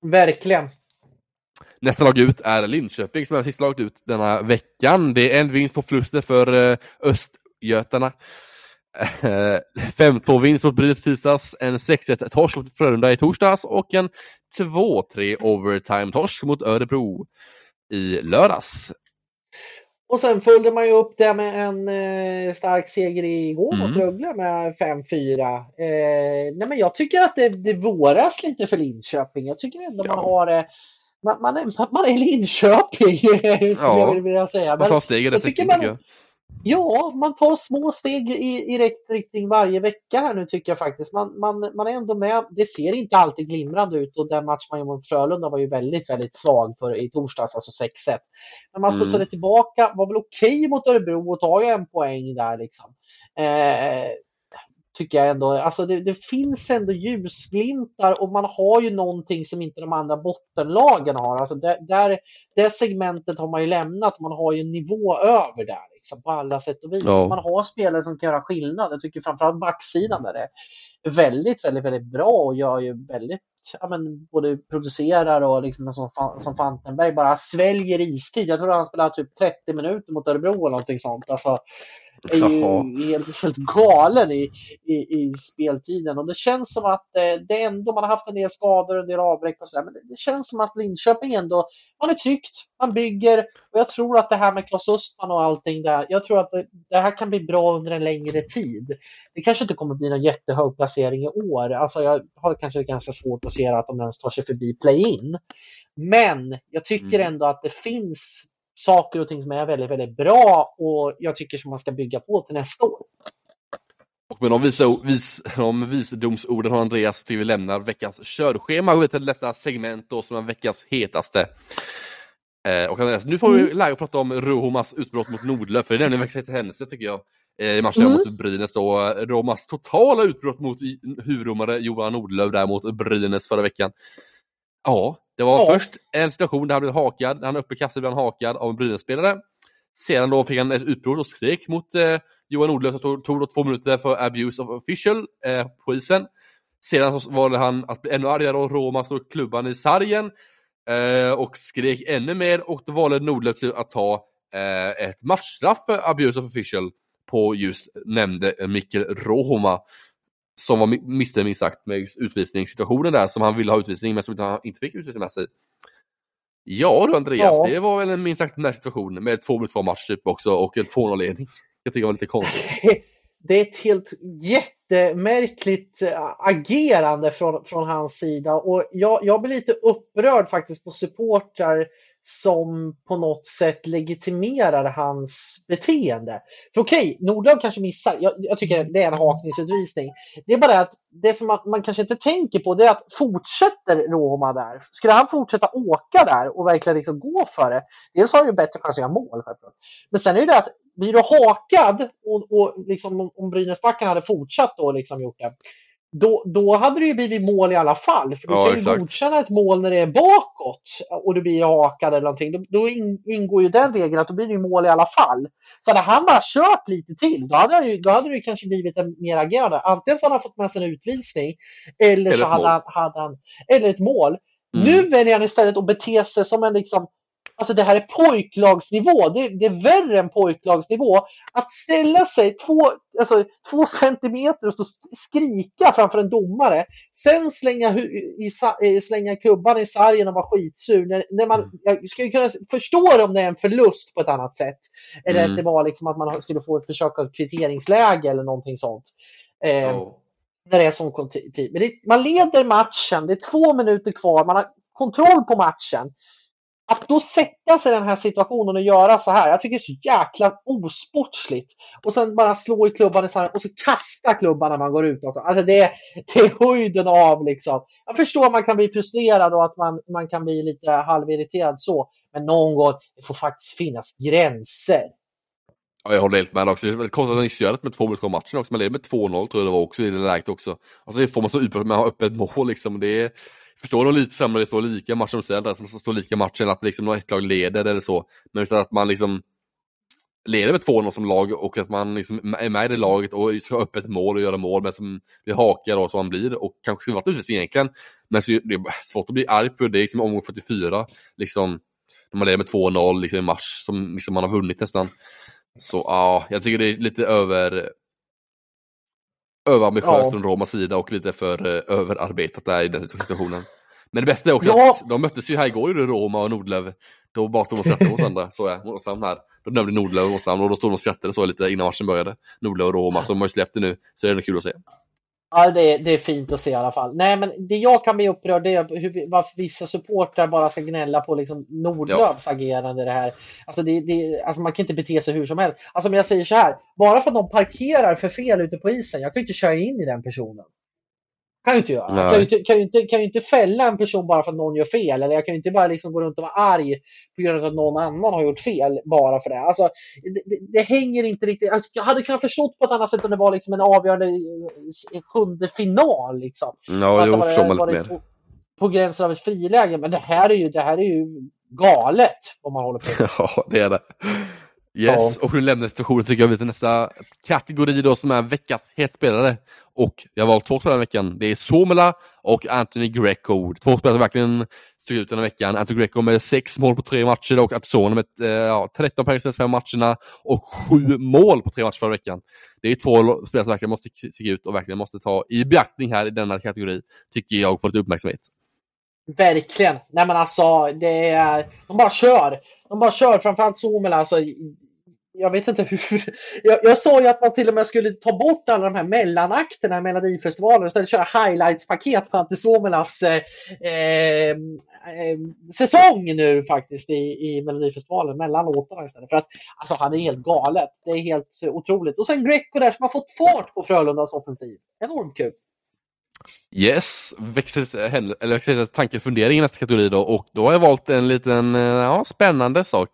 Verkligen. Nästa lag ut är Linköping som är sista laget ut denna veckan. Det är en vinst och förluster för eh, Östgötarna. 5-2 vinst mot Brynäs tisdags, en 6-1 torsk mot Frölunda i torsdags och en 2-3 overtime torsk mot Örebro i lördags. Och sen följde man ju upp det med en eh, stark seger igår mm. mot Rögle med 5-4. Eh, nej men jag tycker att det, det våras lite för Linköping. Jag tycker ändå ja. man har det. Eh, man, man, är, man är Linköping, skulle ja. jag vilja säga. Men man tar steget rätt tycker man, Ja, man tar små steg i, i rätt riktning varje vecka här nu tycker jag faktiskt. Man, man, man är ändå med. Det ser inte alltid glimrande ut och den match man gjorde mot Frölunda var ju väldigt, väldigt svag för i torsdags, alltså 6-1. Men man studsade mm. tillbaka, var väl okej okay mot Örebro och tar ju en poäng där liksom. Eh, tycker jag ändå. Alltså det, det, finns ändå ljusglimtar och man har ju någonting som inte de andra bottenlagen har. Alltså där, där, det segmentet har man ju lämnat. Man har ju en nivå över där liksom, på alla sätt och vis. Ja. Man har spelare som kan göra skillnad. Jag tycker framförallt backsidan där det är väldigt, väldigt, väldigt bra och gör ju väldigt ja, men, både producerar och liksom som, som Fantenberg bara sväljer istid. Jag tror han spelar typ 30 minuter mot Örebro eller någonting sånt. Alltså, är ju helt, helt galen i, i, i, speltiden. Och det känns som att eh, det ändå, man har haft en del skador, och en del avbräck och sådär, men det, det, känns som att Linköping ändå, man är tryggt, man bygger och jag tror att det här med Klas Östman och allting där, jag tror att det, det, här kan bli bra under en längre tid. Det kanske inte kommer bli någon jättehög placering i år. Alltså jag har kanske ganska svårt att se att de ens tar sig förbi play-in. Men jag tycker mm. ändå att det finns saker och ting som är väldigt, väldigt bra och jag tycker som man ska bygga på till nästa år. Och med de, visa, vis, de visdomsorden har Andreas så vi lämnar veckans körschema och till nästa segment då som är veckans hetaste. Eh, och Andreas, nu får vi mm. lära prata om Romas utbrott mot Nordlöf, för det är nämligen veckans händelse tycker jag. Eh, I matchen mm. mot Brynäs då. Romas totala utbrott mot huvuddomare Johan Nordlöf där mot Brynäs förra veckan. Ja, det var ja. först en situation där han blev hakad, han uppe i kassen blev han hakad av en Brynäs-spelare. Sedan då fick han ett utbrott och skrek mot eh, Johan Nordlöf som tog, tog två minuter för abuse of official eh, på isen. Sedan så valde han att bli ännu argare och Roma slog klubban i sargen eh, och skrek ännu mer och då valde Nordlöf att ta eh, ett matchstraff för abuse of official på just nämnde Mikkel Roma som var missnöjd minst sagt med utvisningssituationen där som han ville ha utvisning men som han inte fick utvisning med sig. Ja du Andreas, Ja. det var väl en minst sagt den här situationen med två mot två match typ också och en 2-0-ledning. Jag tycker det var lite konstigt. Det är ett helt jättemärkligt eh, agerande från, från hans sida och jag, jag blir lite upprörd faktiskt på supportrar som på något sätt legitimerar hans beteende. För okej, Nordlöf kanske missar. Jag, jag tycker det är en hakningsutvisning. Det är bara det att det som man, man kanske inte tänker på det är att fortsätter Roma där, skulle han fortsätta åka där och verkligen liksom gå för det, dels har han ju bättre chans att göra mål. självklart. Men sen är det att blir du hakad och, och liksom, om- Brynäsbacken hade fortsatt då liksom gjort det, då, då hade det ju blivit mål i alla fall. För du Ja, kan ju exakt. godkänna ett mål när det är bakåt och du blir hakad eller någonting. Då, då in, ingår ju den regeln att då blir det ju mål i alla fall. Så hade han bara kört lite till, då hade, ju, då hade det kanske blivit en mer agerande. Antingen så hade han fått med sig en utvisning eller, Eller så hade han, hade han, eller ett mål. Mm. Nu väljer han istället att bete sig som en liksom Alltså det här är pojklagsnivå. Det, det är värre än pojklagsnivå. Att ställa sig två, alltså, två centimeter och stå skrika framför en domare. Sen slänga, i, eh, slänga klubban i sargen och vara skitsur. När, när man, Mm. jag skulle kunna förstå det om det är en förlust på ett annat sätt. Eller Mm. att det var liksom att man skulle få ett försök av kvitteringsläge eller någonting sånt. Eh, Ja. när det är sån konti- tid. Men det, man leder matchen, det är två minuter kvar, man har kontroll på matchen. Att då sätta sig i den här situationen och göra så här, jag tycker det är så jäkla osportsligt. Och sen bara slå i klubban i och så kasta klubban när man går ut. Alltså det, är- det är höjden av liksom. Jag förstår att man kan bli frustrerad och att man, man kan bli lite halvirriterad så. Men någon gång, det får faktiskt finnas gränser. Ja, jag håller helt med också. Det är väldigt konstigt att man nyss gör det med två minuter kvar matchen också. Man leder med 2-0 tror jag det var också i det läget också. Alltså det får man så utbrott med att ha öppet mål liksom. Det är, förstår de lite sämre det står lika match som säger, som står lika matchen, att liksom ett lag leder eller så. Men så att man liksom leder med 2-0 som lag och att man liksom är med i det laget och ska ha öppet mål och göra mål men som blir hakar då som man blir och kanske skulle varit utvisning egentligen. Men så, det är svårt att bli arg på det, det är liksom omgång 44 liksom. När man leder med 2-0 liksom i match som liksom man har vunnit nästan. Så ja, jag tycker det är lite över överambitiöst Ja. från Romas sida och lite för eh, överarbetat där i den situationen. Men det bästa är också Ja. att de möttes ju här igår, Roma och Nordlöv. Då bara stod de och skrattade mot varandra, så jag, Oskarshamn här. Då dömde Nordlöv och Oskarshamn och då stod de och skrattade så lite innan matchen började. Nordlöv och Roma, så de har ju släppt det nu. Så det är kul att se. Ja, det, är- det är fint att se i alla fall. Nej, men det jag kan bli upprörd det är hur, varför vissa supportrar bara ska gnälla på liksom Nordlöfs agerande. i Det här. Alltså, det, det, alltså man kan inte bete sig hur som helst. Alltså om jag säger så här, bara för att de parkerar för fel ute på isen, jag kan ju inte köra in i den personen. Kan ju inte göra. Nej. Jag kan ju inte, kan, ju inte, kan ju inte fälla en person bara för att någon gör fel. Eller jag kan ju inte bara liksom gå runt och vara arg på grund av att någon annan har gjort fel bara för det. Alltså, det, det, det hänger inte riktigt. Jag hade kunnat förstått på ett annat sätt om det var liksom en avgörande eh, sjunde final. Liksom. Ja, jag förstår man lite mer. På, på gränsen av ett friläge. Men det här är ju, det här är ju galet vad man håller på. Ja, det är det. Yes, och nu lämnar situationen tycker jag vi till nästa kategori då som är veckans hetspelare. Och jag har valt två spelare den veckan. Det är Somela och Anthony Greco. Två spelare som verkligen stod ut den här veckan. Anthony Greco med sex mål på tre matcher och Attisone med eh, ja, 13 poäng de fem matcherna och sju mål på tre matcher förra veckan. Det är två spelare som verkligen måste stiga ut och verkligen måste ta i beaktning här i denna kategori, tycker jag, får lite uppmärksamhet. Verkligen. Nej men alltså, det är, de bara kör. De bara kör, framförallt Somela. Alltså, jag vet inte hur. Jag, jag såg ju att man till och med skulle ta bort alla de här mellanakterna i Melodifestivalen och istället köra highlights-paket på Antti Suomelas eh, eh, eh, säsong nu faktiskt i, i Melodifestivalen, mellan låtarna istället. För att alltså, han är helt galet. Det är helt otroligt. Och sen Greco där som har fått fart på Frölundas offensiv. Enormt kul. Yes, växer, eller växer tankefundering i nästa kategori då och då har jag valt en liten eh, ja, spännande sak.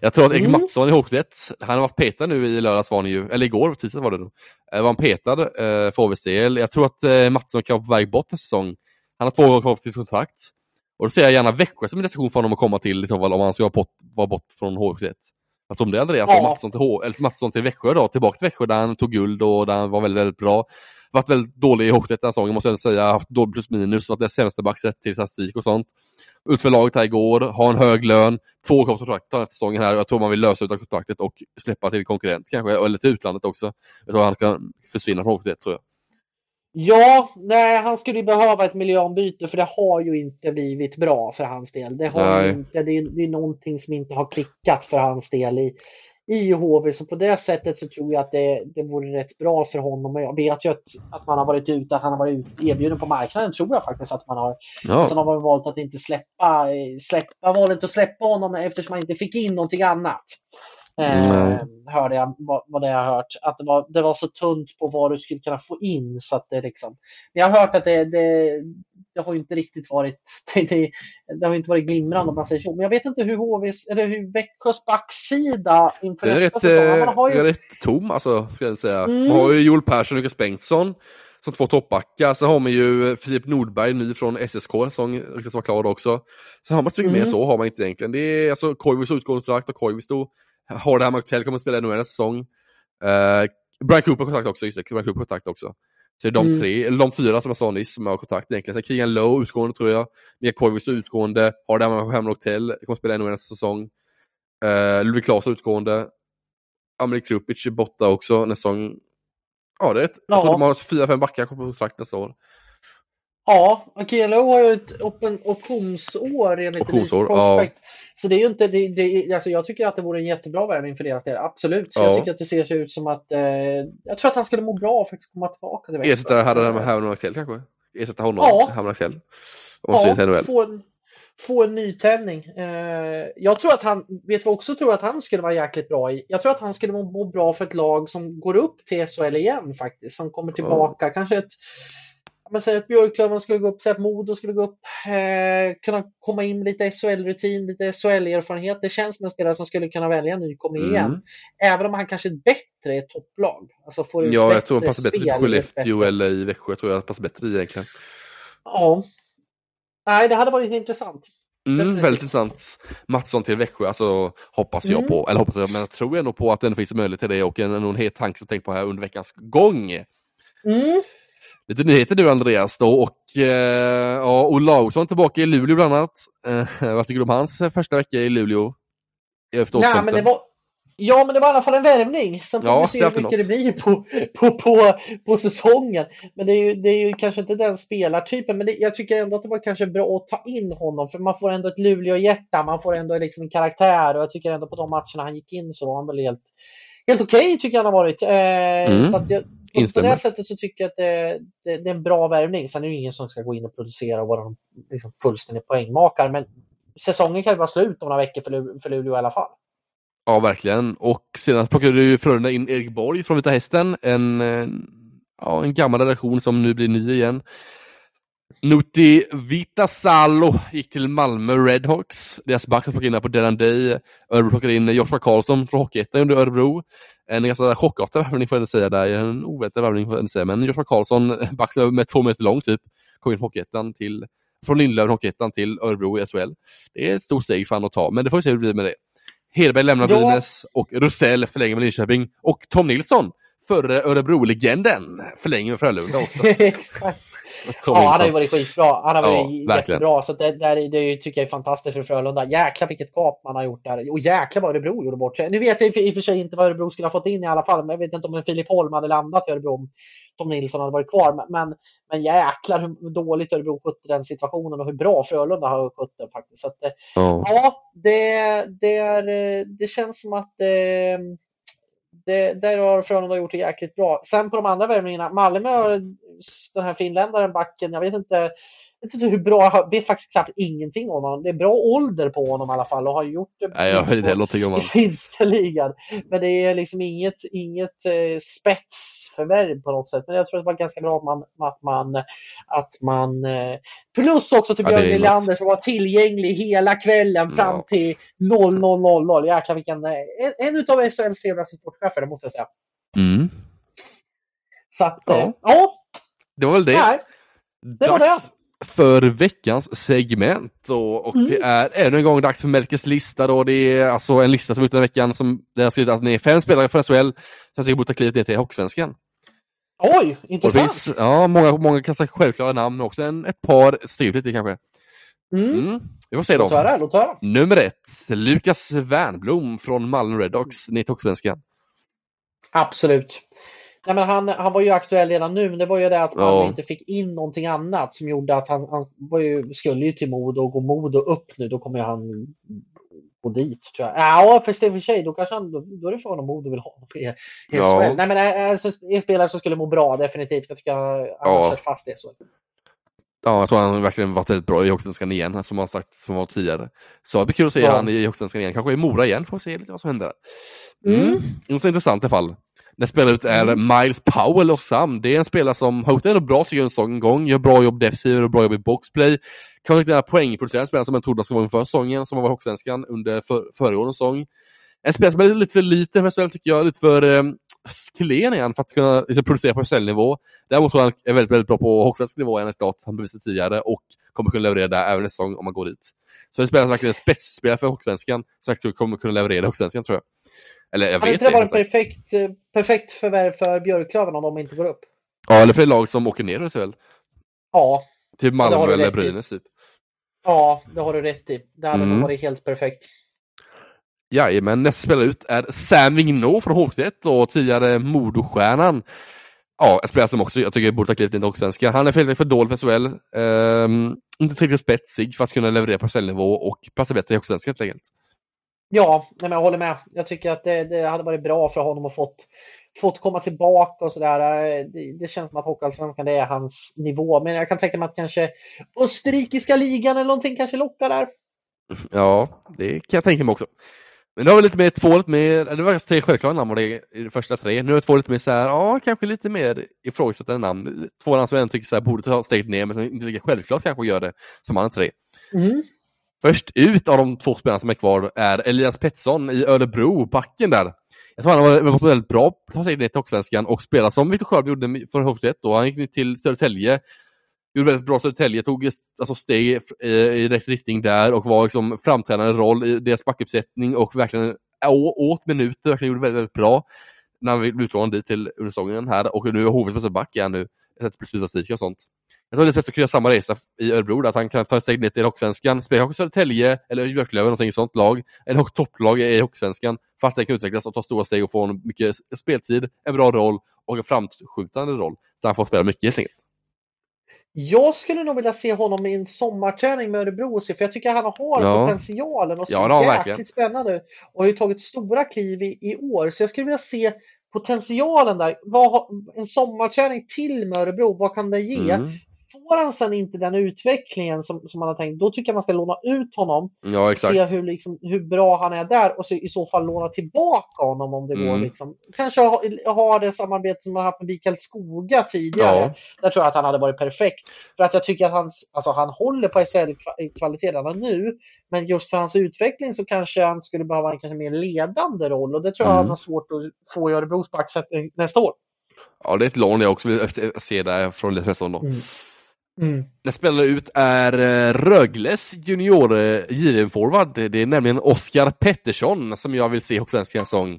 Jag tror att Erik Mm. Mattsson i HV71, han har varit petad nu i lördags var han ju, eller igår, tisdag var det då, Eh, var han petad eh, för del. Jag tror att eh, Mattsson kan vara på väg bort nästa säsong. Han har två år kvar på sitt kontrakt. Och då ser jag gärna Växjö som en destination för honom att komma till i så fall om han ska vara bort, vara bort från HV71. Att om det är Andreas Ja. Mattsson till, H, eller Mattsson till Växjö då, tillbaka till Växjö där han tog guld och där han var väldigt, väldigt bra varit väldigt dålig i HV71 den här säsongen måste jag säga. Haft dåligt plus minus, varit det sämsta back sett till statistik och sånt. Ut för laget här igår, har en hög lön, två kontrakt den här säsongen här. Jag tror man vill lösa ut kontraktet och släppa till konkurrent kanske, eller till utlandet också. Jag tror han kan försvinna från HV71 tror jag. Ja, nej, han skulle ju behöva ett miljöombyte för det har ju inte blivit bra för hans del. Det, har Nej. inte, det, är, det är någonting som inte har klickat för hans del i, i HV. Så på det sättet så tror jag att det, det vore rätt bra för honom. Jag vet ju att, att man har varit ute, att han har varit ut, erbjuden på marknaden tror jag faktiskt att man har. Ja. Sen har man valt att inte släppa, eh, släppa valet att släppa honom eftersom man inte fick in någonting annat. Eh, Nej. hörde jag vad, det jag hört. Att det var, det var så tunt på vad du skulle kunna få in. Så att det liksom, men jag har hört att det, det, det har inte riktigt varit det, det, har inte varit glimrande om man säger så. Men jag vet inte hur HVs, eller hur Växjös backsida inför nästa rätt, säsong. eh, Man har ju, den är rätt tom alltså, ska jag säga. Mm. Man har ju Joel Persson och Lukas Bengtsson som två toppbackar. Sen har man ju Filip Nordberg, ny från SSK, som ryktas vara klar också. Sen har man så mycket mer Mm. än så, har man inte egentligen. Det är alltså Koivisto utgående kontrakt och Koivisto har det här med Aktell, kommer att spela ännu en säsong. Uh, Brian Cooper har kontrakt också, just det. Brian Cooper har kontrakt också. Så det är de Mm. tre, eller de fyra som jag sa nyss, som har kontrakt egentligen. Sen Keegan Lowe utgående tror jag. Mia Koivisto utgående, har det här med Hammarby Hotel, kommer att spela ännu en säsong. Uh, Ludvig Claesson utgående. Amerik Krupic är borta också nästa säsong. Ja, det är ett, jag Ja. tror de har fyra, fem backar på kontrakt nästa år. Ja, Akelo har ju ett optionsår enligt Optionsår, Prospect. Så det är ju inte, det, det, alltså jag tycker att det vore en jättebra värvning för deras del. Absolut. Ja. Jag tycker att det ser ut som att, eh, jag tror att han skulle må bra av att faktiskt komma tillbaka till Växjö. Ersätta Herren med Herman Aktell kanske? Ersätta honom, Ja. Herman till Ja, få en, få en nytändning. Eh, jag tror att han, vet vad jag också tror att han skulle vara jäkligt bra i? Jag tror att han skulle må, må bra för ett lag som går upp till SHL igen faktiskt. Som kommer tillbaka. Kanske ett, ja, men säg att Björklöven skulle gå upp, säg att Modo skulle gå upp. Eh, kunna komma in med lite SHL-rutin, lite SHL-erfarenhet. Det känns som en spelare som skulle kunna välja nykomling Mm. igen. Även om han kanske är bättre i ett topplag. Alltså får Ja, jag tror han passar bättre i Skellefteå eller i Växjö. Jag tror jag passar bättre i egentligen. Ja. Nej, det hade varit intressant. Mm, väldigt intressant. Mattsson till Växjö, alltså hoppas jag Mm. på. Eller hoppas jag, men jag tror ändå på att det finns möjlighet till det och en, en het tanke som jag tänkt på här under veckans gång. Mm. Lite nyheter du Andreas då och eh, ja, Olausson tillbaka i Luleå bland annat. Eh, vad tycker du om hans första vecka i Luleå? Efter Nej, men det var, ja, men det var i alla fall en värvning. Sen får Ja, vi se hur mycket alltid det blir på, på, på, på säsongen. Men det är, ju, det är ju kanske inte den spelartypen. Men det, jag tycker ändå att det var kanske bra att ta in honom. För man får ändå ett Luleå-hjärta. Man får ändå liksom en karaktär. Och jag tycker ändå på de matcherna han gick in så var han väl helt, helt okej tycker jag han har varit. Eh, så att jag, på, det sättet så tycker jag att det, det, det är en bra värvning. Sen är det ju ingen som ska gå in och producera och vara liksom fullständig poängmakare. Men säsongen kan ju vara slut om några veckor för för Luleå i alla fall. Ja, verkligen. Och sedan plockade du Frölunda in Erik Borg från Vita Hästen. En, eh, ja, en gammal relation som nu blir ny igen. Nuti Vitasalo gick till Malmö Redhawks. Deras back plockade in på Delan Day. Örebro plockade in Joshua Karlsson från Hockeyettan under Örebro. En ganska chockartad värvning får jag säga där. En oväntad värvning får jag säga. Men Joshua Karlsson, back är två meter lång typ, kom in från Hockeyettan till från Lindlöven Hockeyettan till Örebro i SHL. Det är ett stort steg för han att ta, men det får vi se hur det blir med det. Hedberg lämnar Ja. Brynäs och Rosell förlänger med Linköping. Och Tom Nilsson, förre Örebro-legenden, förlänger med Frölunda också. Exakt. Ja, han har ju varit skitbra. Han har Ja, varit verkligen. jättebra. Så det, där, är- det tycker jag är fantastiskt för Frölunda. Jäklar vilket gap man har gjort där. Och jäklar vad Örebro gjorde bort sig. Nu vet jag i och för sig inte vad Örebro skulle ha fått in i alla fall. Men jag vet inte om en Filip Holm hade landat i Örebro om Tom Nilsson hade varit kvar. Men, men, men jäklar hur dåligt Örebro skötte den situationen och hur bra Frölunda har skött den faktiskt. Så att, eh, Ja. Ja, det, det, är, eh, det känns som att eh, det, där har Frölunda gjort det jäkligt bra. Sen på de andra värvningarna, Malmö den här finländaren, backen, jag vet inte, vet inte hur bra, jag vet faktiskt knappt ingenting om honom. Det är bra ålder på honom i alla fall och har gjort det Nej, jag vet inte någonting om i honom. finska ligan. Men det är liksom inget, inget eh, spetsförvärv på något sätt. Men jag tror att det var ganska bra att man, att man, att man eh, plus också till Ja, det Björn. Nylander som var tillgänglig hela kvällen fram Ja. till 00.00. Jäklar vilken, eh, en, en utav SHLs trevligaste sportchefer, det måste jag säga. Mm. Så att, Ja. ja Det var väl det. nej, det var dags för veckans segment. Då, och Mm. det är ännu en gång dags för Melkes lista. Då. Det är alltså en lista som ut den här veckan som där jag skrivit att ni är fem spelare för SHL som tycker borde ta klivet ner till Hockeysvenskan. oj, Och intressant. finns ja, många, många ganska självklara namn men också en, ett par styrt lite kanske. Mm. Mm. Vi får se då. höra, höra. Nummer ett, Lukas Wernbloom från Malmö Redhawks ner till Hockeysvenskan. Absolut. Nej, men han, han var ju aktuell redan nu, men det var ju det att han Ja. inte fick in någonting annat som gjorde att han, han var ju, skulle ju till Modo och gå Modo upp nu. Då kommer han gå dit tror jag. Ja, fast i och för sig, då kanske han, då, är det frågan om Modo vill ha honom i, i Ja. Nej, men alltså, en spelare som skulle må bra definitivt. Jag tycker han han har Ja. sett fast det. Så. Ja, jag tror han verkligen varit väldigt bra i Hockeyallsvenskan igen, som han sagt som var tidigare. Så det blir kul att se Ja. han i Hockeyallsvenskan igen, kanske i Mora igen, får vi se lite vad som händer. Mm. Mm. Intressant i alla fall. Den spelare ut är Miles Powell och Sam. Det är en spelare som har gjort ändå bra jag en gång, gör bra jobb defensivt och bra jobb i boxplay. Kan riktigt poängproducerande spelare som man trodde han skulle vara inför säsongen, som var Hockeyallsvenskan under för, föregående säsong. En spelare som är lite för lite för SHL tycker jag, lite för eh, klen igen för att kunna liksom, producera på SHL-nivå. Däremot tror jag han är väldigt, väldigt bra på hockeyallsvensk nivå, än klart han bevisat tidigare och kommer kunna leverera där även nästa säsong om man går dit. Så det är en spelare som verkligen är spetsspelare för Hockeysvenskan, som kommer kunna leverera i Hockeysvenskan tror jag. Eller jag Hade vet inte det varit perfekt, perfekt förvärv för Björklöven om de inte går upp? Ja, eller för lag som åker ner i SHL. Ja, Typ Malmö eller. Brynäs typ. ja, det har du rätt i. Det hade Mm. varit helt perfekt. Jajamän, nästa spelare ut är Sam Vigneault från HV71 och tidigare Modostjärnan. Ja, en spelare som också jag tycker borde ta klivit in i Hockeyallsvenskan. Han är för, för dålig för SHL. Ehm, inte tillräckligt spetsig för att kunna leverera på SHL-nivå och passa bättre i Hockeyallsvenskan helt enkelt. Ja, nej, men jag håller med. Jag tycker att det, det hade varit bra för honom att fått, fått komma tillbaka och sådär. Det, det känns som att Hockeyallsvenskan det är hans nivå. Men jag kan tänka mig att kanske österrikiska ligan eller någonting kanske lockar där. Ja, det kan jag tänka mig också. Men nu har vi lite mer, två lite mer, det var tre självklara namn var det i de första tre. Nu är det två lite mer så här, ja, kanske lite mer ifrågasättande namn. Två namn som jag tycker så här, borde ta steget ner, men som inte lika självklart kanske gör det som andra tre. Mm. Först ut av de två spelarna som är kvar är Elias Pettersson i Örebro, backen där. Jag tror han har varit väldigt bra på att ta sig ner till Hockeyallsvenskan och spela som Viktor Sjöberg gjorde för HV71 då. Han gick till Södertälje. Gjorde väldigt bra Södertälje, tog alltså steg i, i rätt riktning där och var liksom framträdande roll i deras backuppsättning och verkligen å- åt minuter, verkligen gjorde väldigt, väldigt bra. När han blev utlånad dit till under säsongen här och nu är HVs bästa back igen nu. Sett plus statistik och sånt. Jag tror bäst att göra samma resa i Örebro, där, att han kan ta sig ner till Hockeysvenskan, spela i Södertälje eller Björklöven, någonting sånt lag, eller topplag i Hockeysvenskan, fast det kan utvecklas och ta stora steg och få en mycket speltid, en bra roll och en framskjutande roll. Så han får spela mycket helt enkelt. Jag skulle nog vilja se honom i en sommarträning med Örebro, för jag tycker han har Ja. potentialen och Ja, ser han jäkligt verkligen. spännande ut. Och har ju tagit stora kliv i, i år, så jag skulle vilja se potentialen där. Vad, en sommarträning till med Örebro, vad kan det ge? Mm. Får han sen inte den utvecklingen som, som man har tänkt, då tycker jag man ska låna ut honom Ja, exakt. se hur, liksom, hur bra han är där och så, i så fall låna tillbaka honom om det går. Mm. Liksom. Kanske ha, ha det samarbete som man haft med Mikael Skoga tidigare. Ja. Där tror jag att han hade varit perfekt. För att jag tycker att hans, alltså, han håller på SHL-kvalitet redan nu. Men just för hans utveckling så kanske han skulle behöva en kanske mer ledande roll. Och det tror jag Mm. han har svårt att få i Örebros backsättning nästa år. Ja, det är ett lån jag också vill se där från Elias Pettersson då. Mm. Mm. När spelare ut är eh, Rögles junior eh, JVM-forward. Det är nämligen Oskar Pettersson som jag vill se i Hockeysvenskan säsong.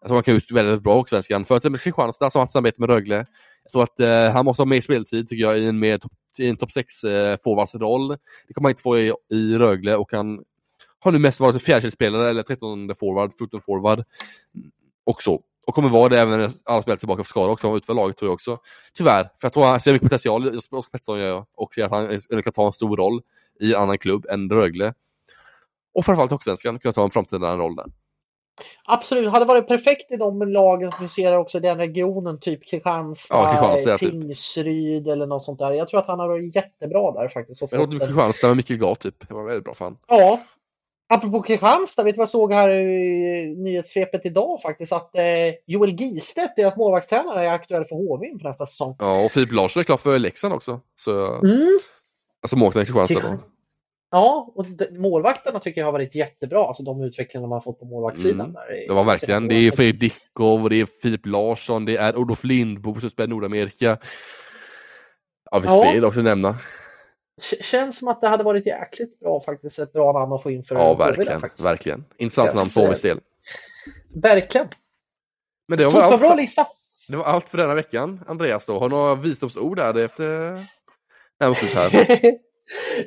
Jag tror han kan ut väldigt bra i Hockeysvenskan. För exempel Kristianstad som har haft samarbete med Rögle. Jag tror att eh, han måste ha mer speltid tycker jag i en, mer top, i en topp 6 eh, forwardsroll. Det kommer han inte få i, i Rögle och han har nu mest varit fjärdekedjespelare eller 13 forward, 14 forward. Och så. Och kommer vara det även när alla spelar tillbaka för skada också, utför laget tror jag också. Tyvärr, för jag tror han ser mycket potential i Oskar Pettersson gör jag, och ser att han kan ta en stor roll i en annan klubb än Rögle. Och framförallt Hockeysvenskan kan ta en framtida roll där. Absolut, hade varit perfekt i de lagen som huserar också i den regionen, typ Kristianstad, Ja, Kristianstad, typ. Tingsryd eller något sånt där. Jag tror att han har varit jättebra där faktiskt. Jag en- Kristianstad med Mikael Gard typ. Det var väldigt bra fan. Ja. Apropå Kristianstad, vet du vad jag såg här i nyhetssvepet idag faktiskt? Att eh, Joel Gistedt, deras målvaktstränare, är aktuell för HV inför nästa säsong. Ja, och Filip Larsson är klar för Leksand också. Så, Mm. Alltså målvakten i Kristianstad då. Ja, och målvakterna tycker jag har varit jättebra. Alltså de utvecklingar man har fått på målvaktssidan. Mm. Där Det var verkligen, det är. Fredrik Dickov, det är Filip Larsson, det är Olof Lindbo som spelar Nordamerika. Ja, vi Ja. fler också nämna. Känns som att det hade varit jäkligt bra faktiskt. Ett bra namn att få in för Ja, HV där, verkligen. verkligen. Intressant Yes. namn för HVs del. Verkligen. Men det var, allt bra för, lista. det var allt för denna veckan. Andreas då, har du några visdomsord där efter närmast här?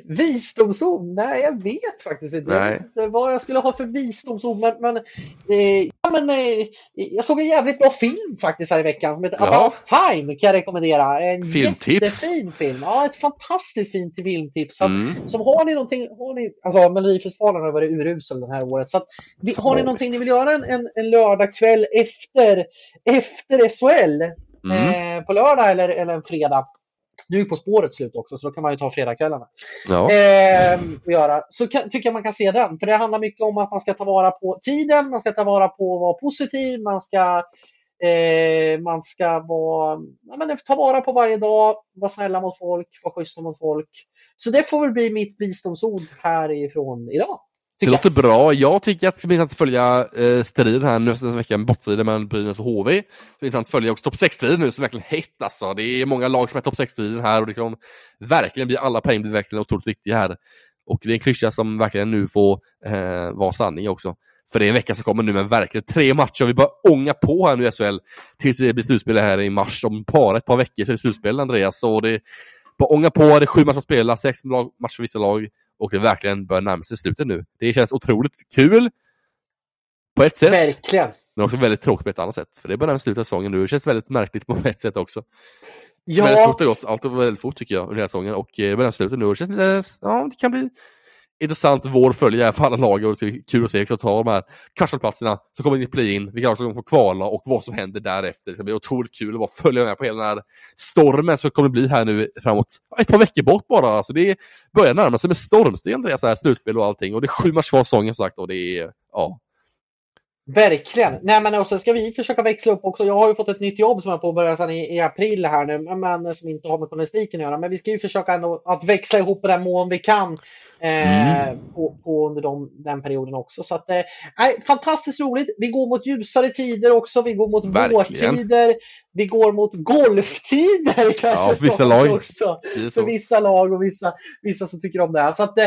Visdomsord? Nej, jag vet faktiskt inte. Jag Nej. vet inte vad jag skulle ha för visdomsord. Men, men, eh, men eh, jag såg en jävligt bra film faktiskt här i veckan som heter Ja. About Time. Kan jag rekommendera. En Filmtips. jättefin film. Ja, ett fantastiskt fint filmtips. Så, Mm. så har ni någonting, har ni, alltså Melodifestivalen har varit urusel det här året. Så att, Som har ni någonting ni vill göra en, en, en lördagkväll efter, efter SHL Mm. eh, på lördag eller, eller en fredag. Nu är På spåret slut också så då kan man ju ta fredagskvällarna. Ja. Eh, och göra. Så kan, tycker jag man kan se den. För det handlar mycket om att man ska ta vara på tiden, man ska ta vara på att vara positiv, man ska, eh, man ska vara, ja, men, ta vara på varje dag, vara snälla mot folk, vara schyssta mot folk. Så det får väl bli mitt visdomsord härifrån idag. Det låter bra. Jag tycker att det blir intressant att följa eh, striden här nu nästa vecka, bortstriden mellan Brynäs och HV. Det blir intressant att följa också topp 6-striden nu som verkligen hett alltså. Det är många lag som är topp 6-striden här och det kommer verkligen bli, alla poäng blir verkligen otroligt viktiga här. Och det är en klyscha som verkligen nu får eh, vara sanning också. För det är en vecka som kommer nu med verkligen tre matcher. Vi bara ånga på här nu i SHL tills det blir slutspel här i mars. Om bara ett par veckor så är det slutspel Andreas. Så det bara ånga på, det är sju matcher att spela, sex lag, matcher för vissa lag och det verkligen börjar närma sig slutet nu. Det känns otroligt kul på ett sätt, Verkligen. men också väldigt tråkigt på ett annat sätt. För det börjar närma sig slutet av säsongen nu. Det känns väldigt märkligt på ett sätt också. Ja, fort och gott. Allt var väldigt fort tycker jag under hela säsongen och eh, det börjar närma sig slutet nu. Det känns, eh, ja, det kan bli intressant vår följa för alla lag och det ska bli kul att se också ta de här kvartsfinalplatserna som kommer in i play-in, vilka lag som får kvala och vad som händer därefter. Det ska bli otroligt kul att bara följa med på hela den här stormen som kommer bli här nu framåt ett par veckor bort bara. Alltså det börjar närma sig med stormsten, det är så här slutspel och allting och det är sju matcher kvar av säsongen som sagt och det är, ja. Verkligen. Nej, men och sen ska vi försöka växla upp också. Jag har ju fått ett nytt jobb som jag påbörjar sedan i, i april här nu, men som inte har med journalistiken att göra. Men vi ska ju försöka ändå att växla ihop på den mån vi kan eh, Mm. på, på under de, den perioden också. Så att, eh, fantastiskt roligt. Vi går mot ljusare tider också. Vi går mot Verkligen. vårtider. Vi går mot golftider kanske. Ja, för vissa lag. Också för vissa lag och vissa, vissa som tycker om det här. Så att, eh,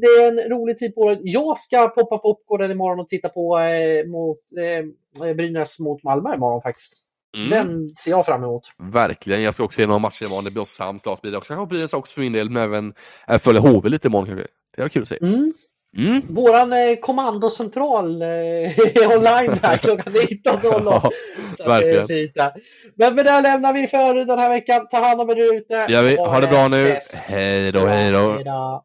det är en rolig tid på året. Jag ska poppa popcornen imorgon och titta på eh, mot, eh, Brynäs mot Malmö imorgon faktiskt. Mm. Den ser jag fram emot. Verkligen, jag ska också se några matcher imorgon. Det blir Oskarshamn, det också. Kanske Brynäs också för min del, men även äh, följa HV lite imorgon kanske. Det är kul att se. Mm. Mm. Våran eh, kommandocentral eh, är online här klockan 19.00. Ja, Så att det är verkligen. Men med det lämnar vi för den här veckan. Ta hand om er ute. Ja, vi, ha det bra nu. Hej då, hej då.